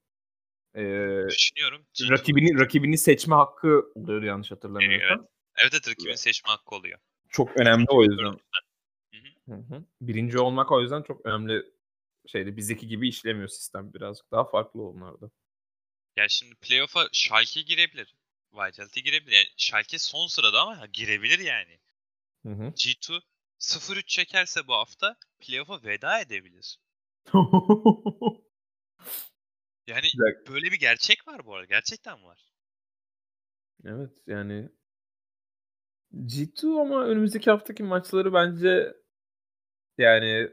Ee, Düşünüyorum. Rakibini rakibini seçme hakkı oluyor yanlış hatırlamıyorsam. Evet. Evet, evet rakibini seçme hakkı oluyor. Çok önemli o yüzden. Hı hı. Birinci olmak o yüzden çok önemli şeydi. Bizdeki gibi işlemiyor sistem. Birazcık daha farklı onlarda. Ya şimdi playoff'a Schalke girebilir. Vitality girebilir. Yani Schalke son sırada ama girebilir yani. Hı hı. G2 0-3 çekerse bu hafta playoff'a veda edebilir. yani böyle bir gerçek var bu arada. Gerçekten var. Evet yani G2 ama önümüzdeki haftaki maçları bence yani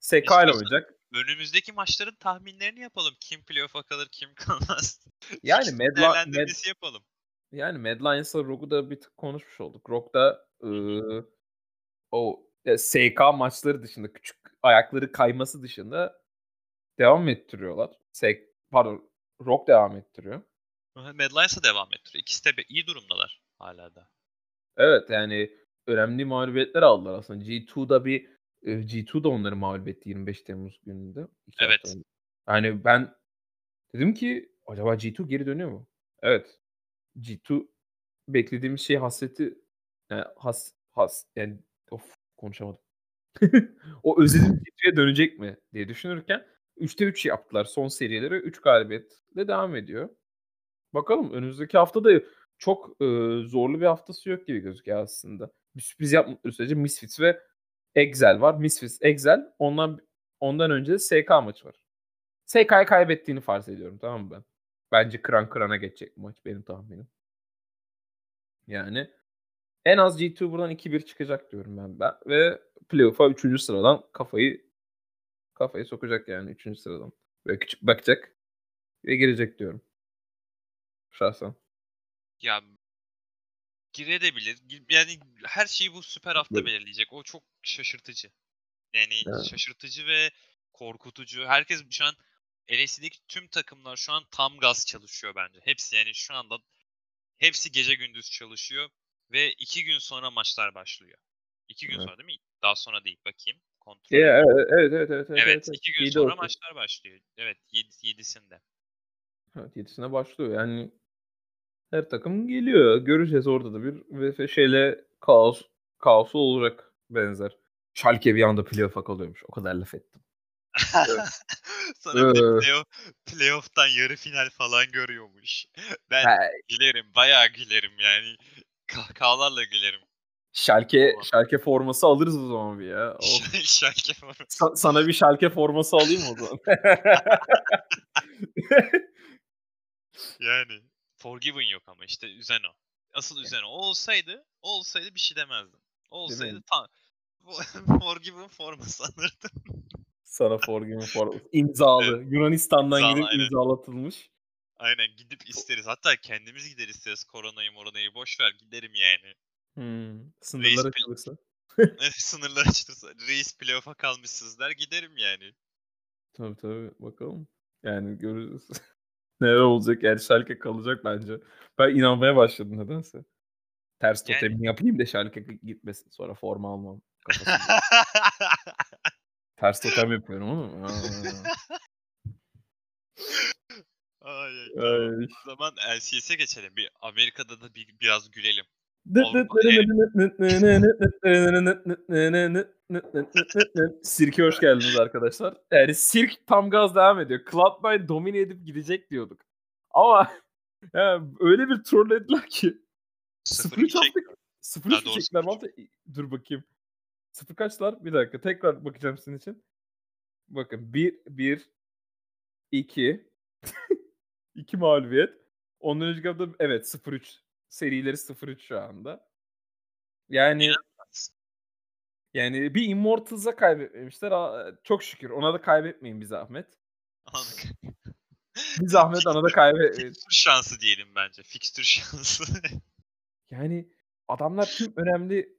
SK ile oynayacak. Önümüzdeki maçların tahminlerini yapalım. Kim playoff'a kalır, kim kalmaz. Yani Mad, Mad yapalım. Yani Mad Lions'la Rogue'u da bir tık konuşmuş olduk. Rogue'da ıı, o ya, SK maçları dışında küçük ayakları kayması dışında devam ettiriyorlar. S pardon Rogue devam ettiriyor. Mad Lions'a devam ettiriyor. İkisi de iyi durumdalar hala da. Evet yani önemli mağlubiyetler aldılar aslında. G2'da bir G2 da onları mağlup etti 25 Temmuz gününde. Evet. Yani ben dedim ki acaba G2 geri dönüyor mu? Evet. G2 beklediğimiz şey hasreti yani has has yani of konuşamadım. o özledim G2'ye dönecek mi diye düşünürken 3'te 3 yaptılar son serileri. 3 galibiyetle devam ediyor. Bakalım önümüzdeki hafta da çok e, zorlu bir haftası yok gibi gözüküyor aslında. Bir sürpriz yapmadıkları sürece Misfits ve Excel var. Misfits, Excel. Ondan ondan önce de SK maçı var. SK'yı kaybettiğini farz ediyorum tamam mı ben? Bence kıran kırana geçecek maç benim tahminim. Yani en az G2 buradan 2-1 çıkacak diyorum ben. ben. Ve playoff'a 3. sıradan kafayı kafayı sokacak yani 3. sıradan. Böyle küçük bakacak ve girecek diyorum. Şahsen. Ya girebilir. Yani her şeyi bu süper hafta belirleyecek. O çok şaşırtıcı. Yani Evet. şaşırtıcı ve korkutucu. Herkes şu an LAC'deki tüm takımlar şu an tam gaz çalışıyor bence. Hepsi yani şu anda hepsi gece gündüz çalışıyor ve iki gün sonra maçlar başlıyor. İki gün Evet. sonra değil mi? Daha sonra değil. Bakayım. Kontrol. Ya, evet, evet, evet, evet, evet, iki gün sonra olsun. maçlar başlıyor. Evet, yedi, yedisinde. Evet, yedisine başlıyor. Yani her takım geliyor. Göreceğiz orada da bir ve şeyle kaos kaosu olacak benzer. Schalke bir anda playoff'a kalıyormuş. O kadar laf ettim. Sonra bir de Evet. playoff, playoff'tan yarı final falan görüyormuş. Ben Ha, gülerim, bayağı gülerim yani. Kahkahalarla gülerim. Tamam. Schalke forması alırız o zaman bir ya. Falan. Sa- sana bir Schalke forması alayım o zaman. Yani Forgiven yok ama işte üzen o. Asıl üzen o. O olsaydı, olsaydı bir şey demezdim. O olsaydı tam Forgiven forması alırdım. sana Forgiven forması. İmzalı. Yunanistan'dan İmzalı, gidip aynen. imzalatılmış. Aynen gidip isteriz. Hatta kendimiz gider isteriz koronayı moronayı. Boş ver giderim yani. Hmm. Sınırlar Reis- açılırsa. Sınırlar açılırsa. Reis playoff'a kalmışsınız der giderim yani. Tabii tabii bakalım. Yani görürüz. Neler olacak yani Schalke kalacak bence. Ben inanmaya başladım nedense. Ters Yani- yapayım da Schalke gitmesin. Sonra forma almam. Ters totem yapıyorum. Aa. Ay, ay, Ay. O zaman LCS'e geçelim. Bir Amerika'da da bir, biraz gülelim. Sirke hoş geldiniz arkadaşlar. Yani sirk tam gaz devam ediyor. Cloud9 domine edip gidecek diyorduk. Ama ya öyle bir trollediler ki 0 0-3 attık. 0-3 Ha, doğru, çektiler. 0-3. Vallahi- Dur bakayım. 0 kaçlar? Bir dakika. Tekrar bakacağım sizin için. Bakın 1 1 2 2 mağlubiyet. Ondan önceki hafta evet 0-3. Serileri 0-3 şu anda. Yani yani bir Immortals'a kaybetmemişler. Çok şükür. Ona da kaybetmeyin bir zahmet. Anladık. Bir zahmet ona da kaybet. Fikstür şansı diyelim bence. Fikstür şansı. Yani adamlar tüm önemli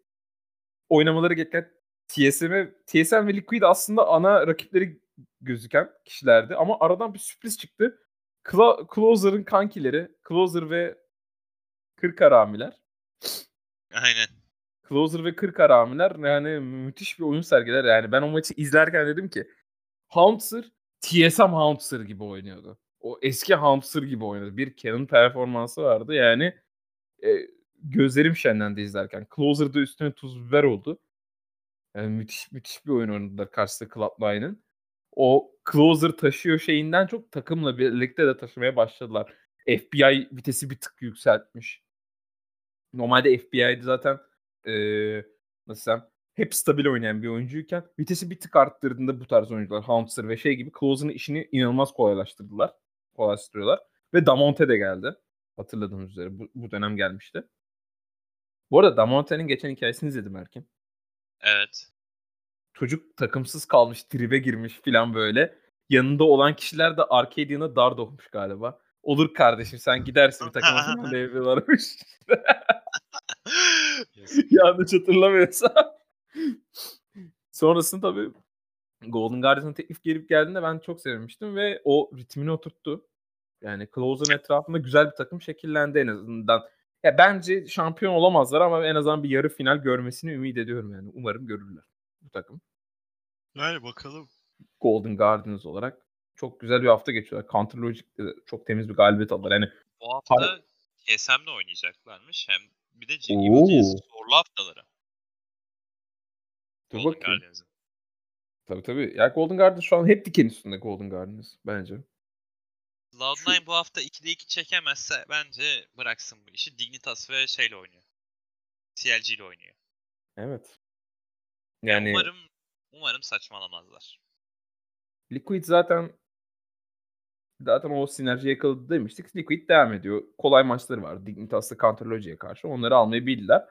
oynamaları gereken TSM, TSM ve Liquid aslında ana rakipleri gözüken kişilerdi. Ama aradan bir sürpriz çıktı. Cla- Closer'ın kankileri, Closer ve 40 haramiler. Aynen. Closer ve 40 haramiler yani müthiş bir oyun sergiler. Yani ben o maçı izlerken dedim ki Haunter TSM Haunter gibi oynuyordu. O eski Haunter gibi oynadı. Bir Canon performansı vardı. Yani e, gözlerim şenlendi izlerken. Closer'da üstüne tuz biber oldu. Yani müthiş müthiş bir oyun oynadılar karşısında Cloud9'ın. O Closer taşıyor şeyinden çok takımla birlikte de taşımaya başladılar. FBI vitesi bir tık yükseltmiş. Normalde FBI'de zaten eee nasıl desem hep stabil oynayan bir oyuncuyken vitesi bir tık arttırdığında bu tarz oyuncular Hunter ve şey gibi Closer'ın işini inanılmaz kolaylaştırdılar. Kolaylaştırıyorlar. Ve Damonte de geldi. Hatırladığınız üzere bu, bu dönem gelmişti. Bu arada Damonte'nin geçen hikayesini izledim Erkin. Evet. Çocuk takımsız kalmış, tribe girmiş falan böyle. Yanında olan kişiler de Arcadian'a dar dokmuş galiba. Olur kardeşim sen gidersin bir diye yapıyorlarmış. Yazık. Yanlış hatırlamıyorsam. Sonrasında tabii Golden Guardians'ın teklif gelip geldiğinde ben çok sevmiştim ve o ritmini oturttu. Yani Closer'ın etrafında güzel bir takım şekillendi en azından. Ya bence şampiyon olamazlar ama en azından bir yarı final görmesini ümit ediyorum yani. Umarım görürler bu takım. Yani bakalım. Golden Guardians olarak çok güzel bir hafta geçiyorlar. Counter Logic'te de çok temiz bir galibiyet aldılar. Yani Bu hafta TSM'le oynayacaklarmış. Hem bir de Oo. Evil zorlu haftaları. dur Golden bakayım. Guardians'ın. Tabii tabii. Ya Golden Guardians şu an hep diken üstünde Golden Guardians bence. Cloud9 bu hafta 2'de 2 çekemezse bence bıraksın bu işi. Dignitas ve şeyle oynuyor. CLG ile oynuyor. Evet. Yani Umarım umarım saçmalamazlar. Liquid zaten zaten o sinerji yakaladı demiştik. Liquid devam ediyor. Kolay maçları var. Dignitas'la Counter Logic'e karşı. Onları almayı bildiler.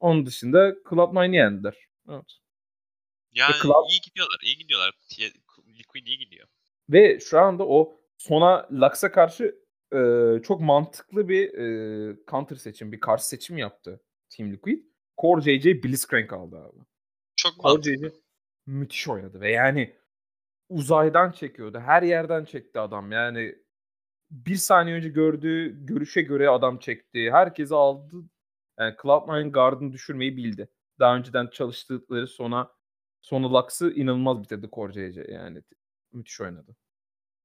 Onun dışında Cloud9'ı yendiler. Evet. Yani Cloud- iyi gidiyorlar, iyi gidiyorlar. Liquid iyi gidiyor. Ve şu anda o sona Lux'a karşı e, çok mantıklı bir e, counter seçim, bir karşı seçim yaptı Team Liquid. Core JJ Blitzcrank aldı abi. Çok Core mantıklı. JJ müthiş oynadı ve yani uzaydan çekiyordu. Her yerden çekti adam. Yani bir saniye önce gördüğü görüşe göre adam çekti. Herkesi aldı. Yani Cloud9 guard'ını düşürmeyi bildi. Daha önceden çalıştıkları sona sonu Lux'ı inanılmaz bitirdi Core yani. Müthiş oynadı.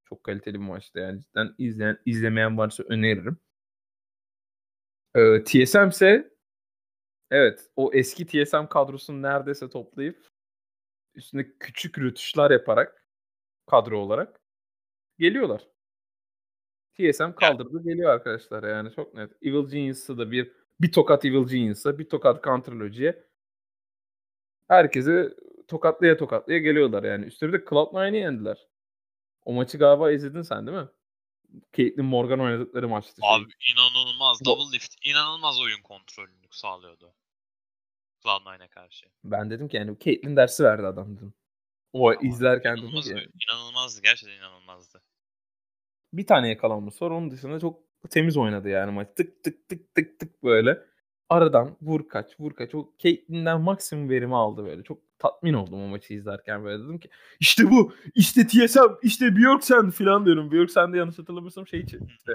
Çok kaliteli bir maçtı yani. Cidden izleyen, izlemeyen varsa öneririm. Ee, TSM ise evet o eski TSM kadrosunu neredeyse toplayıp üstünde küçük rütuşlar yaparak kadro olarak geliyorlar. TSM kaldırdı geliyor arkadaşlar yani çok net. Evil Genius'ı da bir bir tokat Evil Genius'a, bir tokat Counterlogy'ye herkesi tokatlaya tokatlaya geliyorlar yani. Üstüne de Cloud9'ı yendiler. O maçı galiba izledin sen değil mi? Caitlyn Morgan oynadıkları maçtı. Abi şey. inanılmaz. Double lift. inanılmaz oyun kontrolünü sağlıyordu. Cloud9'a karşı. Ben dedim ki yani Caitlyn dersi verdi adam dedim. O izlerken ki. İnanılmazdı. Gerçekten inanılmazdı. Bir tane yakalanması var. Onun dışında çok temiz oynadı yani maç. Tık tık tık tık tık böyle. Aradan vur kaç vur kaç. O Caitlyn'den maksimum verimi aldı böyle. Çok tatmin oldum o maçı izlerken böyle dedim ki işte bu işte TSM işte Björksen falan diyorum. Björksen de yanlış hatırlamıyorsam şey için işte.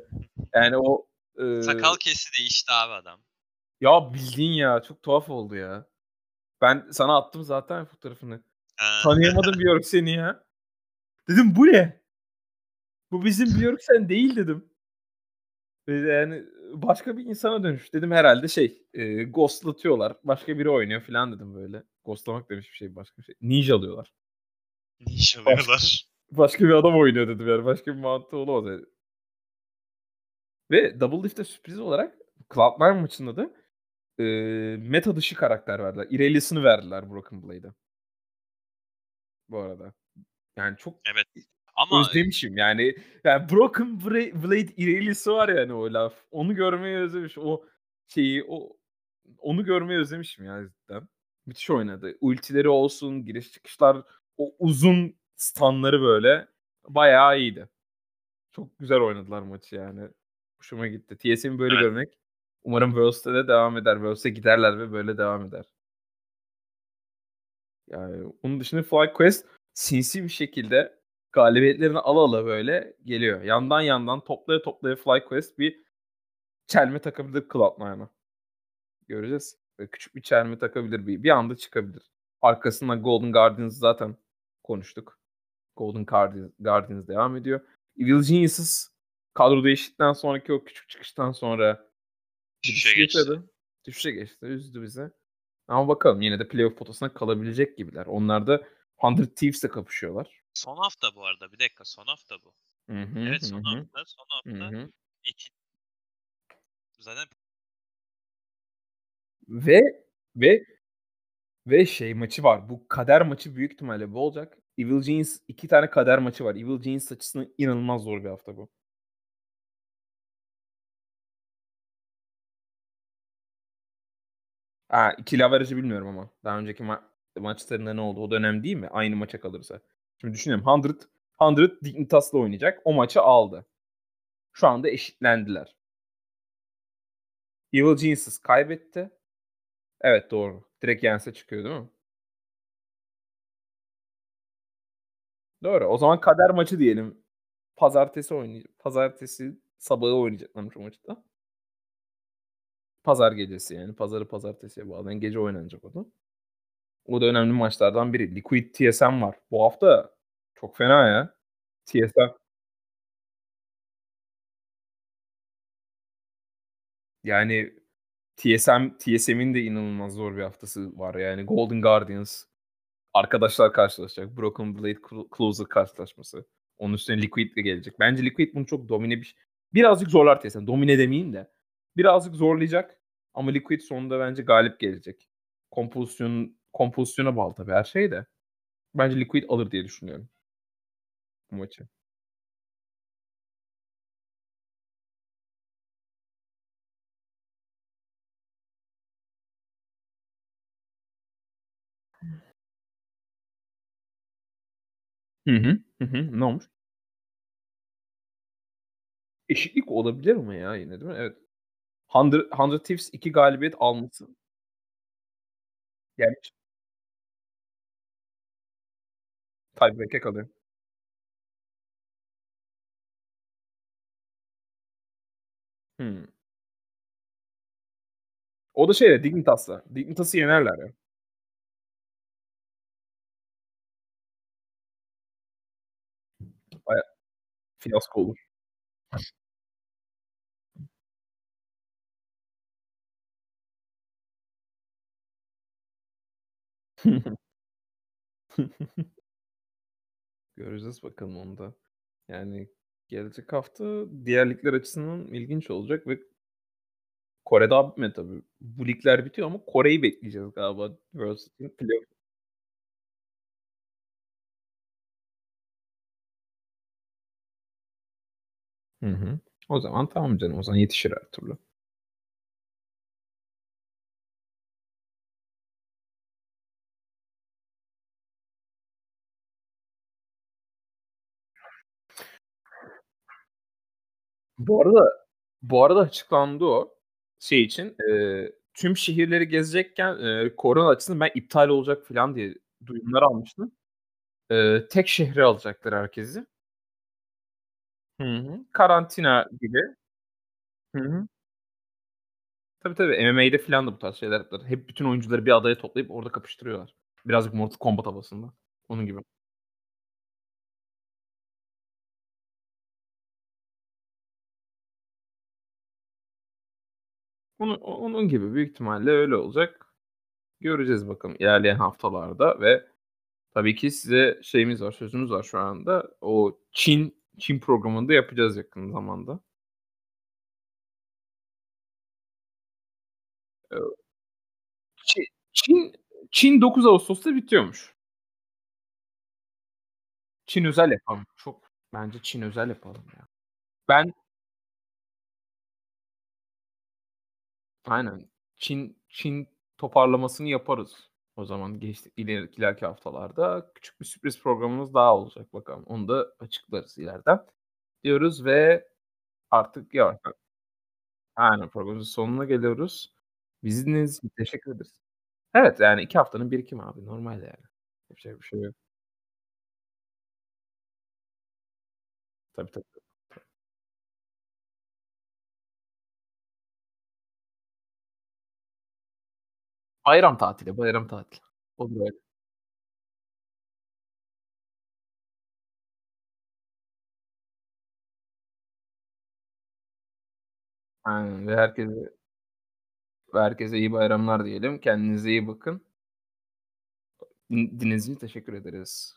Yani o e... sakal kesi değişti abi adam. Ya bildiğin ya çok tuhaf oldu ya. Ben sana attım zaten fotoğrafını. Tanıyamadım Björksen'i ya. Dedim bu ne? Bu bizim Björksen değil dedim. Yani başka bir insana dönüş. Dedim herhalde şey e, ghostlatıyorlar. Başka biri oynuyor falan dedim böyle. Ghostlamak demiş bir şey başka bir şey. Ninja alıyorlar. Ninja alıyorlar. Başka, başka bir adam oynuyor dedim yani. Başka bir mantığı olamaz yani. Ve Double Lift'te sürpriz olarak Cloud9 maçında da e, meta dışı karakter verdiler. Irelius'ını verdiler Broken Blade'e. Bu arada. Yani çok evet. Ama özlemişim yani. Yani Broken Blade Irelius'u var yani o laf. Onu görmeyi özlemiş. O şeyi o onu görmeyi özlemişim ya cidden. Müthiş oynadı. Ultileri olsun, giriş çıkışlar, o uzun stanları böyle bayağı iyiydi. Çok güzel oynadılar maçı yani. Hoşuma gitti. TSM'i böyle evet. görmek umarım Worlds'te de devam eder. Worlds'e giderler ve böyle devam eder. Yani onun dışında Fly Quest sinsi bir şekilde galibiyetlerini ala ala böyle geliyor. Yandan yandan toplaya toplaya FlyQuest bir çelme takabilir Cloud9'a. Göreceğiz. Böyle küçük bir çelme takabilir bir. Bir anda çıkabilir. Arkasından Golden Guardians zaten konuştuk. Golden Guardians, Guardians devam ediyor. Evil Geniuses kadro değiştikten sonraki o küçük çıkıştan sonra düşüşe geçti. Düşüşe geçti. Üzdü bizi. Ama bakalım yine de playoff potasına kalabilecek gibiler. Onlar da 100 Thieves'le kapışıyorlar. Son hafta bu arada. Bir dakika son hafta bu. Hı hı, evet son hı. hafta. Son hafta. Hı hı. İki... Zaten ve ve ve şey maçı var. Bu kader maçı büyük ihtimalle bu olacak. Evil Genius iki tane kader maçı var. Evil Genius açısından inanılmaz zor bir hafta bu. Ha, ikili averajı bilmiyorum ama. Daha önceki ma- maçlarında ne oldu? O dönem değil mi? Aynı maça kalırsa. Şimdi düşünüyorum. 100, 100 Dignitas'la oynayacak. O maçı aldı. Şu anda eşitlendiler. Evil Geniuses kaybetti. Evet doğru. Direkt Yens'e çıkıyor değil mi? Doğru. O zaman kader maçı diyelim. Pazartesi oynayacak. Pazartesi sabahı oynayacaklarmış o maçta. Pazar gecesi yani. Pazarı pazartesiye bağlayan gece oynanacak o da. O da önemli maçlardan biri. Liquid TSM var. Bu hafta çok fena ya. TSM. Yani TSM TSM'in de inanılmaz zor bir haftası var. Yani Golden Guardians arkadaşlar karşılaşacak. Broken Blade Closer karşılaşması. Onun üstüne Liquid de gelecek. Bence Liquid bunu çok domine bir birazcık zorlar TSM. Domine demeyeyim de. Birazcık zorlayacak ama Liquid sonunda bence galip gelecek. Kompozisyon kompozisyona bağlı tabii her şey de. Bence Liquid alır diye düşünüyorum bu maçı. Hı hı. Hı hı. Ne olmuş? Eşitlik olabilir mi ya yine değil mi? Evet. Hundred, Hundred Thieves 2 galibiyet alması. Yani Tie break'e kalıyor. Hımm. O da şeyle, Dignitas'la. Dignitas'ı yenerler ya. Baya fiyasko olur. Göreceğiz bakalım onu da. Yani gelecek hafta diğer ligler açısından ilginç olacak ve Kore daha bitmedi tabii. Bu ligler bitiyor ama Kore'yi bekleyeceğiz galiba World Cup playoff Hı hı. O zaman tamam canım. O zaman yetişir her türlü. Bu arada bu arada açıklandı o. Şey için, eee, tüm şehirleri gezecekken, eee, korona açısından ben iptal olacak filan diye duyumlar almıştım. Eee, tek şehre alacaklar herkesi. Hı hı. Karantina gibi. Hı hı. Tabii, tabii. MMA'de filan da bu tarz şeyler yaptılar. Hep bütün oyuncuları bir adaya toplayıp orada kapıştırıyorlar. Birazcık Mortal Kombat havasında. Onun gibi. Onu o onun gibi büyük ihtimalle öyle olacak. Göreceğiz bakalım ilerleyen haftalarda ve tabii ki size şeyimiz var, sözümüz var şu anda. O Çin Çin programını da yapacağız yakın zamanda. Eee Çi Çin Çin 9 Ağustos'ta bitiyormuş. Çin özel yapalım. Çok bence Çin özel yapalım ya. Ben Aynen. Çin Çin toparlamasını yaparız o zaman geçti ileri ileriki haftalarda. Küçük bir sürpriz programımız daha olacak bakalım. Onu da açıklarız ileriden diyoruz ve artık yavaştan Aynen programımızın sonuna geliyoruz. Bizi dinlediğiniz için teşekkür ederiz. Evet, yani 2 haftanın birikimi abi normal yani. Yapacak bir şey yok. Tabii, tabii. Bayram tatili, bayram tatili. Olur öyle. Aynen ve herkese ve herkese iyi bayramlar diyelim. Kendinize iyi bakın. Din dinlediğiniz için teşekkür ederiz.